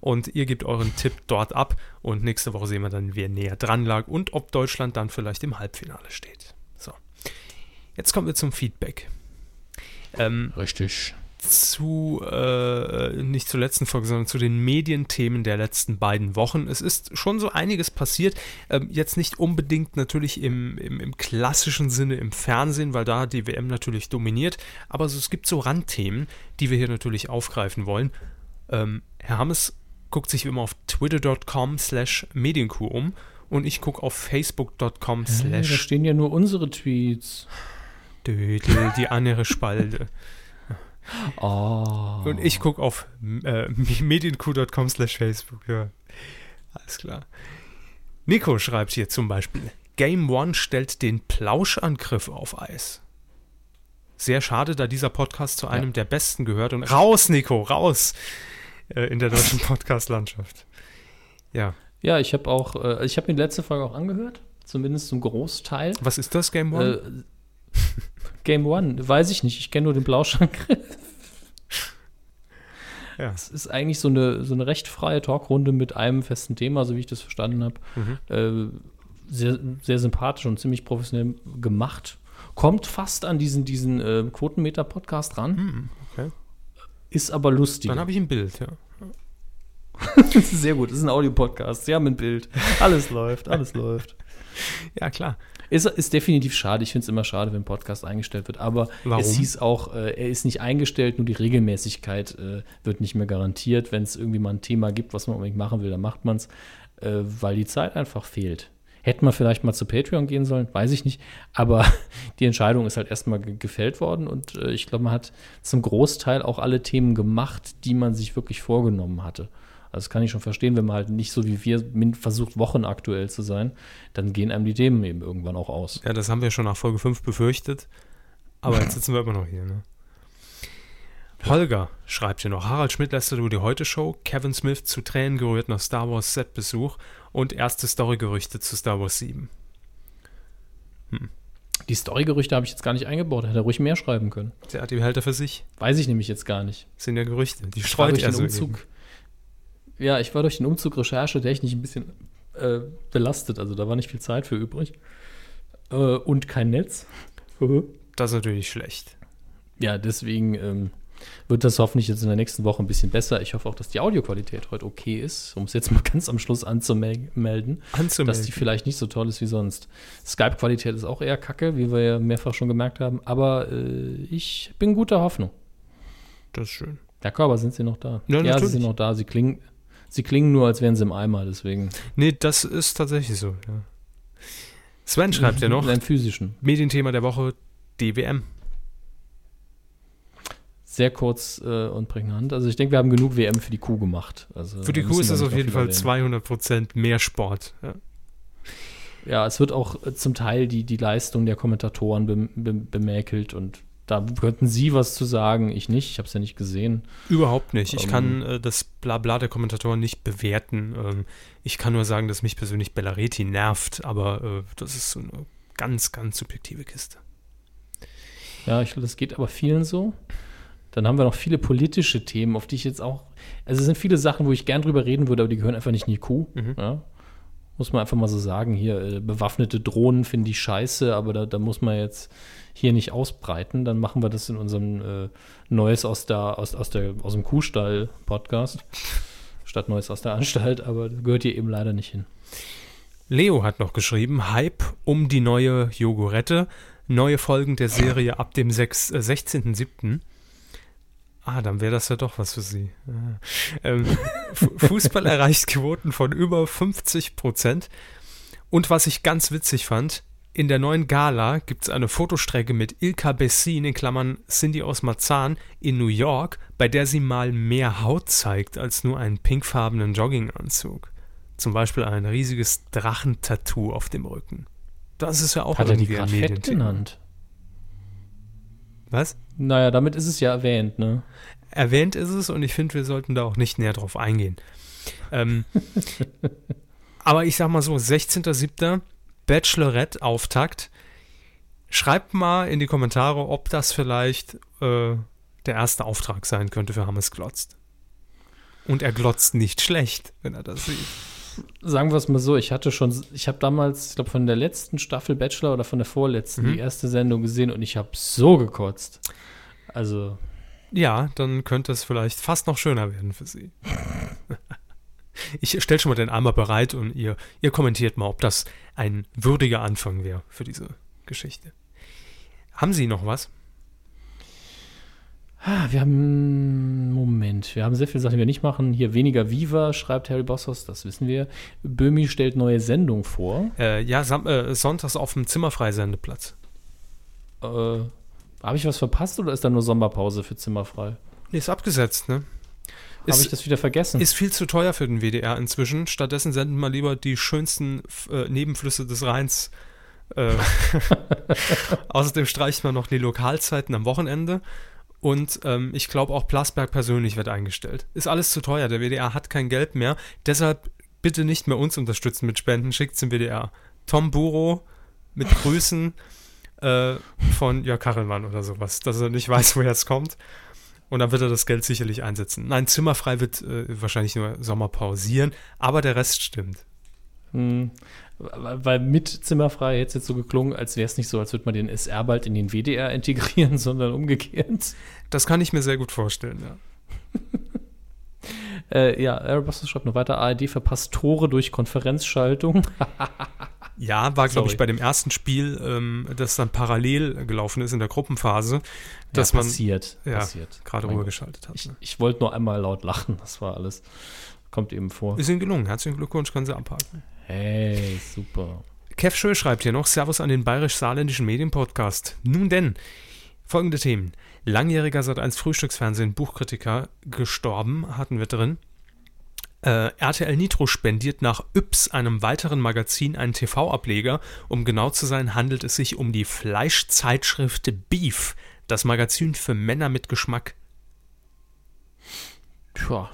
Und ihr gebt euren Tipp dort ab. Und nächste Woche sehen wir dann, wer näher dran lag und ob Deutschland dann vielleicht im Halbfinale steht. Jetzt kommen wir zum Feedback. Ähm, Richtig. zu, äh, nicht zur letzten Folge, sondern zu den Medienthemen der letzten beiden Wochen. Es ist schon so einiges passiert. Ähm, jetzt nicht unbedingt natürlich im, im, im klassischen Sinne im Fernsehen, weil da die WM natürlich dominiert. Aber so, es gibt so Randthemen, die wir hier natürlich aufgreifen wollen. Ähm, Herr Hammes guckt sich wie immer auf twitter.com slash medienkuh um und ich gucke auf facebook.com Äh, da slash stehen ja nur unsere Tweets. Dödel, die andere Spalte. Oh. Und ich gucke auf äh, medienq.com slash Facebook. Ja, alles klar. Nico schreibt hier zum Beispiel, Game One stellt den Plauschangriff auf Eis. Sehr schade, da dieser Podcast zu einem der besten gehört. Und raus, Nico, raus äh, in der deutschen Podcast-Landschaft. Ja, Ja, ich habe auch, äh, ich habe mir die letzte Folge auch angehört, zumindest zum Großteil. was ist das Game One? Äh, Game One, weiß ich nicht, ich kenne nur den Blauschangriff. ja. Es ist eigentlich so eine, so eine recht freie Talkrunde mit einem festen Thema, so wie ich das verstanden habe. Mhm. Äh, sehr, sehr sympathisch und ziemlich professionell gemacht. Kommt fast an diesen, diesen äh, Quotenmeter-Podcast ran. Hm, okay. Ist aber lustig. Dann habe ich ein Bild, ja. Das ist sehr gut. Das ist ein Audiopodcast. Sie haben ein Bild. Alles läuft, alles läuft. Ja, klar. Ist, ist definitiv schade. Ich finde es immer schade, wenn ein Podcast eingestellt wird. Aber Warum? es hieß auch, äh, er ist nicht eingestellt, nur die Regelmäßigkeit äh, wird nicht mehr garantiert. Wenn es irgendwie mal ein Thema gibt, was man unbedingt machen will, dann macht man es, äh, weil die Zeit einfach fehlt. Hätten wir vielleicht mal zu Patreon gehen sollen, weiß ich nicht. Aber die Entscheidung ist halt erstmal ge gefällt worden und äh, ich glaube, man hat zum Großteil auch alle Themen gemacht, die man sich wirklich vorgenommen hatte. Also das kann ich schon verstehen, wenn man halt nicht so wie wir versucht, wochenaktuell zu sein, dann gehen einem die Themen eben irgendwann auch aus. Ja, das haben wir schon nach Folge 5 befürchtet. Aber jetzt sitzen wir immer noch hier, ne? Holger schreibt hier noch, Harald Schmidt lässt über die Heute-Show, Kevin Smith zu Tränen gerührt nach Star Wars Set-Besuch und erste Story-Gerüchte zu Star Wars 7. Die Story-Gerüchte habe ich jetzt gar nicht eingebaut, hätte er ruhig mehr schreiben können. Der hat die Behälter für sich. Weiß ich nämlich jetzt gar nicht. Das sind ja Gerüchte. Die Ich streut er den so Umzug. eben. Ja, ich war durch den Umzug Recherche technisch ein bisschen äh, belastet. Also da war nicht viel Zeit für übrig. Äh, und kein Netz. Das ist natürlich schlecht. ja, deswegen ähm, wird das hoffentlich jetzt in der nächsten Woche ein bisschen besser. Ich hoffe auch, dass die Audioqualität heute okay ist, um es jetzt mal ganz am Schluss anzumelden, Anzumelden. dass die vielleicht nicht so toll ist wie sonst. Skype-Qualität ist auch eher kacke, wie wir ja mehrfach schon gemerkt haben, aber äh, ich bin guter Hoffnung. Das ist schön. Ja, aber sind sie noch da? Ja, sie natürlich. sind noch da. Sie klingen, sie klingen nur, als wären sie im Eimer, deswegen. Nee, das ist tatsächlich so, ja. Sven schreibt ja noch, In einem physischen. Medienthema der Woche, DWM. Sehr kurz äh, und prägnant. Also ich denke, wir haben genug WM für die Kuh gemacht. Also, Für die Kuh ist das auf jeden Fall erwähnen. 200% mehr Sport. Ja. Ja, es wird auch äh, zum Teil die, die Leistung der Kommentatoren bem- bem- bemäkelt und da könnten Sie was zu sagen, ich nicht, ich habe es ja nicht gesehen. Überhaupt nicht. Ich Ähm. kann äh, das Blabla der Kommentatoren nicht bewerten. Ähm, ich kann nur sagen, dass mich persönlich Bellareti nervt, aber äh, das ist so eine ganz, ganz subjektive Kiste. Ja, ich glaube, das geht aber vielen so. Dann haben wir noch viele politische Themen, auf die ich jetzt auch. Also es sind viele Sachen, wo ich gern drüber reden würde, aber die gehören einfach nicht in die Kuh. Mhm. Ja. Muss man einfach mal so sagen. Hier, äh, bewaffnete Drohnen finde ich scheiße, aber da, da muss man jetzt hier nicht ausbreiten. Dann machen wir das in unserem äh, Neues aus, der, aus, aus, der, aus dem Kuhstall-Podcast. Statt Neues aus der Anstalt, aber gehört hier eben leider nicht hin. Leo hat noch geschrieben, Hype um die neue Jogurette. Neue Folgen der Serie ab dem 6, äh, 16.07. Ah, dann wäre das ja doch was für Sie. Ah. Ähm, Fu- Fußball erreicht Quoten von über 50 Prozent. Und was ich ganz witzig fand, in der neuen Gala gibt es eine Fotostrecke mit Ilka Bessin, in Klammern Cindy aus Marzahn, in New York, bei der sie mal mehr Haut zeigt als nur einen pinkfarbenen Jogginganzug. Zum Beispiel ein riesiges Drachentattoo auf dem Rücken. Das ist ja auch Hat er die irgendwie ein genannt? Was? Naja, damit ist es ja erwähnt, ne? Erwähnt ist es und ich finde, wir sollten da auch nicht näher drauf eingehen. Ähm, aber ich sag mal so, 16.07. Bachelorette-Auftakt. Schreibt mal in die Kommentare, ob das vielleicht äh, der erste Auftrag sein könnte für Hammes Glotzt. Und er glotzt nicht schlecht, wenn er das sieht. Sagen wir es mal so, ich hatte schon, ich habe damals, ich glaube, von der letzten Staffel Bachelor oder von der vorletzten Mhm. die erste Sendung gesehen und ich habe so gekotzt. Also, Ja, dann könnte es vielleicht fast noch schöner werden für sie. Ich stelle schon mal den Eimer bereit und ihr, ihr kommentiert mal, ob das ein würdiger Anfang wäre für diese Geschichte. Haben Sie noch was? ah, wir haben, Moment, wir haben sehr viele Sachen, die wir nicht machen. Hier weniger Viva, schreibt Harry Bossos, das wissen wir. Böhmi stellt neue Sendung vor. Äh, ja, Sam äh, sonntags auf dem Zimmerfreisendeplatz. Äh, habe ich was verpasst oder ist da nur Sommerpause für Zimmerfrei? Nee, ist abgesetzt, ne? Habe ich das wieder vergessen? ist viel zu teuer für den WDR inzwischen. Stattdessen senden wir lieber die schönsten äh, Nebenflüsse des Rheins. Äh, außerdem streicht man noch die Lokalzeiten am Wochenende. Und ähm, ich glaube auch Plasberg persönlich wird eingestellt. Ist alles zu teuer. Der WDR hat kein Geld mehr. Deshalb bitte nicht mehr uns unterstützen mit Spenden. Schickt zum WDR. Tom Buro mit Grüßen äh, von Jörg Kachelmann oder sowas, dass er nicht weiß, woher es kommt. Und dann wird er das Geld sicherlich einsetzen. Nein, Zimmerfrei wird äh, wahrscheinlich nur Sommer pausieren, aber der Rest stimmt. Hm, weil mit Zimmerfrei hätte es jetzt so geklungen, als wäre es nicht so, als würde man den SR bald in den WDR integrieren, sondern umgekehrt. Das kann ich mir sehr gut vorstellen, ja. Äh, ja, Airbus schreibt noch weiter, ARD verpasst Tore durch Konferenzschaltung. Ja, war, glaube ich, bei dem ersten Spiel, ähm, das dann parallel gelaufen ist in der Gruppenphase, dass ja, man passiert, ja, passiert. gerade rübergeschaltet hat. Ich, Ne? ich wollte nur einmal laut lachen, das war alles. Kommt eben vor. Ist Ihnen gelungen. Herzlichen Glückwunsch, können Sie abhaken. Hey, super. Kev Schö schreibt hier noch Servus an den bayerisch-saarländischen Medienpodcast. Nun denn, folgende Themen. Langjähriger Sat1 Frühstücksfernsehen Buchkritiker gestorben, hatten wir drin. Äh, RTL Nitro spendiert nach Yps, einem weiteren Magazin, einen TV-Ableger. Um genau zu sein, handelt es sich um die Fleischzeitschrift Beef, das Magazin für Männer mit Geschmack. Tja,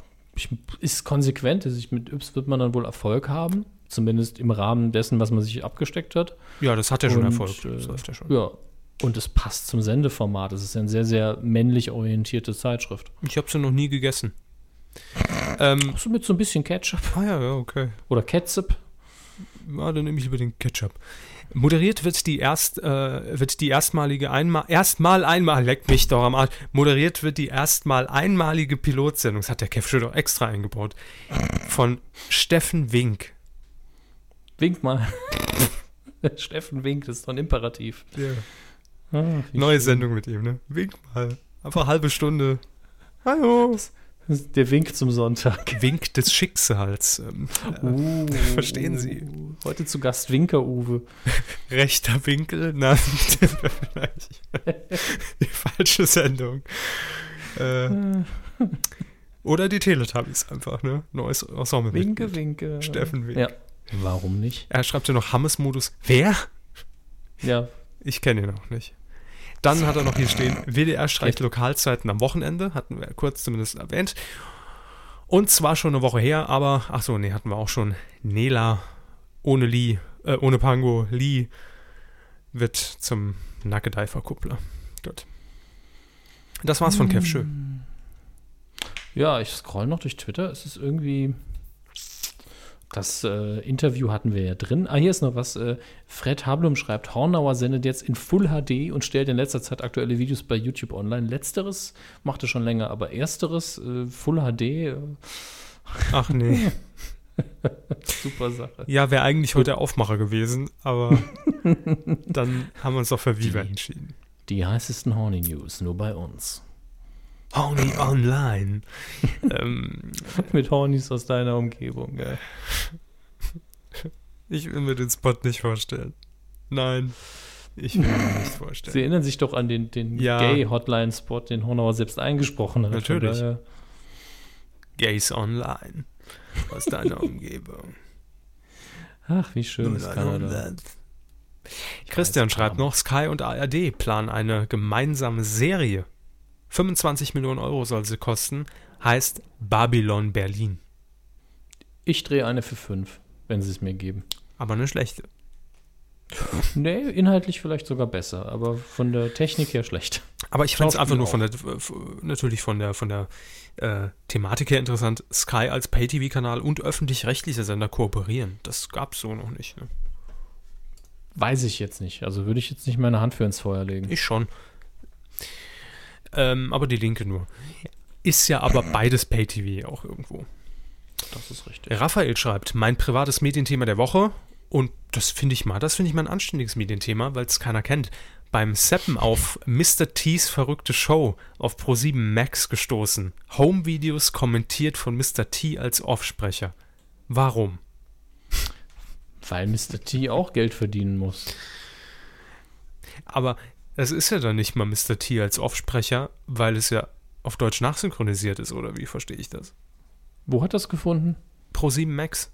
ist konsequent. Also ich, mit Yps wird man dann wohl Erfolg haben. Zumindest im Rahmen dessen, was man sich abgesteckt hat. Ja, das hat ja schon Erfolg. Das äh, läuft ja schon. Ja. Und es passt zum Sendeformat. Es ist ja eine sehr, sehr männlich orientierte Zeitschrift. Ich habe sie noch nie gegessen. Ähm, So mit so ein bisschen Ketchup ah ja, ja, okay. oder Ketchup. Ja, dann nehme ich lieber den Ketchup. Moderiert wird die erst äh, wird die erstmalige einmal erstmal einmal leck mich doch am Arsch. Moderiert wird die erstmal einmalige Pilotsendung. Das hat der Kev doch extra eingebaut. Von Steffen Wink. Wink mal. Steffen winkt, das ist doch ein Imperativ. Ah, wie Neue schön. Sendung mit ihm, ne? Wink mal. Einfach halbe Stunde. Hallo. Der Wink zum Sonntag. Wink des Schicksals. Ähm, Uh, verstehen Sie? Heute zu Gast Winker Uwe. rechter Winkel. Nein, vielleicht die falsche Sendung. Äh, oder die Teletubbies einfach, ne? Neues Ensemble. Winke, Winke. Steffen Wink. Ja. Warum nicht? Er schreibt ja noch Hammes-Modus. Wer? Ja. Ich kenne ihn auch nicht. Dann hat er noch hier stehen, WDR streicht Lokalzeiten am Wochenende, hatten wir kurz zumindest erwähnt. Und zwar schon eine Woche her, aber, ach so, nee, hatten wir auch schon. Nela ohne Lee, äh, ohne Pango, Lee wird zum Nackedeifer-Kuppler. Gut. Das war's von Kev Schö. Ja, ich scroll noch durch Twitter. Es ist irgendwie. Das äh, Interview hatten wir ja drin. Ah, hier ist noch was. Äh, Fred Hablum schreibt, Hornauer sendet jetzt in Full HD und stellt in letzter Zeit aktuelle Videos bei YouTube online. Letzteres machte schon länger, aber ersteres, äh, Full HD, äh, Ach nee. super Sache. Ja, wäre eigentlich heute Aufmacher gewesen, aber dann haben wir uns doch für Viva entschieden. Die heißesten Horny News, nur bei uns. Honey Online. ähm, Mit Hornys aus deiner Umgebung. Gell? ich will mir den Spot nicht vorstellen. Nein. Ich will mir nicht vorstellen. Sie erinnern sich doch an den, den Ja. Gay-Hotline-Spot, den Honauer selbst eingesprochen hat. Natürlich. Gays Online. Aus deiner Umgebung. Ach, wie schön ist Kanada. 100. Christian schreibt noch, Sky und ARD planen eine gemeinsame Serie. 25 Millionen Euro soll sie kosten, heißt Babylon Berlin. Ich drehe eine für fünf, wenn sie es mir geben. Aber eine schlechte. Nee, inhaltlich vielleicht sogar besser, aber von der Technik her schlecht. Aber ich fand es einfach nur von der, natürlich von der, von der äh, Thematik her interessant. Sky als Pay-TV-Kanal und öffentlich-rechtliche Sender kooperieren. Das gab es so noch nicht. Ne? Weiß ich jetzt nicht. Also würde ich jetzt nicht meine Hand für ins Feuer legen. Ich schon. Ähm, aber die linke nur. Ist ja aber beides Pay-TV auch irgendwo. Das ist richtig. Raphael schreibt, mein privates Medienthema der Woche. Und das finde ich mal, das finde ich mal ein anständiges Medienthema, weil es keiner kennt. Beim Seppen auf Mr. T's verrückte Show auf Pro7 Max gestoßen. Home-Videos kommentiert von Mr. T als Offsprecher. Warum? Weil Mr. T auch Geld verdienen muss. Aber es ist ja dann nicht mal Mr. T als Offsprecher, weil es ja auf Deutsch nachsynchronisiert ist, oder wie verstehe ich das? Wo hat das gefunden? Pro7 Max.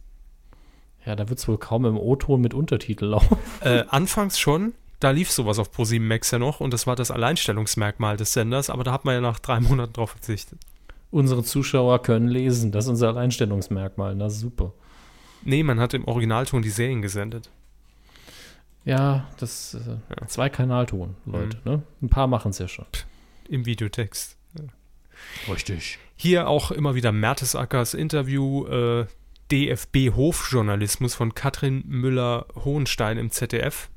Ja, da wird es wohl kaum im O-Ton mit Untertitel laufen. Äh, anfangs schon, da lief sowas auf Pro7 Max ja noch und das war das Alleinstellungsmerkmal des Senders, aber da hat man ja nach drei Monaten drauf verzichtet. Unsere Zuschauer können lesen. Das ist unser Alleinstellungsmerkmal. Na super. Nee, man hat im Originalton die Serien gesendet. Ja, das äh, zwei Kanalton, Leute. Ne? Ein paar machen es ja schon. Im Videotext. Richtig. Hier auch immer wieder Mertesackers Interview, äh, DFB-Hofjournalismus von Katrin Müller-Hohenstein im ZDF.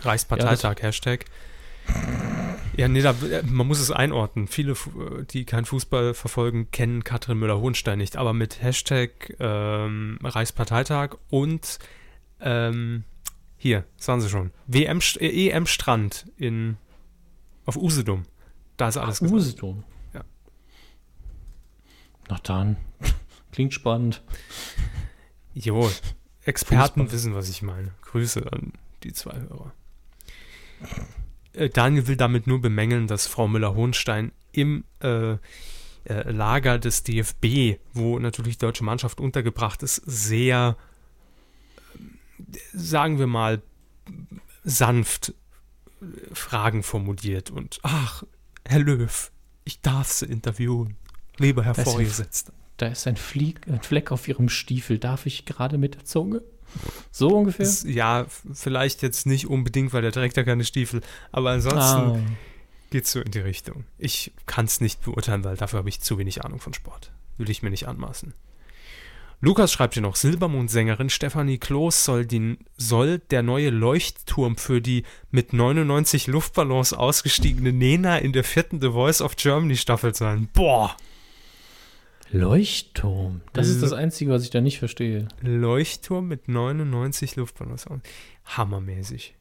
Reichsparteitag, Hashtag. Ja, nee, da, äh, man muss es einordnen. Viele, äh, die keinen Fußball verfolgen, kennen Katrin Müller-Hohenstein nicht. Aber mit Hashtag ähm, Reichsparteitag und ähm, hier, sagen sie schon, WM, äh, EM Strand in, auf Usedom. Da ist alles gesagt. Useton. Ja. Na dann. Klingt spannend. Jo, Experten Fußball. wissen, was ich meine. Grüße an die zwei Hörer. Äh, Daniel will damit nur bemängeln, dass Frau Müller-Hohenstein im äh, äh, Lager des DFB, wo natürlich die deutsche Mannschaft untergebracht ist, sehr, sagen wir mal, sanft äh, Fragen formuliert und ach, Herr Löw, ich darf Sie interviewen. Lieber Herr Das Vorgesetzter. Da ist ein, Flieg, ein Fleck auf ihrem Stiefel. Darf ich gerade mit der Zunge? So ungefähr? Ist, ja, vielleicht jetzt nicht unbedingt, weil der trägt ja keine Stiefel, aber ansonsten Ah. geht's so in die Richtung. Ich kann es nicht beurteilen, weil dafür habe ich zu wenig Ahnung von Sport. Will ich mir nicht anmaßen. Lukas schreibt hier noch, Silbermond-Sängerin Stefanie Kloß soll, den, soll der neue Leuchtturm für die mit 99 Luftballons ausgestiegene Nena in der vierten The Voice of Germany Staffel sein. Boah! Leuchtturm. Das ist das Einzige, was ich da nicht verstehe. Leuchtturm mit 99 Luftballons. Hammermäßig.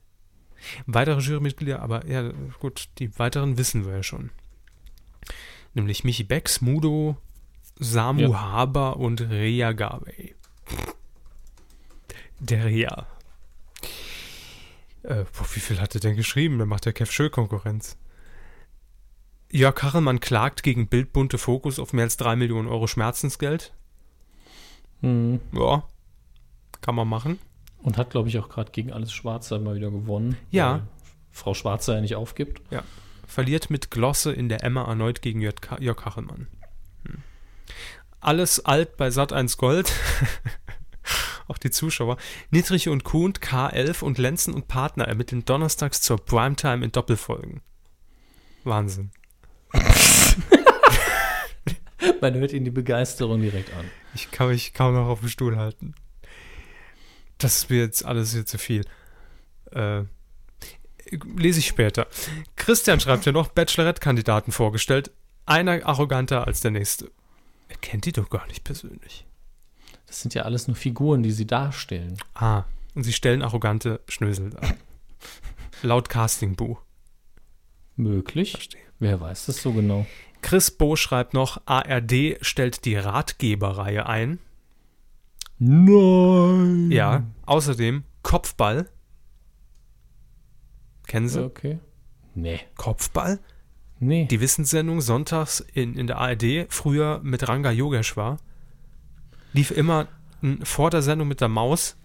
Weitere Jurymitglieder, aber ja, gut, die weiteren wissen wir ja schon. Nämlich Michi Becks, Mudo, Samu Ja. Haber und Rea Gabey. Der Rea. Äh, boah, wie viel hat er denn geschrieben? Der macht der Kev Schö Konkurrenz. Jörg Kachelmann klagt gegen Bildbunte Fokus auf mehr als 3 Millionen Euro Schmerzensgeld. Hm. Ja, kann man machen. Und hat, glaube ich, auch gerade gegen alles Schwarze mal wieder gewonnen. Ja. Frau Schwarze ja nicht aufgibt. Verliert mit Glosse in der Emma erneut gegen Jörg Kachelmann. Alles alt bei Sat1 Gold. Auch die Zuschauer. Niedrich und Kuhn, K11 und Lenzen und Partner ermitteln donnerstags zur Primetime in Doppelfolgen. Wahnsinn. Man hört ihnen die Begeisterung direkt an. Ich kann mich kaum noch auf dem Stuhl halten. Das ist mir jetzt alles hier zu viel. Äh, lese ich später. Christian schreibt ja noch, Bachelorette-Kandidaten vorgestellt. Einer arroganter als der nächste. Er kennt die doch gar nicht persönlich. Das sind ja alles nur Figuren, die sie darstellen. Ah, und sie stellen arrogante Schnösel dar. Laut Castingbuch. Möglich. Verstehe. Wer weiß das so genau? Chris Bo schreibt noch, ARD stellt die Ratgeberreihe ein. Nein. Ja, außerdem Kopfball. Kennen Sie? Okay. Nee. Kopfball? Nee. Die Wissenssendung sonntags in, in der ARD, früher mit Ranga Yogeshwar, lief immer vor der Sendung mit der Maus.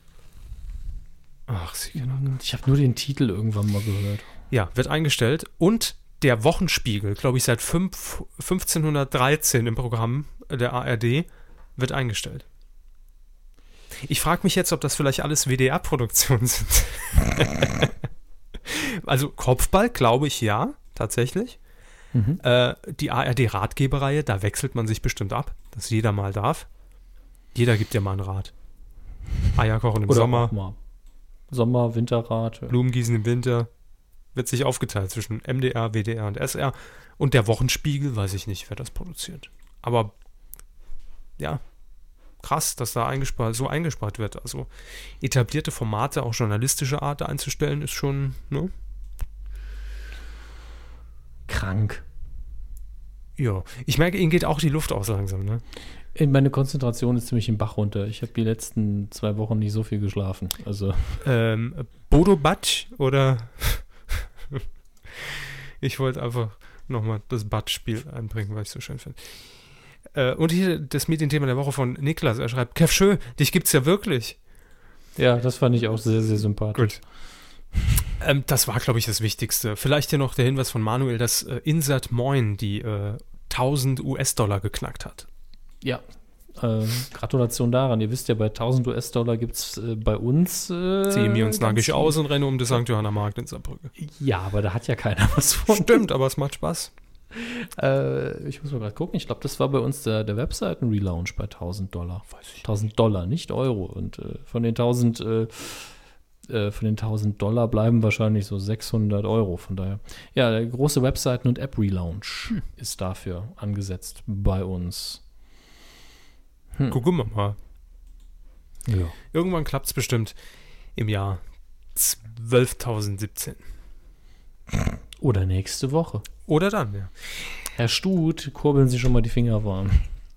Ach, sie genau. ich habe nur den Titel irgendwann mal gehört. Ja, wird eingestellt. Und der Wochenspiegel, glaube ich, seit fünf, 1513 im Programm der ARD, wird eingestellt. Ich frage mich jetzt, ob das vielleicht alles WDR-Produktionen sind. also Kopfball, glaube ich, ja, tatsächlich. Mhm. Äh, die ARD-Ratgeberreihe, da wechselt man sich bestimmt ab, dass jeder mal darf. Jeder gibt dir mal einen Rat. Eier kochen im Oder Sommer. Sommer, Winterrat. Blumengießen im Winter wird sich aufgeteilt zwischen MDR, WDR und SR. Und der Wochenspiegel, weiß ich nicht, wer das produziert. Aber ja, krass, dass da eingespart, so eingespart wird. Also etablierte Formate, auch journalistische Art einzustellen, ist schon, ne? Krank. Ja. Ich merke, ihnen geht auch die Luft aus langsam, ne? Meine Konzentration ist ziemlich im Bach runter. Ich habe die letzten zwei Wochen nicht so viel geschlafen. Also, Ähm, Bodo Batsch oder ich wollte einfach nochmal das Batsch-Spiel einbringen, weil ich es so schön finde. Äh, und hier das Medienthema der Woche von Niklas. Er schreibt, Kev Schö, dich gibt's ja wirklich. ja, das fand ich auch sehr, sehr sympathisch. Gut. Ähm, das war, glaube ich, das Wichtigste. Vielleicht hier noch der Hinweis von Manuel, dass äh, Insert Moin die äh, 1000 US-Dollar geknackt hat. Ja. Äh, Gratulation daran. Ihr wisst ja, bei 1000 US-Dollar gibt es äh, bei uns. Äh, Ziehe mir uns nackig aus und renne um den St. Johanna Markt in Saarbrücke. Ja, aber da hat ja keiner was von. Stimmt, aber es macht Spaß. Äh, ich muss mal gerade gucken. Ich glaube, das war bei uns der, der Webseiten-Relaunch bei 1000 Dollar. 1000 Dollar, nicht Euro. Und äh, von den 1000 äh, von den 1000 Dollar bleiben wahrscheinlich so 600 Euro. Von daher, ja, der große Webseiten- und App-Relaunch ist dafür angesetzt bei uns. Gucken wir mal. Ja. Irgendwann klappt es bestimmt im Jahr 12.017. Oder nächste Woche. Oder dann, ja. Herr Stut, kurbeln Sie schon mal die Finger warm.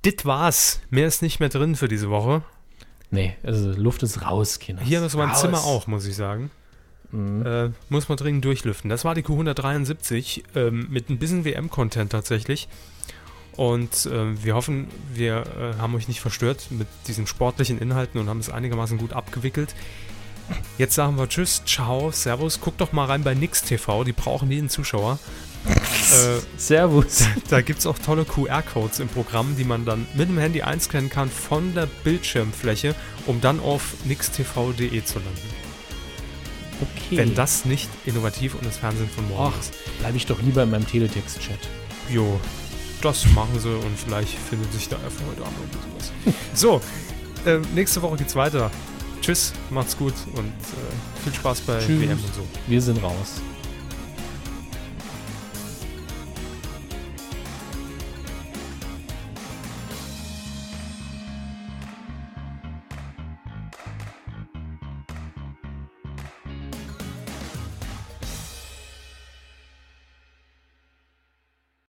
Dit war's. Mehr ist nicht mehr drin für diese Woche. Nee, also Luft ist raus, Kinder. Hier ist mein raus. Zimmer auch, muss ich sagen. Mhm. Äh, muss man dringend durchlüften. Das war die Q173 ähm, mit ein bisschen WM-Content tatsächlich. Und äh, wir hoffen, wir äh, haben euch nicht verstört mit diesen sportlichen Inhalten und haben es einigermaßen gut abgewickelt. Jetzt sagen wir Tschüss, Ciao, Servus. Guckt doch mal rein bei Nix TV, die brauchen jeden Zuschauer. Äh, Servus. da gibt es auch tolle QR-Codes im Programm, die man dann mit dem Handy einscannen kann von der Bildschirmfläche, um dann auf nixtv.de zu landen. Okay. Wenn das nicht innovativ und das Fernsehen von morgen Ach, ist. bleibe ich doch lieber in meinem Teletext-Chat. Jo, das machen sie und vielleicht findet sich da für heute Abend noch sowas. so, äh, nächste Woche geht's weiter. Tschüss, macht's gut und äh, viel Spaß bei Tschüss. WM und so. Wir sind raus.